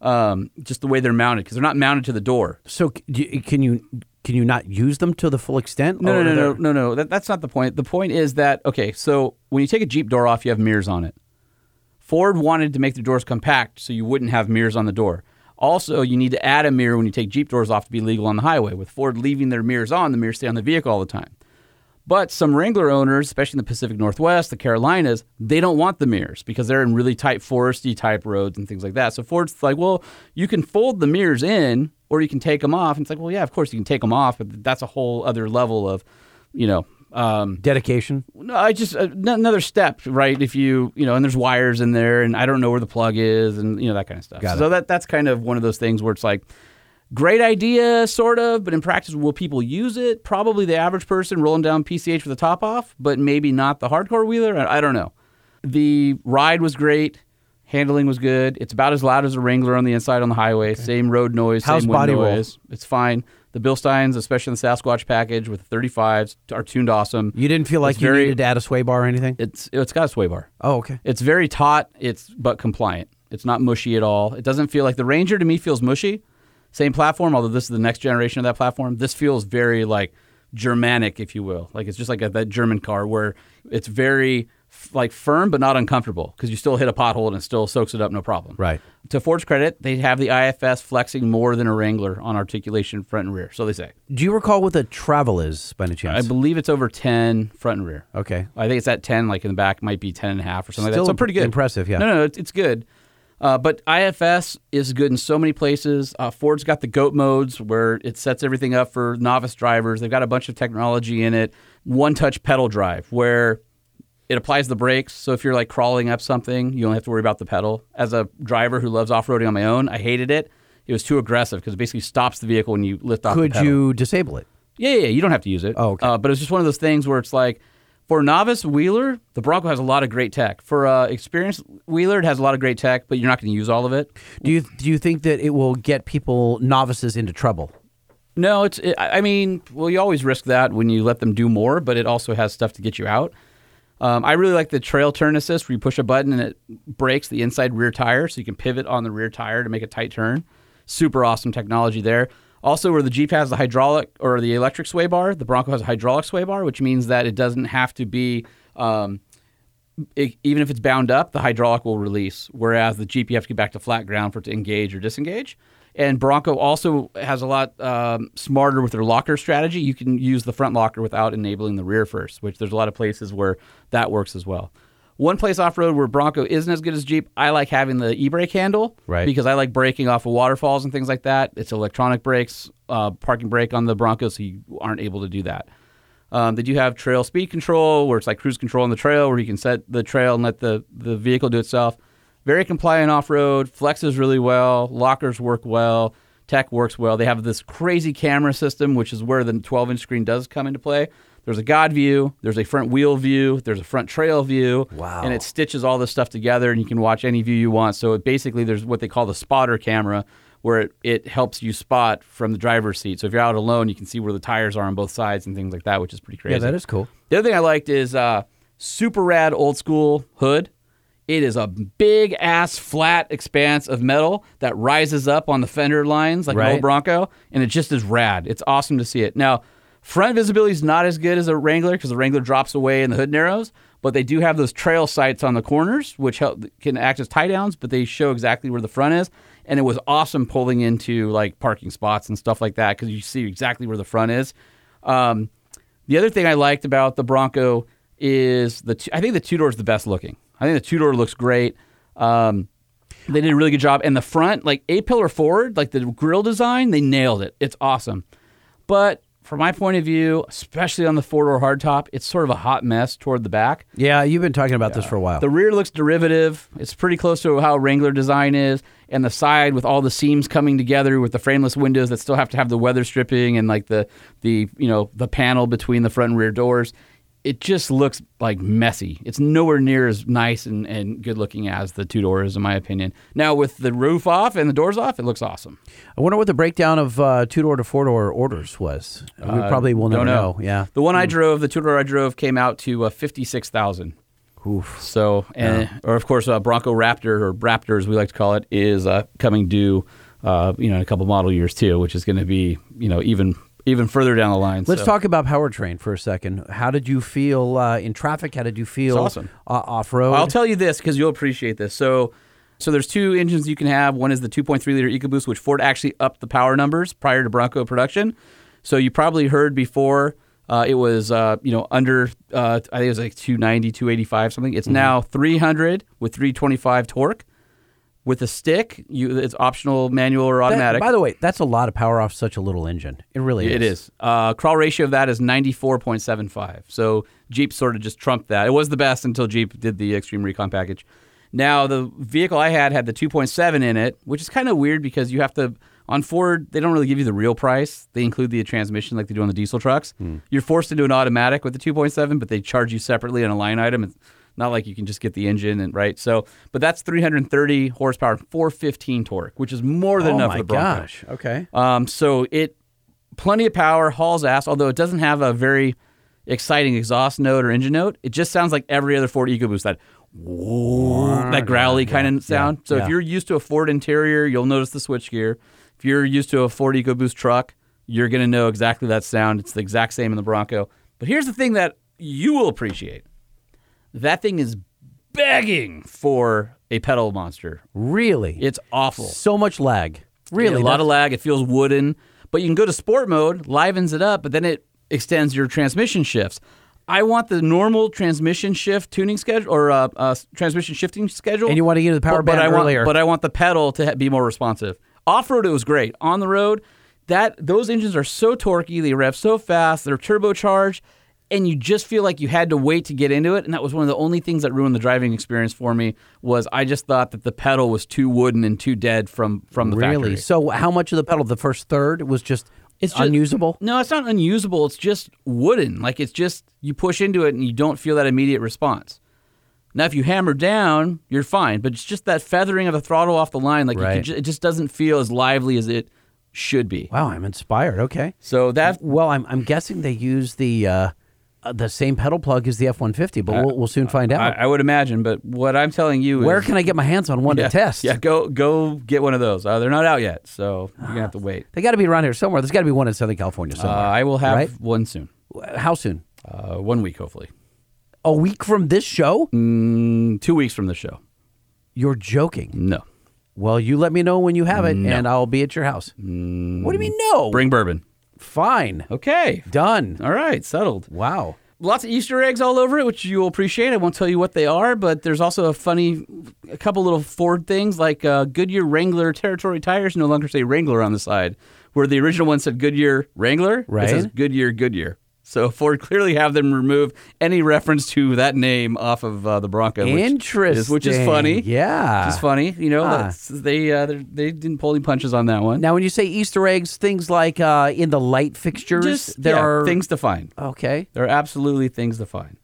Um, just the way they're mounted because they're not mounted to the door. So you- can you can you not use them to the full extent? No, no, no, no, no, no. That, that's not the point. The point is that okay, so when you take a Jeep door off, you have mirrors on it. Ford wanted to make the doors compact so you wouldn't have mirrors on the door. Also, you need to add a mirror when you take Jeep doors off to be legal on the highway. With Ford leaving their mirrors on, the mirrors stay on the vehicle all the time. But some Wrangler owners, especially in the Pacific Northwest, the Carolinas, they don't want the mirrors because they're in really tight foresty type roads and things like that. So Ford's like, well, you can fold the mirrors in or you can take them off. And it's like, well, yeah, of course you can take them off, but that's a whole other level of, you know, um, dedication. no, I just uh, another step, right? If you, you know, and there's wires in there, and I don't know where the plug is, and you know that kind of stuff. Got so it. that that's kind of one of those things where it's like, great idea, sort of, but in practice, will people use it? Probably the average person rolling down PCH with the top off, but maybe not the hardcore wheeler. I, I don't know. The ride was great. Handling was good. It's about as loud as a Wrangler on the inside on the highway. Same road noise, How's same wind body roll? noise. It's fine. The Bilsteins, especially in the Sasquatch package with the 35s, are tuned awesome. You didn't feel like It's you very- needed to add a sway bar or anything? It's it's got a sway bar. oh, okay. It's very taut. It's but compliant. It's not mushy at all. It doesn't feel like the Ranger to me feels mushy. Same platform, although this is the next generation of that platform. This feels very like Germanic, if you will. Like it's just like a, that German car where it's very f- like firm but not uncomfortable because you still hit a pothole and it still soaks it up no problem. Right. To Ford's credit, they have the IFS flexing more than a Wrangler on articulation front and rear. So they say. Do you recall what the travel is by any chance? I believe it's over 10 front and rear. okay. I think it's at 10, like in the back, might be 10 and a half or something Still like that. So pretty good. impressive, yeah. No, no, no it's, it's good. Uh, but IFS is good in so many places. Uh, Ford's got the GOAT modes where it sets everything up for novice drivers. They've got a bunch of technology in it. One touch pedal drive where it applies the brakes. So if you're like crawling up something, you don't have to worry about the pedal. As a driver who loves off roading on my own, I hated it. It was too aggressive because it basically stops the vehicle when you lift off the Could you disable it? Yeah, yeah, yeah, you don't have to use it. Oh, okay. Uh, but it's just one of those things where it's like, for novice wheeler, the Bronco has a lot of great tech. For a experienced wheeler, it has a lot of great tech, but you're not going to use all of it. Do you do you think that it will get people novices into trouble? No, it's. It, I I mean, well, you always risk that when you let them do more, but it also has stuff to get you out. Um, I really like the trail turn assist, where you push a button and it breaks the inside rear tire, so you can pivot on the rear tire to make a tight turn. Super awesome technology there. Also, where the Jeep has the hydraulic or the electric sway bar, the Bronco has a hydraulic sway bar, which means that it doesn't have to be. Um, it, even if it's bound up, the hydraulic will release. Whereas the Jeep, you have to get back to flat ground for it to engage or disengage. And Bronco also has a lot um, smarter with their locker strategy. You can use the front locker without enabling the rear first, which there's a lot of places where that works as well. One place off road where Bronco isn't as good as Jeep, I like having the e brake handle Right. because I like braking off of waterfalls and things like that. It's electronic brakes, uh, parking brake on the Bronco, so you aren't able to do that. Um, they do have trail speed control, where it's like cruise control on the trail, where you can set the trail and let the, the vehicle do itself. Very compliant off road, flexes really well, lockers work well, tech works well. They have this crazy camera system, which is where the 12 inch screen does come into play. There's a God view, there's a front wheel view, there's a front trail view. Wow. And it stitches all this stuff together, and you can watch any view you want. So it basically, there's what they call the spotter camera, where it, it helps you spot from the driver's seat. So if you're out alone, you can see where the tires are on both sides and things like that, which is pretty crazy. Yeah, that is cool. The other thing I liked is uh, super rad old school hood. It is a big ass flat expanse of metal that rises up on the fender lines like an old Bronco, and it just is rad. It's awesome to see it. Now, front visibility is not as good as a Wrangler because the Wrangler drops away and the hood narrows, but they do have those trail sights on the corners, which help can act as tie downs, but they show exactly where the front is. And it was awesome pulling into like parking spots and stuff like that because you see exactly where the front is. Um, the other thing I liked about the Bronco is the two, I think the two door is the best looking. I think the two door looks great. Um, they did a really good job, and the front, like a pillar forward, like the grill design, they nailed it. It's awesome. But from my point of view, especially on the four door hardtop, it's sort of a hot mess toward the back. Yeah, you've been talking about this for a while. The rear looks derivative. It's pretty close to how Wrangler design is, and the side with all the seams coming together with the frameless windows that still have to have the weather stripping and like the the you know the panel between the front and rear doors. It just looks like messy. It's nowhere near as nice and, and good looking as the two doors, in my opinion. Now with the roof off and the doors off, it looks awesome. I wonder what the breakdown of uh, two door to four door orders was. we Uh, probably will never know. know. Yeah. The one I drove, the two door I drove, came out to uh, fifty six thousand. Oof. So, and, or of course, uh, Bronco Raptor or Raptor, as we like to call it, is uh, coming due, uh, you know, in a couple model years too, which is going to be, you know, even even further down the line. Let's So- talk about powertrain for a second. How did you feel uh, in traffic? How did you feel It's awesome. uh, off road? I'll tell you this because you'll appreciate this. So, so there's two engines you can have. One is the 2.3 liter EcoBoost, which Ford actually upped the power numbers prior to Bronco production. So you probably heard before uh, it was uh, you know under uh, I think it was like 290, 285 something. Mm-hmm. It's now 300 with 325 torque. With a stick, you it's optional manual or That- automatic. by the way, that's a lot of power off such a little engine. It really is. It is. Uh, crawl ratio of that is 94.75. So Jeep sort of just trumped that. It was the best until Jeep did the Extreme Recon package. Now, the vehicle I had had the 2.7 in it, which is kind of weird because you have to, on Ford, they don't really give you the real price. They include the transmission like they do on the diesel trucks. You're forced into an automatic with the 2.7, but they charge you separately on a line item. It's not like you can just get the engine and right. So, but that's 330 horsepower, 415 torque, which is more than oh enough for the Bronco. gosh. Okay. Um, so it plenty of power, hauls ass. Although it doesn't have a very exciting exhaust note or engine note, it just sounds like every other Ford EcoBoost. That whoa, that growly kind of sound. so yeah. if you're used to a Ford interior, you'll notice the switchgear. If you're used to a Ford EcoBoost truck, you're gonna know exactly that sound. It's the exact same in the Bronco. But here's the thing that you will appreciate: that thing is begging for a pedal monster. Really? It's awful. so much lag. Really? Yeah, a lot of lag. It feels wooden, but you can go to sport mode, livens it up, but then it extends your transmission shifts. I want the normal transmission shift tuning schedule or uh, uh, transmission shifting schedule. And you want to get to the power but, but band I want, earlier. But I want the pedal to ha- be more responsive. Off road, it was great. On the road, that those engines are so torquey, they rev so fast, they're turbocharged, and you just feel like you had to wait to get into it. And that was one of the only things that ruined the driving experience for me. Was I just thought that the pedal was too wooden and too dead from from the really? factory. So how much of the pedal? The first third was just It's just- unusable. No, it's not unusable. It's just wooden. Like it's just you push into it and you don't feel that immediate response. Now, if you hammer down, you're fine. But it's just that feathering of the throttle off the line. Like Right. can it just doesn't feel as lively as it should be. Wow, I'm inspired. Okay. So that Well, I'm I'm guessing they use the uh, the same pedal plug as the F-150, but we'll, we'll soon find out. I would imagine. But what I'm telling you Where is, can I get my hands on one yeah, to test? Yeah, go go get one of those. Uh, they're not out yet, so you're gonna have to wait. They got to be around here somewhere. There's got to be one in Southern California Uh. I will have right? one soon. How soon? Uh, one week, hopefully. A week from this show? Mm, two weeks from the show. You're joking. No. Well, you let me know when you have it, No. and I'll be at your house. What do you mean no? Bring bourbon. Fine. Okay. Done. All right. Settled. Wow. lots of Easter eggs all over it, which you'll appreciate. I won't tell you what they are, but there's also a funny, a couple little Ford things like uh, Goodyear Wrangler territory tires no longer say Wrangler on the side, where the original one said Goodyear Wrangler. Right. It says Goodyear Goodyear. So Ford clearly have them remove any reference to that name off of uh, the Bronco. Which Interesting. Is, which is funny. Yeah. Which is funny. You know, that's- they uh, they're- didn't pull any punches on that one. Now, when you say Easter eggs, things like uh, in the light fixtures, Just there yeah, are things to find. Okay. There are absolutely things to find.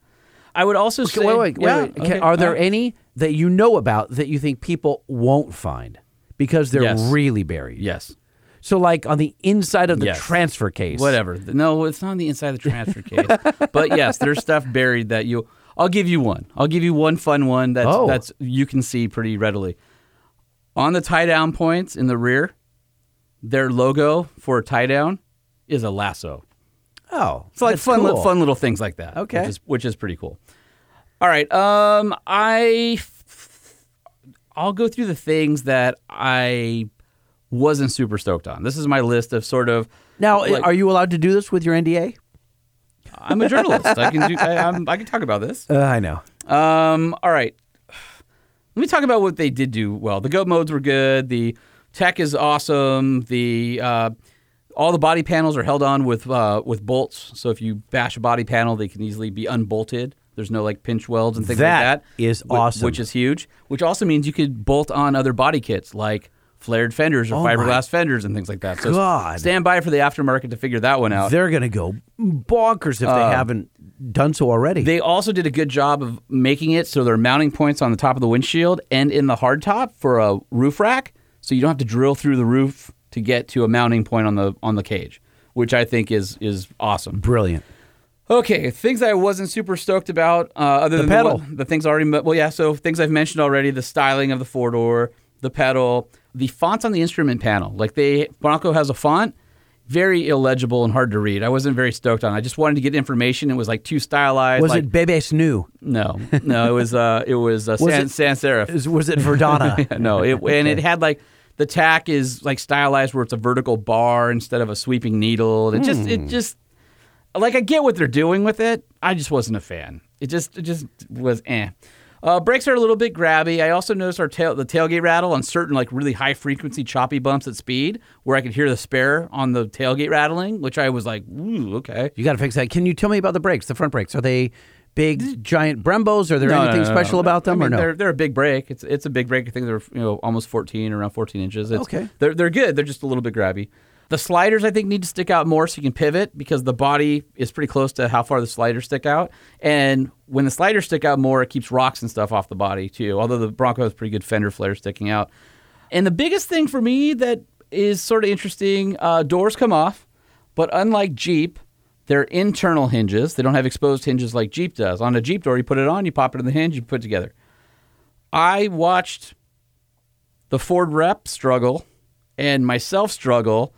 I would also Okay, say, wait, wait, wait, yeah, wait. okay, are there right. any that you know about that you think people won't find because they're Yes. really buried? Yes. So, like on the inside of the Yes. transfer case. Whatever. No, it's not on the inside of the transfer case. but yes, there's stuff buried that you. I'll give you one. I'll give you one fun one that's Oh. that's you can see pretty readily. On the tie down points in the rear, their logo for a tie down is a lasso. Oh, It's like that's fun, li- fun little things like that. Okay. which is, which is pretty cool. All right, um, I, I'll go through the things that I wasn't super stoked on. This is my list of sort of. Now, like- are you allowed to do this with your NDA? I'm a journalist. I can do. I, I'm, I can talk about this. Uh, I know. Um, all right. Let me talk about what they did do well. The goat modes were good. The tech is awesome. The uh, all the body panels are held on with uh, with bolts. So if you bash a body panel, they can easily be unbolted. There's no like pinch welds and things That like that. is whi- awesome. Which is huge. Which also means you could bolt on other body kits like flared fenders or Oh fiberglass fenders and things like that. So God. stand by for the aftermarket to figure that one out. They're going to go bonkers if they haven't done so already. Uh, They also did a good job of making it so there are mounting points on the top of the windshield and in the hardtop for a roof rack, so you don't have to drill through the roof to get to a mounting point on the on the cage, which I think is is awesome. Brilliant. Okay, things I wasn't super stoked about, uh, other The than pedal. The, pedal. the things already. Well, yeah. So things I've mentioned already: the styling of the four door, the pedal, the fonts on the instrument panel. Like they Bronco has a font, very illegible and hard to read. I wasn't very stoked on. it. I just wanted to get information. It was like too stylized. Was like, it Bebe Snoo? No, no. It was uh, it was, uh, Was San, it- sans serif. Was it Verdana? no, it, and it had like the tack is like stylized where it's a vertical bar instead of a sweeping needle. It just Hmm. it just like I get what they're doing with it. I just wasn't a fan. It just it just was eh. Uh, brakes are a little bit grabby. I also noticed our tail, the tailgate rattle on certain like really high frequency choppy bumps at speed, where I could hear the spare on the tailgate rattling, which I was like, ooh, okay. You got to fix that. Can you tell me about the brakes, the front brakes? Are they big, giant Brembos? Are there No, anything no, no, special about them I mean, or no? They're they're a big brake. It's it's a big brake. I think they're you know almost 14, around 14 inches. It's, Okay. They're they're good. They're just a little bit grabby. The sliders I think need to stick out more so you can pivot because the body is pretty close to how far the sliders stick out. And when the sliders stick out more, it keeps rocks and stuff off the body too. Although the Bronco has pretty good fender flares sticking out. And the biggest thing for me that is sort of interesting, uh, doors come off, but unlike Jeep, they're internal hinges. They don't have exposed hinges like Jeep does. On a Jeep door, you put it on, you pop it in the hinge, you put it together. I watched the Ford rep struggle and myself struggle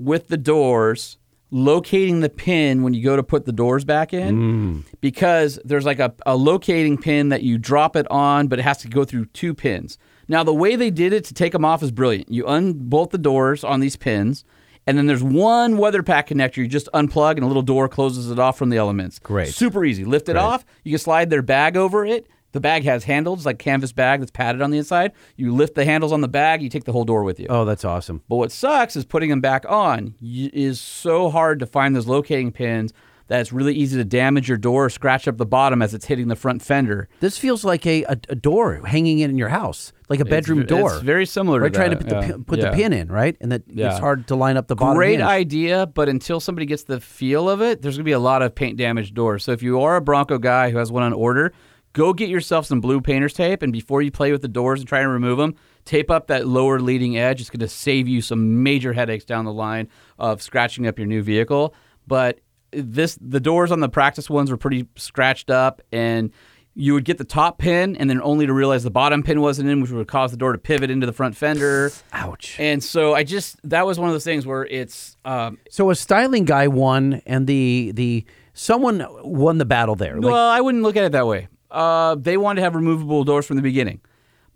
with the doors locating the pin when you go to put the doors back in. Mm. Because there's like a, a locating pin that you drop it on but it has to go through two pins. Now the way they did it to take them off is brilliant. You unbolt the doors on these pins and then there's one weather pack connector you just unplug and a little door closes it off from the elements. Great. super easy. Lift it off. You can slide their bag over it the bag has handles like canvas bag that's padded on the inside you lift the handles on the bag you take the whole door with you oh, that's awesome. but what sucks is putting them back on y- is so hard to find those locating pins that it's really easy to damage your door or scratch up the bottom as it's hitting the front fender. This feels like a, a, a door hanging in your house, like a bedroom it's, door. It's very similar right, to trying that. to put, the, yeah. pin, put Yeah. the pin in, right? And that Yeah. it's hard to line up the bottom. Great idea, but until somebody gets the feel of it, there's going to be a lot of paint damaged doors. So if you are a Bronco guy who has one on order, go get yourself some blue painter's tape, and before you play with the doors and try and remove them, tape up that lower leading edge. It's going to save you some major headaches down the line of scratching up your new vehicle. But this, the doors on the practice ones were pretty scratched up, and you would get the top pin, and then only to realize the bottom pin wasn't in, which would cause the door to pivot into the front fender. Ouch. And so I just that was one of those things where it's um, So a styling guy won, and the the someone won the battle there. Like, well, I wouldn't look at it that way. Uh, they wanted to have removable doors from the beginning,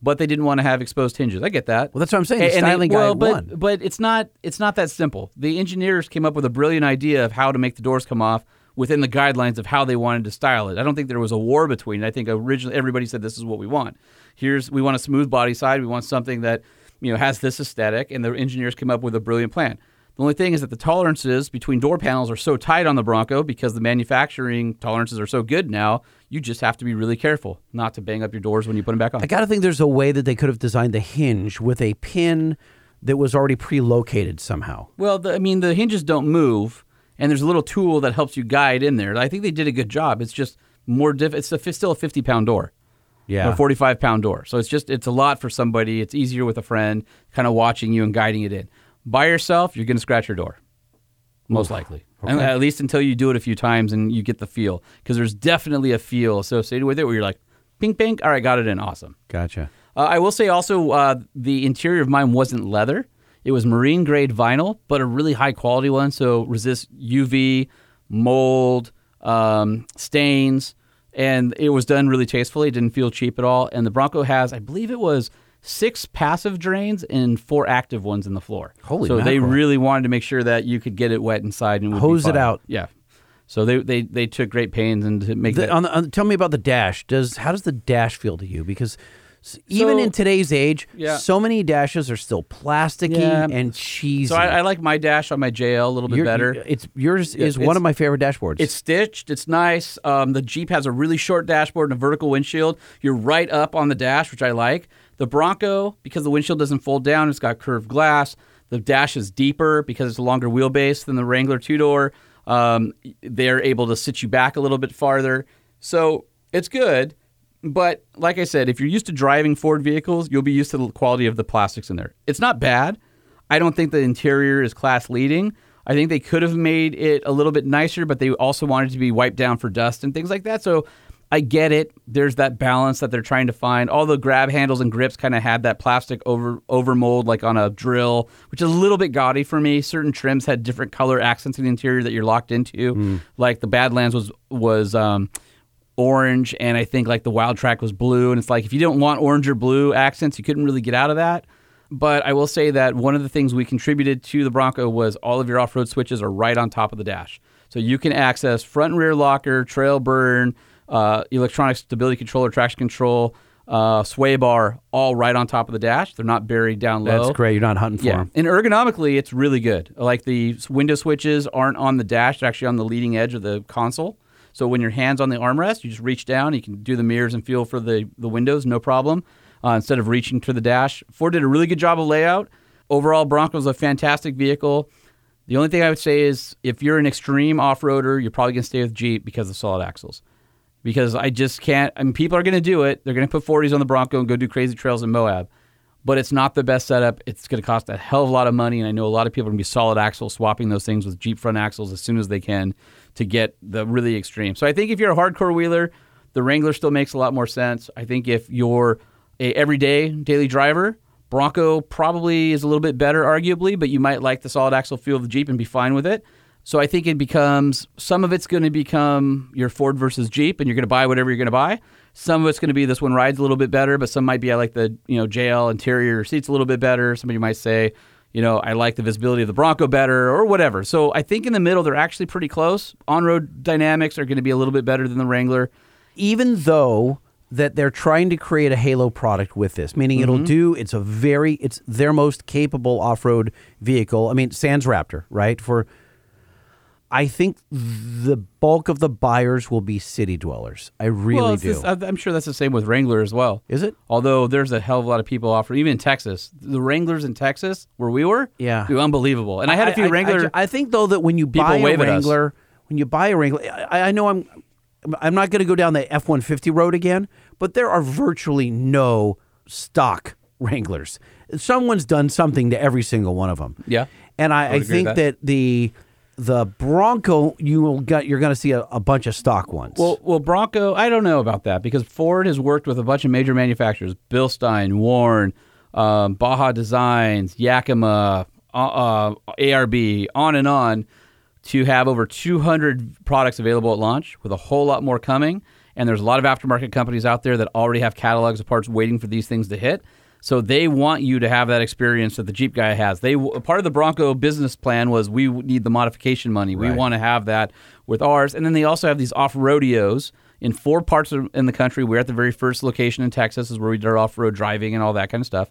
but they didn't want to have exposed hinges. I get that. well, that's what I'm saying. The And- and they- styling guy well, but, won. But it's not it's not that simple. The engineers came up with a brilliant idea of how to make the doors come off within the guidelines of how they wanted to style it. I don't think there was a war between. I think originally everybody said this is what we want. Here's we want a smooth body side. We want something that you know has this aesthetic, and the engineers came up with a brilliant plan. The only thing is that the tolerances between door panels are so tight on the Bronco because the manufacturing tolerances are so good now. You just have to be really careful not to bang up your doors when you put them back on. I got to think there's a way that they could have designed the hinge with a pin that was already pre-located somehow. Well, the, I mean, the hinges don't move, and there's a little tool that helps you guide in there. I think they did a good job. It's just more diff. It's, a, it's still a 50 pound door, Yeah. a 45 pound door. So it's just it's a lot for somebody. It's easier with a friend, kind of watching you and guiding it in. By yourself, you're going to scratch your door, most likely. And at least until you do it a few times and you get the feel, because there's definitely a feel associated with it where you're like, pink, pink. All right, got it in. Awesome. Gotcha. Uh, I will say also uh, the interior of mine wasn't leather. It was marine grade vinyl, but a really high quality one. So resists UV, mold, um, stains, and it was done really tastefully. It didn't feel cheap at all. And the Bronco has, I believe it was six passive drains and four active ones in the floor. Holy So they really wanted to make sure that you could get it wet inside and it would be Hose it fine. out. Yeah. So they, they, they took great pains and to make The- that. on the, on, tell me about the dash. Does how does the dash feel to you? Because s- even So- in today's age, Yeah. so many dashes are still plasticky Yeah. and cheesy. so I, I like my dash on my JL a little bit Your- better. It's yours is one it's- of my favorite dashboards. It's stitched. It's nice. Um, the Jeep has a really short dashboard and a vertical windshield. You're right up on the dash, which I like. The Bronco, because the windshield doesn't fold down, it's got curved glass. The dash is deeper because it's a longer wheelbase than the Wrangler two door. Um, they're able to sit you back a little bit farther. So it's good. But like I said, if you're used to driving Ford vehicles, you'll be used to the quality of the plastics in there. It's not bad. I don't think the interior is class leading. I think they could have made it a little bit nicer, but they also wanted to be wiped down for dust and things like that. So I get it. There's that balance that they're trying to find. All the grab handles and grips kind of had that plastic over over mold like on a drill, which is a little bit gaudy for me. Certain trims had different color accents in the interior that you're locked into. Like the Badlands was was um, orange, and I think like the Wildtrak was blue. And it's like if you don't want orange or blue accents, you couldn't really get out of that. But I will say that one of the things we contributed to the Bronco was all of your off-road switches are right on top of the dash, so you can access front and rear locker, trail turn, uh, electronic stability controller, traction control, uh, sway bar, all right on top of the dash. They're not buried down low. That's great. You're not hunting for Yeah, them. and ergonomically, it's really good. Like the window switches aren't on the dash; they're actually on the leading edge of the console. So when your hands on the armrest, you just reach down. You can do the mirrors and feel for the the windows, no problem. Uh, instead of reaching to the dash, Ford did a really good job of layout. Overall, Bronco's a fantastic vehicle. The only thing I would say is if you're an extreme off-roader, you're probably gonna stay with Jeep because of solid axles because I just can't. I mean, people are going to do it. They're going to put 40s on the Bronco and go do crazy trails in Moab. But it's not the best setup. It's going to cost a hell of a lot of money, and I know a lot of people are going to be solid axle swapping those things with Jeep front axles as soon as they can to get the really extreme. So I think if you're a hardcore wheeler, the Wrangler still makes a lot more sense. I think if you're a everyday daily driver, Bronco probably is a little bit better, arguably, but you might like the solid axle feel of the Jeep and be fine with it. So I think it becomes some of it's going to become your Ford versus Jeep, and you're going to buy whatever you're going to buy. Some of it's going to be this one rides a little bit better, but some might be I like the you know JL interior seats a little bit better. Somebody might say, you know, I like the visibility of the Bronco better, or whatever. So I think in the middle they're actually pretty close. On road dynamics are going to be a little bit better than the Wrangler. even though that they're trying to create a halo product with this meaning it'll Mm-hmm. do it's a very it's their most capable off-road vehicle i mean sans raptor right for i think the bulk of the buyers will be city dwellers i really well, do this- I'm sure that's the same with Wrangler as well. Is it? Although there's a hell of a lot of people offer, even in Texas, the Wranglers in Texas where we were, Yeah. do unbelievable. And I had a few I, Wrangler. I, think though that when you buy a wave at us. Wrangler, when you buy a Wrangler, I, I know I'm I'm not going to go down the F one fifty road again, but there are virtually no stock Wranglers. Someone's done something to every single one of them. Yeah. and I, I think that. that. the the Bronco you will get you're going to see a, a bunch of stock ones. well, well, Bronco, I don't know about that because Ford has worked with a bunch of major manufacturers: Bilstein, Warn, um, Baja Designs, Yakima, uh, uh, ARB, on and on, to have over 200 products available at launch, with a whole lot more coming. And there's a lot of aftermarket companies out there that already have catalogs of parts waiting for these things to hit. So they want you to have that experience that the Jeep guy has. They part of the Bronco business plan was we need the modification money. We want to have that with ours, and then they also have these Off-Roadeos in four parts of, in the country. We're at the very first location in Texas, is where we did our off road driving and all that kind of stuff.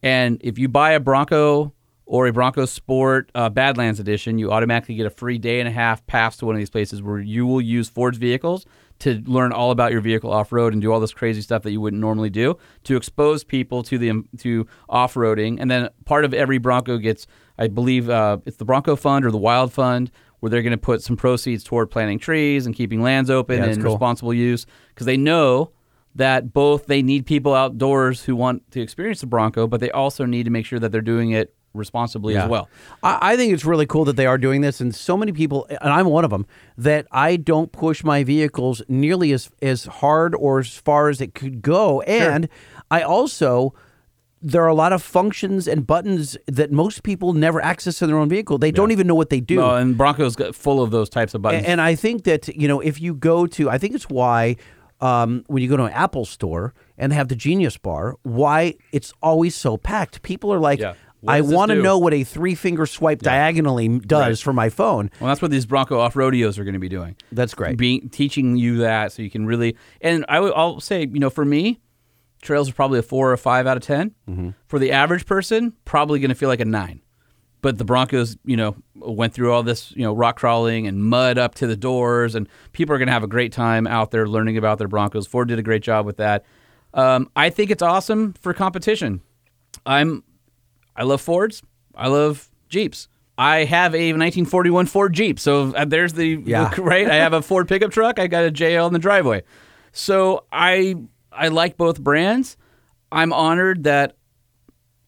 And if you buy a Bronco or a Bronco Sport uh, Badlands Edition, you automatically get a free day and a half pass to one of these places where you will use Ford's vehicles to learn all about your vehicle off road and do all this crazy stuff that you wouldn't normally do to expose people to the to off roading. And then part of every Bronco gets, I believe, uh, it's the Bronco Fund or the Wild Fund. Where they're going to put some proceeds toward planting trees and keeping lands open Yeah, and cool. responsible use because they know that both they need people outdoors who want to experience the Bronco, but they also need to make sure that they're doing it responsibly as well. I, I think it's really cool that they are doing this, and so many people, and I'm one of them, that I don't push my vehicles nearly as as hard or as far as it could go, and I also. There are a lot of functions and buttons that most people never access in their own vehicle. They don't even know what they do. No, and Bronco's got full of those types of buttons. A- And I think that you know if you go to, I think it's why um, when you go to an Apple store and they have the Genius Bar, why it's always so packed. People are like, Yeah. I want to know what a three finger swipe diagonally does for my phone. well, that's what these Bronco Off-Roadeos are going to be doing. That's great. Being teaching you that so you can really. And I would, I'll say, you know, for me, trails are probably a four or a five out of 10 Mm-hmm. For the average person, probably going to feel like a nine. But the Broncos, you know, went through all this, you know, rock crawling and mud up to the doors, and people are going to have a great time out there learning about their Broncos. Ford did a great job with that. Um, I think it's awesome for competition. I'm, I love Fords. I love Jeeps. I have a 1941 Ford Jeep. So uh, there's the Yeah. right. I have a Ford pickup truck. I got a JL in the driveway. So I I like both brands. I'm honored that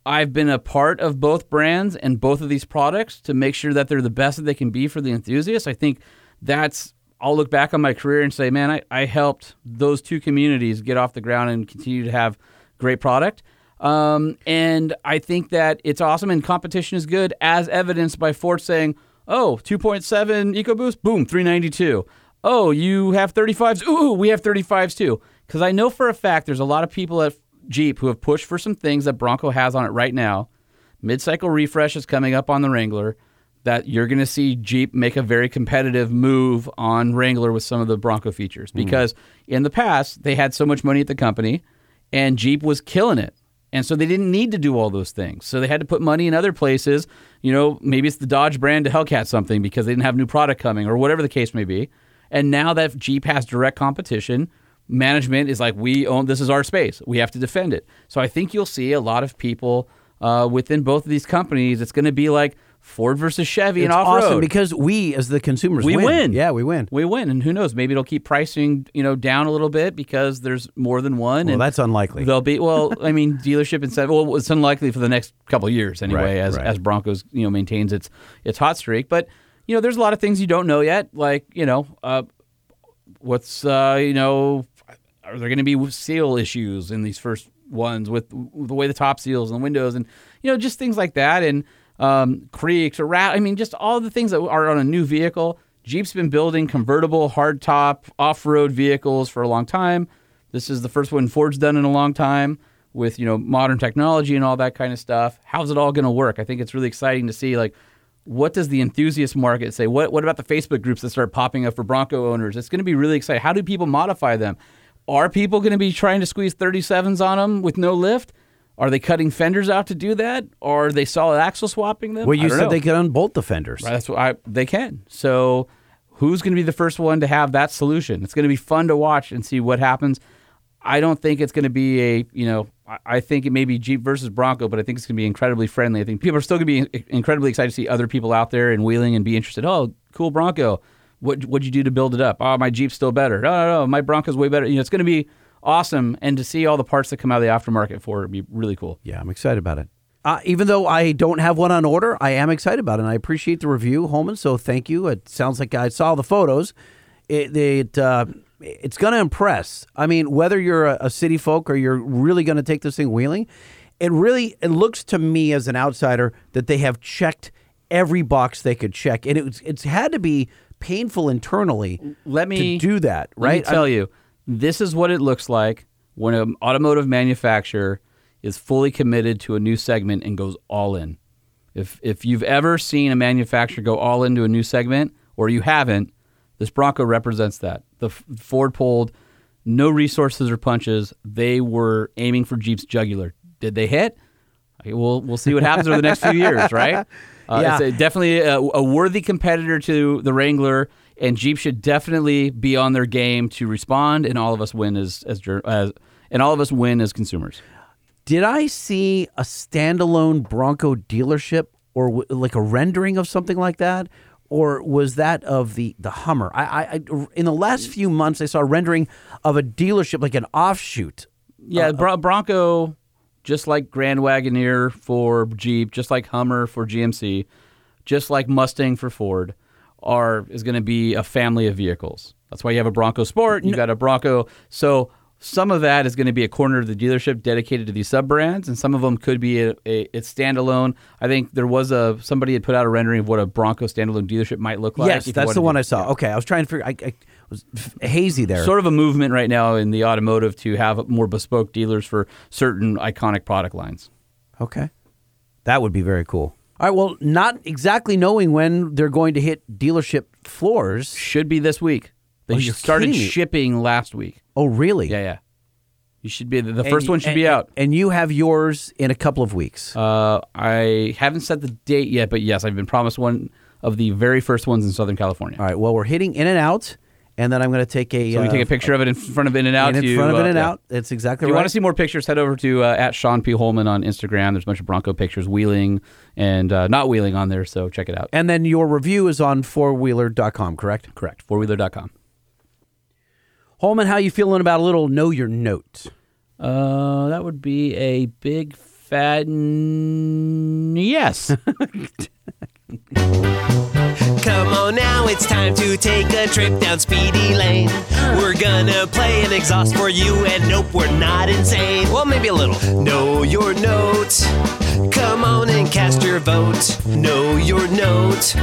I've been a part of both brands and both of these products to make sure that they're the best that they can be for the enthusiasts. I think that's I'll look back on my career and say, man, I, I helped those two communities get off the ground and continue to have great product. Um, and I think that it's awesome and competition is good, as evidenced by Ford saying, oh, 2.7 EcoBoost, boom, 392. Oh, you have 35s. Ooh, we have 35s too. Because I know for a fact there's a lot of people at Jeep who have pushed for some things that Bronco has on it right now. Mid cycle refresh is coming up on the Wrangler. That you're going to see Jeep make a very competitive move on Wrangler with some of the Bronco features because in the past they had so much money at the company and Jeep was killing it. And so they didn't need to do all those things. So they had to put money in other places. You know, maybe it's the Dodge brand to Hellcat something because they didn't have new product coming or whatever the case may be. And now that Jeep has direct competition, management is like, we own this is our space. We have to defend it. So I think you'll see a lot of people uh, within both of these companies. It's going to be like Ford versus Chevy It's and off road. awesome because we, as the consumers, We win. Yeah, we win. we win, and who knows? Maybe it'll keep pricing, you know, down a little bit because there's more than one. Well, and that's unlikely. They'll be well. I mean, dealership incentive. Well, it's unlikely for the next couple of years anyway, Right, as right. as Broncos you know maintains its its hot streak. But you know, there's a lot of things you don't know yet. Like you know, uh, what's uh, you know, are there going to be seal issues in these first ones with the way the top seals and the windows and you know just things like that and um, creaks or rat. I mean, just all the things that are on a new vehicle. Jeep's been building convertible, hardtop, off-road vehicles for a long time. This is the first one Ford's done in a long time with you know modern technology and all that kind of stuff. How's it all going to work? I think it's really exciting to see like what does the enthusiast market say? What what about the Facebook groups that start popping up for Bronco owners? It's going to be really exciting. How do people modify them? Are people going to be trying to squeeze 37s on them with no lift? Are they cutting fenders out to do that? Or are they solid axle swapping them? Well, you said know. they could unbolt the fenders. Right, That's what I, they can. So, who's going to be the first one to have that solution? It's going to be fun to watch and see what happens. I don't think it's going to be a you know. I- I think it may be Jeep versus Bronco, but I think it's going to be incredibly friendly. I think people are still going to be incredibly excited to see other people out there and wheeling and be interested. Oh, cool Bronco! What what'd you do to build it up? Oh, my Jeep's still better. No, no, no, my Bronco's way better. You know, it's going to be awesome, and to see all the parts that come out of the aftermarket for it would be really cool. Yeah, I'm excited about it. Uh, even though I don't have one on order, I am excited about it. And I appreciate the review, Holman. So thank you. It sounds like I saw the photos. It, it uh, it's going to impress. I mean, whether you're a, a city folk or you're really going to take this thing wheeling, it really it looks to me as an outsider that they have checked every box they could check, and it's it's had to be painful internally. Let me to do that, right? tell you, this is what it looks like when an automotive manufacturer is fully committed to a new segment and goes all in. If if you've ever seen a manufacturer go all into a new segment, or you haven't, this Bronco represents that. The F- Ford pulled no resources or punches. They were aiming for Jeep's jugular. Did they hit? We'll we'll see what happens over the next few years, right? Uh, Yeah. It's a, definitely a, a worthy competitor to the Wrangler, and Jeep should definitely be on their game to respond, and all of us win as as, as and all of us win as consumers. Did I see a standalone Bronco dealership or w- like a rendering of something like that? Or was that of the, the Hummer? I, I, I in the last few months I saw a rendering of a dealership like an offshoot. Yeah, uh, uh, Bron- Bronco, just like Grand Wagoneer for Jeep, just like Hummer for GMC, just like Mustang for Ford, are is going to be a family of vehicles. That's why you have a Bronco Sport. You got a Bronco. So some of that is going to be a corner of the dealership dedicated to these sub brands, and some of them could be a, a it's standalone. I think there was a somebody had put out a rendering of what a Bronco standalone dealership might look like. yes, that's the to- one I saw. Okay, I was trying to figure. I, I was hazy there. Sort of a movement right now in the automotive to have more bespoke dealers for certain iconic product lines. Okay. That would be very cool. All right. Well, not exactly knowing when they're going to hit dealership floors. Should be this week. They Oh, started shipping last week. Oh, really? Yeah, yeah. You should be the, the And first one should and- be out. And you have yours in a couple of weeks. Uh, I haven't set the date yet, but yes, I've been promised one of the very first ones in Southern California. All right. Well, we're hitting in and out, and then I'm going to take a. So we uh, take a picture of it in front of In and Out. in to, front of uh, In and yeah. Out. It's exactly right. If you right. want to see more pictures, head over to uh, at Sean P Holman on Instagram. There's a bunch of Bronco pictures, wheeling and uh, not wheeling on there. So check it out. and then your review is on fourwheeler.com, correct? Correct. Fourwheeler.com. Holman, how you feeling about a little know your note? Uh, that would be a big fat n- yes. Come on now, it's time to take a trip down Speedy Lane. We're gonna play an exhaust for you, and nope, we're not insane. Well, maybe a little. Know your note. Come on and cast your vote. Know your note.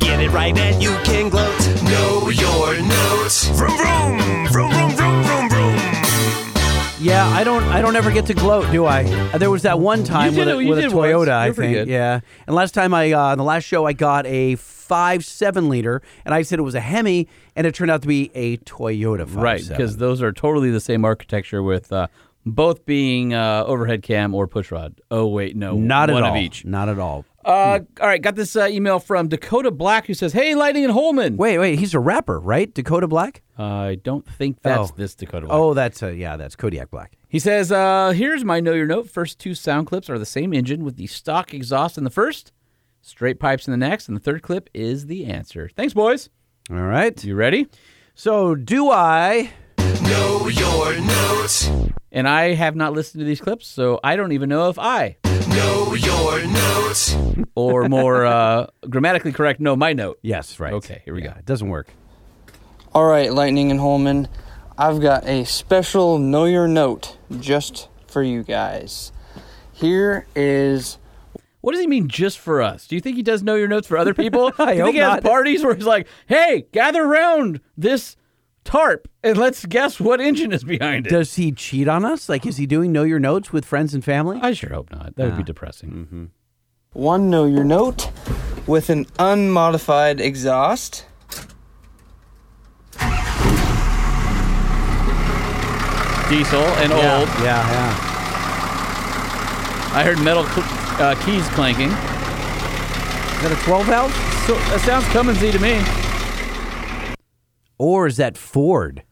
Get it right and you can gloat. Know your note. Vroom vroom vroom vroom. Yeah, I don't. I don't ever get to gloat, do I? Uh, There was that one time with did a, with a once. Toyota. I You're think. Yeah, and last time I, uh, the last show, I got a five seven liter, and I said it was a Hemi, and it turned out to be a Toyota. 5.7. right, because those are totally the same architecture with uh, both being uh, overhead cam or push rod. Oh wait, no, not one at all. of each. Not at all. Uh, all right, got this uh, email from Dakota Black who says, "Hey, Lightning and Holman." Wait, wait. He's a rapper, right? Dakota Black. I don't think that's Oh. this Dakota Black. Oh, that's uh, yeah, that's Kodiak Black. He says, uh, here's my know your note. First two sound clips are the same engine with the stock exhaust in the first, straight pipes in the next, and the third clip is the answer. Thanks, boys. All right. You ready? So, do I? Know your note. And I have not listened to these clips, so I don't even know if I, Know your note. or more uh, grammatically correct, know my note. Yes, right. Okay, here we Yeah, go. It doesn't work. All right, Lightning and Holman, I've got a special Know Your Note just for you guys. Here is What does he mean just for us? Do you think he does know your notes for other people? I Do you hope think he has not. parties where he's like, hey, gather around this tarp and let's guess what engine is behind it? Does he cheat on us? Like, is he doing know your notes with friends and family? I sure hope not. That would be Ah. depressing. one Know Your Note with an unmodified exhaust. Diesel and old. Yeah, yeah. I heard metal cl- uh, keys clanking. Is that a 12 valve? So that sounds Cummins-y to me. Or is that Ford?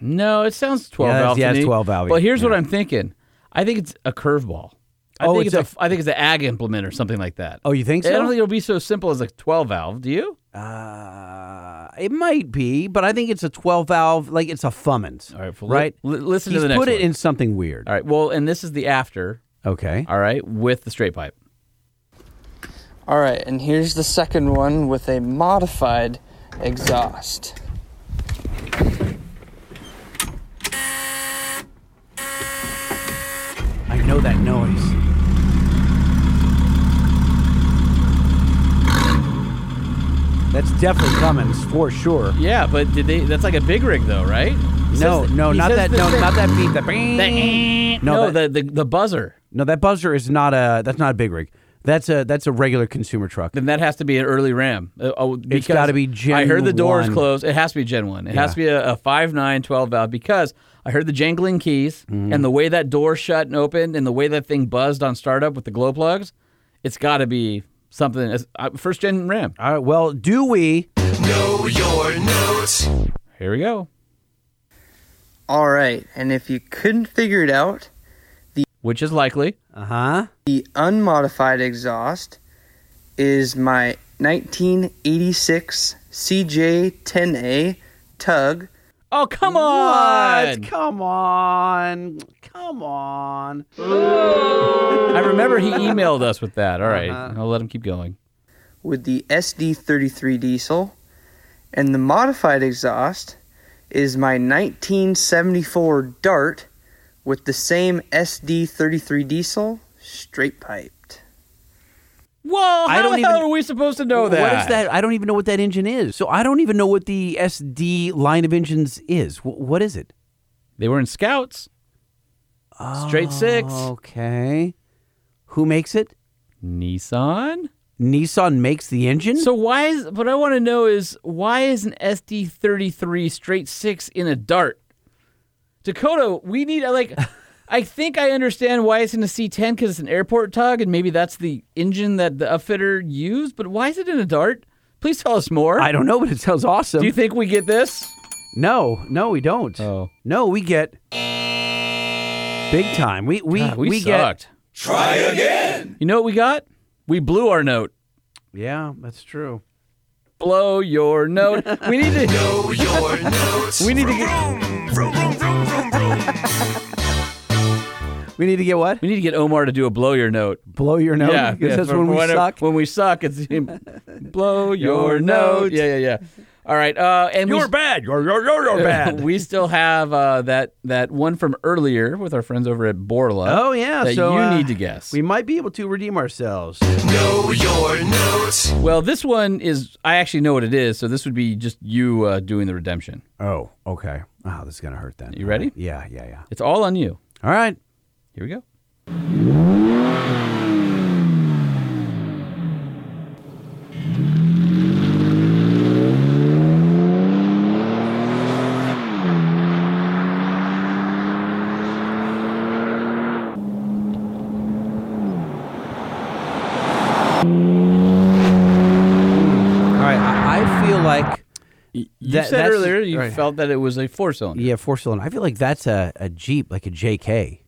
No, it sounds 12 Yeah, valve. yeah, it's me. 12 valve, But here's what. I'm thinking. I think it's a curveball. I Oh, think it's it's, a- a, I think it's an ag implement or something like that. Oh, you think so? I don't think it'll be so simple as a 12 valve. Do you? Uh, it might be, but I think it's a 12 valve, like it's a Fummins. All right, well, right? li- li- listen He's to the next put it one. in something weird. All right. Well, and this is the after. Okay. All right, with the straight pipe. All right, and here's the second one with a modified exhaust. I know that noise. That's definitely Cummins for sure. Yeah, but did they? That's like a big rig, though, right? No, says- no, not that. No, thing- not that beat. The, The, No, eh. no, that- the, the the buzzer. no, that buzzer is not a. That's not a big rig. That's a. That's a regular consumer truck. Then that has to be an early Ram. Uh, oh, because gotta be Gen I heard the doors 1. closed. It has to be Gen 1. It has to be a, a 5'9", 12 valve because I heard the jangling keys Mm-hmm. and the way that door shut and opened and the way that thing buzzed on startup with the glow plugs. It's got to be something. Uh, first gen Ram. All right. Well, do we? Know your notes? Here we go. All right, and if you couldn't figure it out, Which is likely. Uh huh. the unmodified exhaust is my 1986 CJ10A Tug. Oh, come on! What? on. Come on. Come on. I remember he emailed us with that. All right. Uh-huh. I'll let him keep going. with the SD33 diesel, and the modified exhaust is my 1974 Dart with the same SD33 diesel, straight piped. Well, how I don't the hell even- are we supposed to know that? What is that? I don't even know what that engine is. So I don't even know what the SD line of engines is. Wh- what is it? They were in Scouts. Straight six. Oh, okay. Who makes it? Nissan. Nissan makes the engine. So why is what I want to know is why is an SD33 straight six in a Dart? Dakota, we need like I think I understand why it's in a C10 because it's an airport tug and maybe that's the engine that the upfitter used. But why is it in a Dart? Please tell us more. I don't know, but it sounds awesome. Do you think we get this? no, no, we don't. Oh. No, we get big time. We we God, we, get sucked. Try again. You know what we got? We blew our note. Yeah, that's true. Blow your note. We need to Know your notes. We need to get We need to get what? we need to get Omar to do a blow your note. Blow your note. yeah, because yeah, for- when we suck. When we suck, it's blow your, note. Yeah, yeah, yeah. All right. Uh, and we, bad. You're you're you're, you're bad. we still have uh, that that one from earlier with our friends over at Borla. oh yeah. that so you uh, need to guess. We might be able to redeem ourselves. Know your notes. well, this one is I actually know what it is, so this would be just you uh, doing the redemption. Oh, okay. Oh, this is gonna hurt then. You ready? Yeah, yeah, yeah. It's all on you. All right. Here we go. All right. I, I feel like You That- said earlier you right. felt that it was a four cylinder. yeah, four cylinder. I feel like that's a, a Jeep, like a JK,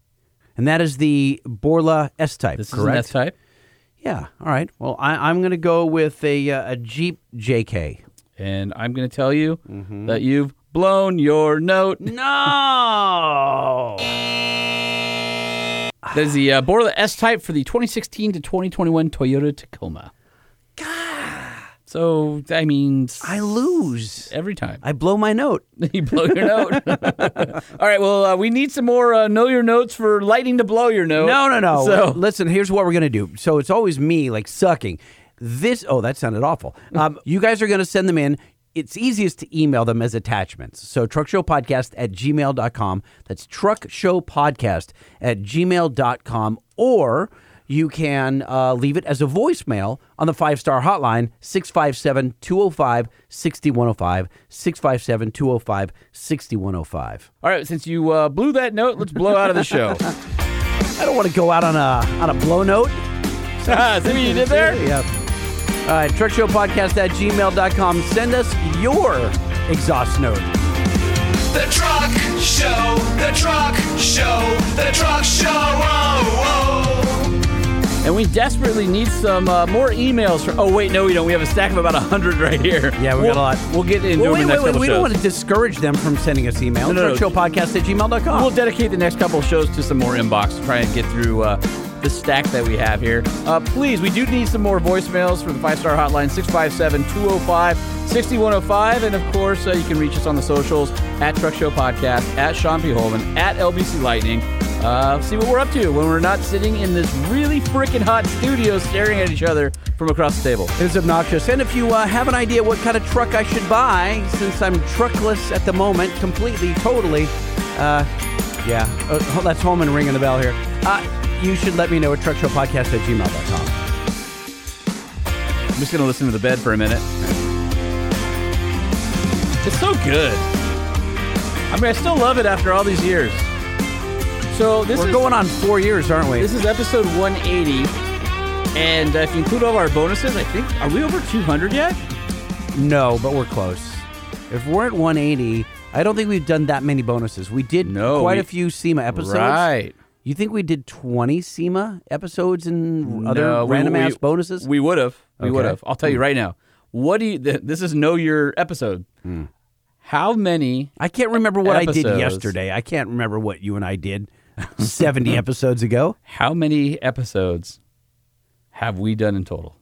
and that is the Borla S type. This correct? is S type. Yeah. All right. Well, I, I'm gonna go with a uh, a Jeep JK. And I'm going to tell you Mm-hmm. that you've blown your note. No. That is the uh, Borla S Type for the 2016 to 2021 Toyota Tacoma. So I mean, I lose. every time I blow my note. you blow your note. All right, well, uh, we need some more uh, know your notes for lightning to blow your note. No, no, no. So listen, here's what we're gonna do. So it's always me like sucking. This oh, that sounded awful. Um, you guys are gonna send them in. It's easiest to email them as attachments. So truckshowpodcast at gmail.com. That's truckshowpodcast at gmail.com. Or you can uh, leave it as a voicemail on the five star hotline 657 205 6105. 657 205 6105. all right, since you uh, blew that note, let's blow out of the show. I don't want to go out on a on a blow note. See what you did there? Yeah. All right, truckshowpodcast at gmail.com. Send us your exhaust note. The truck show. The truck show. The truck show. Oh, oh. And we desperately need some uh, more emails. From, oh wait, no, we don't. We have a stack of about hundred right here. Yeah, we we'll, got a lot. We'll get into Well, wait, in the wait, next wait. couple We shows. don't want to discourage them from sending us emails. No, no, no. Truckshowpodcast at gmail.com. We'll dedicate the next couple of shows to some more inbox to try and get through uh, the stack that we have here. Uh, please, we do need some more voicemails for the five star hotline 657 205 6105. And of course, uh, you can reach us on the socials at Truck Show Podcast, at Sean P. Holman, at LBC Lightning. Uh, see what we're up to when we're not sitting in this really freaking hot studio staring at each other from across the table. It's obnoxious. And if you uh, have an idea what kind of truck I should buy, since I'm truckless at the moment, completely, totally, uh, yeah, uh, oh, that's Holman ringing the bell here. You should let me know at truckshowpodcast at gmail.com. I'm just going to listen to the bed for a minute. It's so good. I mean, I still love it after all these years. So this We're is going on four years, aren't we? this is episode 180, and uh, if you include all our bonuses, I think are we over 200 yet? No, but we're close. If we're at 180, I don't think we've done that many bonuses. We did No, quite we- a few SEMA episodes. Right. You think we did 20 SEMA episodes and other No, random we- ass bonuses? We would have. We would have. I'll tell you right now. What do you? This is know your episode. How many? I can't remember what I did yesterday. I can't remember what you and I did 70 episodes ago. How many episodes have we done in total?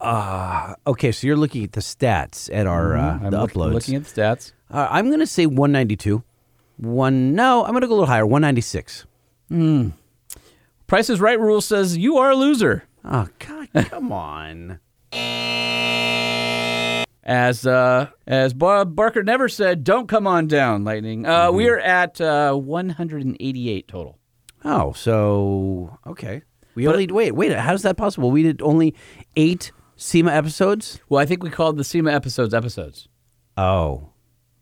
Uh, Okay, so you're looking at the stats at our uh, Mm-hmm. I'm the look- uploads. looking at the stats. uh, I'm going to say 192. One no, I'm going to go a little higher. 196. Price is Right rule says you are a loser. Oh God, come on. As uh, as Bob Barker never said, don't come on down, Lightning. Uh, Mm-hmm. We are at uh, 188 total. Oh, so okay. We only wait. Wait, how's that possible? We did only eight SEMA episodes. Well, I think we called the SEMA episodes episodes. Oh,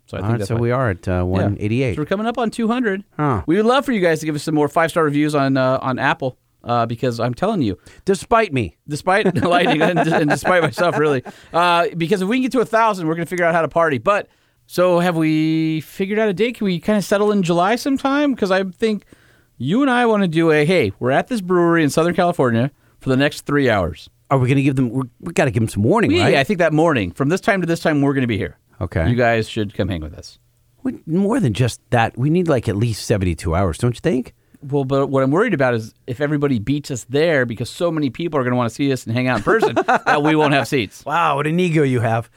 So I all think right, that's so why- we are at uh, Yeah. 188. So we're coming up on 200. Huh. We would love for you guys to give us some more five star reviews on uh, on Apple. uh, because I'm telling you, Despite me. despite Lightning and, and despite myself, really, uh, because if we can get to a thousand, we're going to figure out how to party. But so have we figured out a date? Can we kind of settle in July sometime? Because I think you and I want to do a hey, we're at this brewery in Southern California for the next three hours. Are we going to give them? We got to give them some warning, Yeah, right? I think that morning, from this time to this time, we're going to be here. Okay. You guys should come hang with us. We- more than just that, we need like at least seventy-two hours, don't you think? Well, but what I'm worried about is if everybody beats us there because so many people are going to want to see us and hang out in person that we won't have seats. Wow, what an ego you have.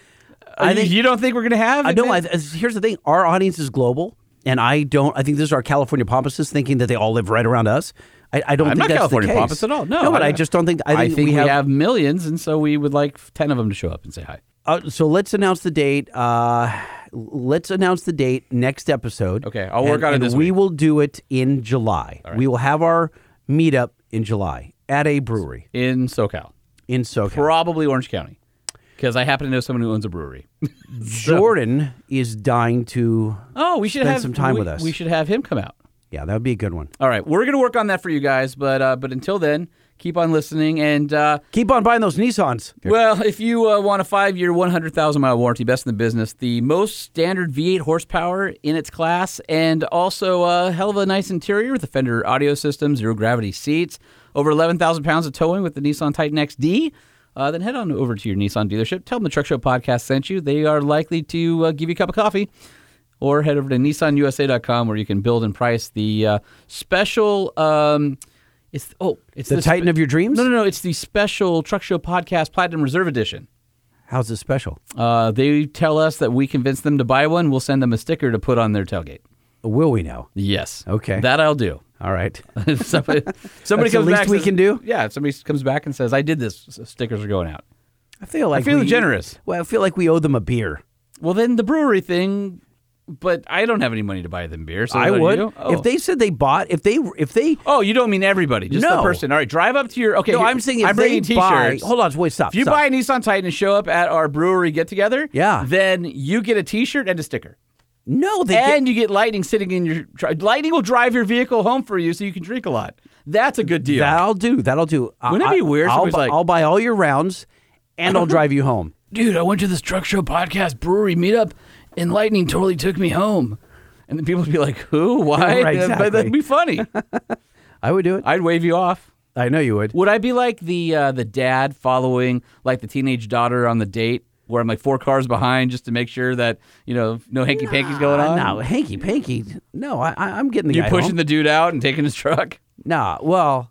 I uh, think you don't think we're going to have? I know. I, uh, here's the thing: our audience is global, and I don't. I think this is our California pompuses thinking that they all live right around us. I, I don't I'm think not that's California the case. pompous at all. No, but I, I- just don't think. I think, we, have, millions, and so we would like ten of them to show up and say hi. Uh, so let's announce the date. Uh, let's announce the date next episode. Okay, I'll work and, on it and we week. will do it in July. We will have our meetup in July at a brewery in SoCal, in SoCal. probably Orange County, because I happen to know someone who owns a brewery. Jordan is dying to. Oh, we should spend have some time we, with us. We should have him come out. Yeah, that would be a good one. All right, we're going to work on that for you guys, but uh, but until then, keep on listening and. Uh, Keep on buying those Nissans. Well, if you uh, want a five year, 100,000 mile warranty, best in the business, the most standard V8 horsepower in its class, and also a hell of a nice interior with the Fender audio system, zero gravity seats, over 11,000 pounds of towing with the Nissan Titan XD. Uh, then head on over to your Nissan dealership. Tell them the Truck Show podcast sent you. They are likely to uh, give you a cup of coffee. Or head over to nissanusa.com where you can build and price the uh, special. Um, it's oh, it's The Titan of your dreams? No, no, no. It's the special Truck Show Podcast Platinum Reserve Edition. How's this special? Uh, they tell us that we convince them to buy one. We'll send them a sticker to put on their tailgate. Will we now? Yes. Okay. That I'll do. All right. Somebody somebody That's the comes least back. we says- can do? Yeah. Somebody comes back and says, "I did this," s- stickers are going out. I feel like I feel we, generous. Well, I feel like we owe them a beer. Well, then the brewery thing. But I don't have any money to buy them beer. So I would? Oh. if they said they bought. If they if they Oh, you don't mean everybody, just the person. All right, drive up to your. Okay, no, here- I'm saying if I'm bringing buy. t-shirts. Hold on, wait, stop. If you stop. buy a Nissan Titan and show up at our brewery get together, Yeah. then you get a T-shirt and a sticker. no, they and you get lightning sitting in your lightning will drive your vehicle home for you so you can drink a lot. That's a good deal. That'll do. That'll do. Wouldn't it be weird I'll, bu- like- I'll buy all your rounds, and I'll drive you home. Dude, I went to this truck show podcast brewery meetup and lightning totally took me home. And then people would be like, "Who? Why?" Right, But that'd be funny. I would do it. I'd wave you off. I know you would. Would I be like the uh, the dad following like the teenage daughter on the date where I'm like four cars behind just to make sure that, you know, no hanky panky's going Uh, on? no, hanky panky. No, I, I'm getting the You're pushing home. the dude out and taking his truck. Nah, well,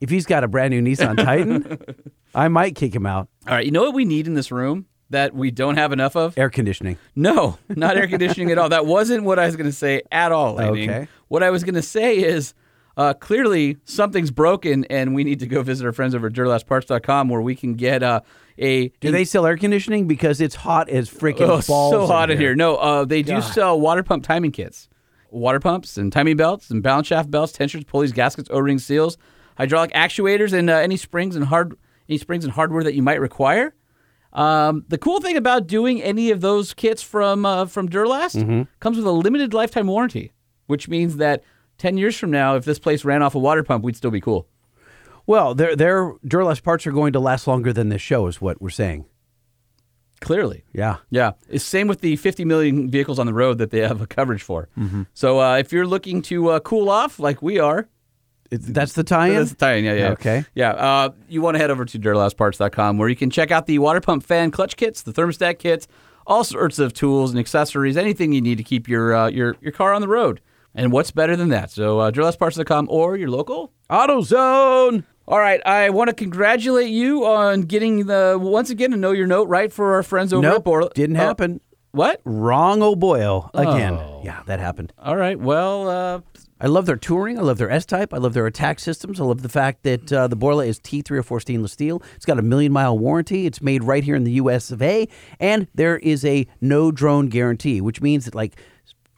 if he's got a brand new Nissan Titan, I might kick him out. All right, you know what we need in this room that we don't have enough of? Air conditioning. No, not air conditioning at all. That wasn't what I was going to say at all, Lightning. Okay. What I was going to say is uh, clearly something's broken and we need to go visit our friends over at where we can get uh, a. Do they sell air conditioning? Because it's hot as freaking Oh, balls. so hot in here. No, uh, they do sell water pump timing kits. Water pumps and timing belts and balance shaft belts, tensioners, pulleys, gaskets, O-ring seals, hydraulic actuators, and uh, any springs and hard any springs and hardware that you might require. Um, the cool thing about doing any of those kits from uh, from Duralast Mm-hmm. comes with a limited lifetime warranty, which means that ten years from now, if this place ran off a water pump, we'd still be cool. Well, their their Duralast parts are going to last longer than this show, is what we're saying. Clearly, Yeah. Yeah, it's same with the 50 million vehicles on the road that they have a coverage for. Mm-hmm. So uh, if you're looking to uh, cool off like we are, It's, that's the tie-in. that's the tie-in. Yeah, yeah. Okay. Yeah, uh, you want to head over to duralastparts.com where you can check out the water pump fan clutch kits, the thermostat kits, all sorts of tools and accessories, anything you need to keep your uh, your your car on the road. And what's better than that? So uh, duralastparts.com or your local AutoZone. all right, I want to congratulate you on getting the once again a know your note right for our friends over Nope, at Borla. didn't Oh, happen. what? Wrong, oh boyo, again. Oh. Yeah, that happened. All right. Well, uh, I love their touring. I love their S type. I love their ATAK systems. I love the fact that uh, the Borla is T304 stainless steel. It's got a million mile warranty. It's made right here in the US of A. And there is a no drone guarantee, which means that like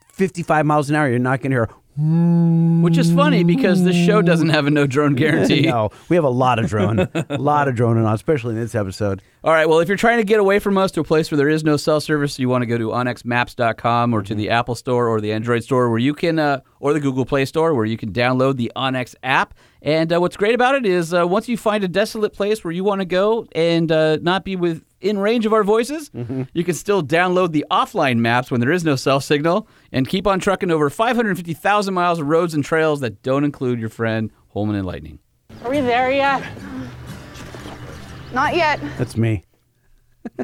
55 miles an hour, you're not going to hear Which is funny because this show doesn't have a no drone guarantee. no, we have a lot of drone, a lot of drone, on, especially in this episode. All right. Well, if you're trying to get away from us to a place where there is no cell service, you want to go to onxmaps.com or to the Apple Store or the Android Store where you can, uh, or the Google Play Store where you can download the OnX app. And uh, what's great about it is uh, once you find a desolate place where you want to go and uh, not be within range of our voices, mm-hmm. you can still download the offline maps when there is no cell signal and keep on trucking over 550,000 miles of roads and trails that don't include your friend Holman and Lightning. Are we there yet? Not yet. That's me.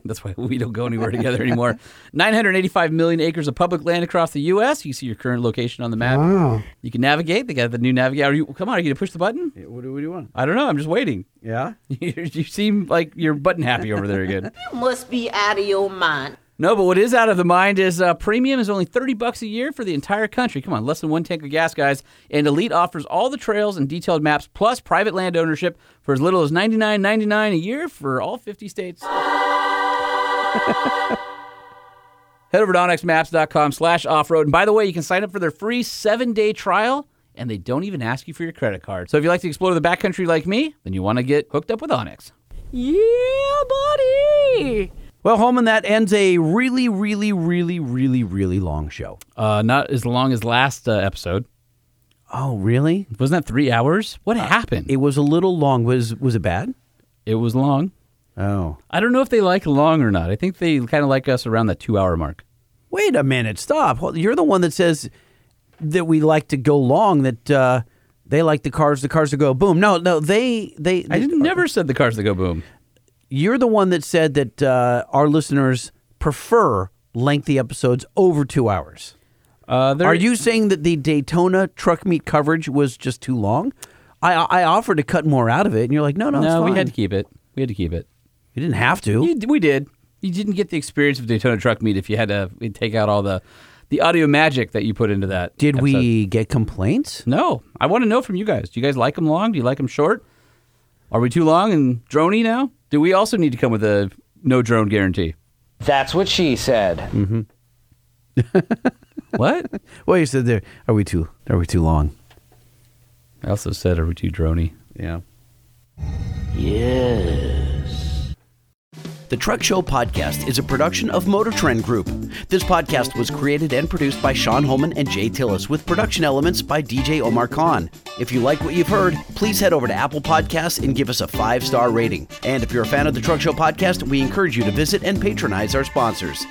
That's why we don't go anywhere together anymore. 985 million acres of public land across the U.S. You see your current location on the map. Wow. You can navigate. They got the new navigator. You, come on, are you going to push the button? What do, what do you want? I don't know. I'm just waiting. Yeah. you you seem like you're button happy over there again. You must be out of your mind. No, but what is out of the mind is uh, premium is only 30 bucks a year for the entire country. Come on, less than one tank of gas, guys. And Elite offers all the trails and detailed maps plus private land ownership for as little as $99.99 a year for all 50 states. Head over to onxmaps.com slash offroad. And by the way, you can sign up for their free seven-day trial, and they don't even ask you for your credit card. So if you like to explore the backcountry like me, then you want to get hooked up with OnX. Yeah, buddy. Well, Holman, that ends a really, really, really, really, really long show. Uh, not as long as last uh, episode. Oh, really? Wasn't that three hours? What happened? It was a little long. Was was it bad? It was long. Oh. I don't know if they like long or not. I think they kind of like us around that two hour mark. Wait a minute. Stop. Well, You're the one that says that we like to go long. That uh, they like the cars. The cars to go boom. No, no. They they. I didn't, never said the cars that go boom. You're the one that said that uh, our listeners prefer lengthy episodes over two hours. Uh, Are you saying that the Daytona truck meet coverage was just too long? I I offered to cut more out of it, and you're like, no, no, it's No, we had to keep it. We had to keep it. You didn't have to. You, we did. You didn't get the experience of Daytona Truck Meet if you had to take out all the the audio magic that you put into that. Did episode. we get complaints? No. I want to know from you guys. Do you guys like them long? Do you like them short? Are we too long and drony now? Do we also need to come with a no drone guarantee? That's what she said. Mm-hmm. What? Well, you said there. Are we too? Are we too long? I also said, are we too drony? Yeah. Yes. The Truck Show podcast is a production of Motor Trend Group. This podcast was created and produced by Sean Holman and Jay Tillis with production elements by DJ Omar Khan. If you like what you've heard, please head over to Apple Podcasts and give us a five star rating. And if you're a fan of the Truck Show podcast, we encourage you to visit and patronize our sponsors.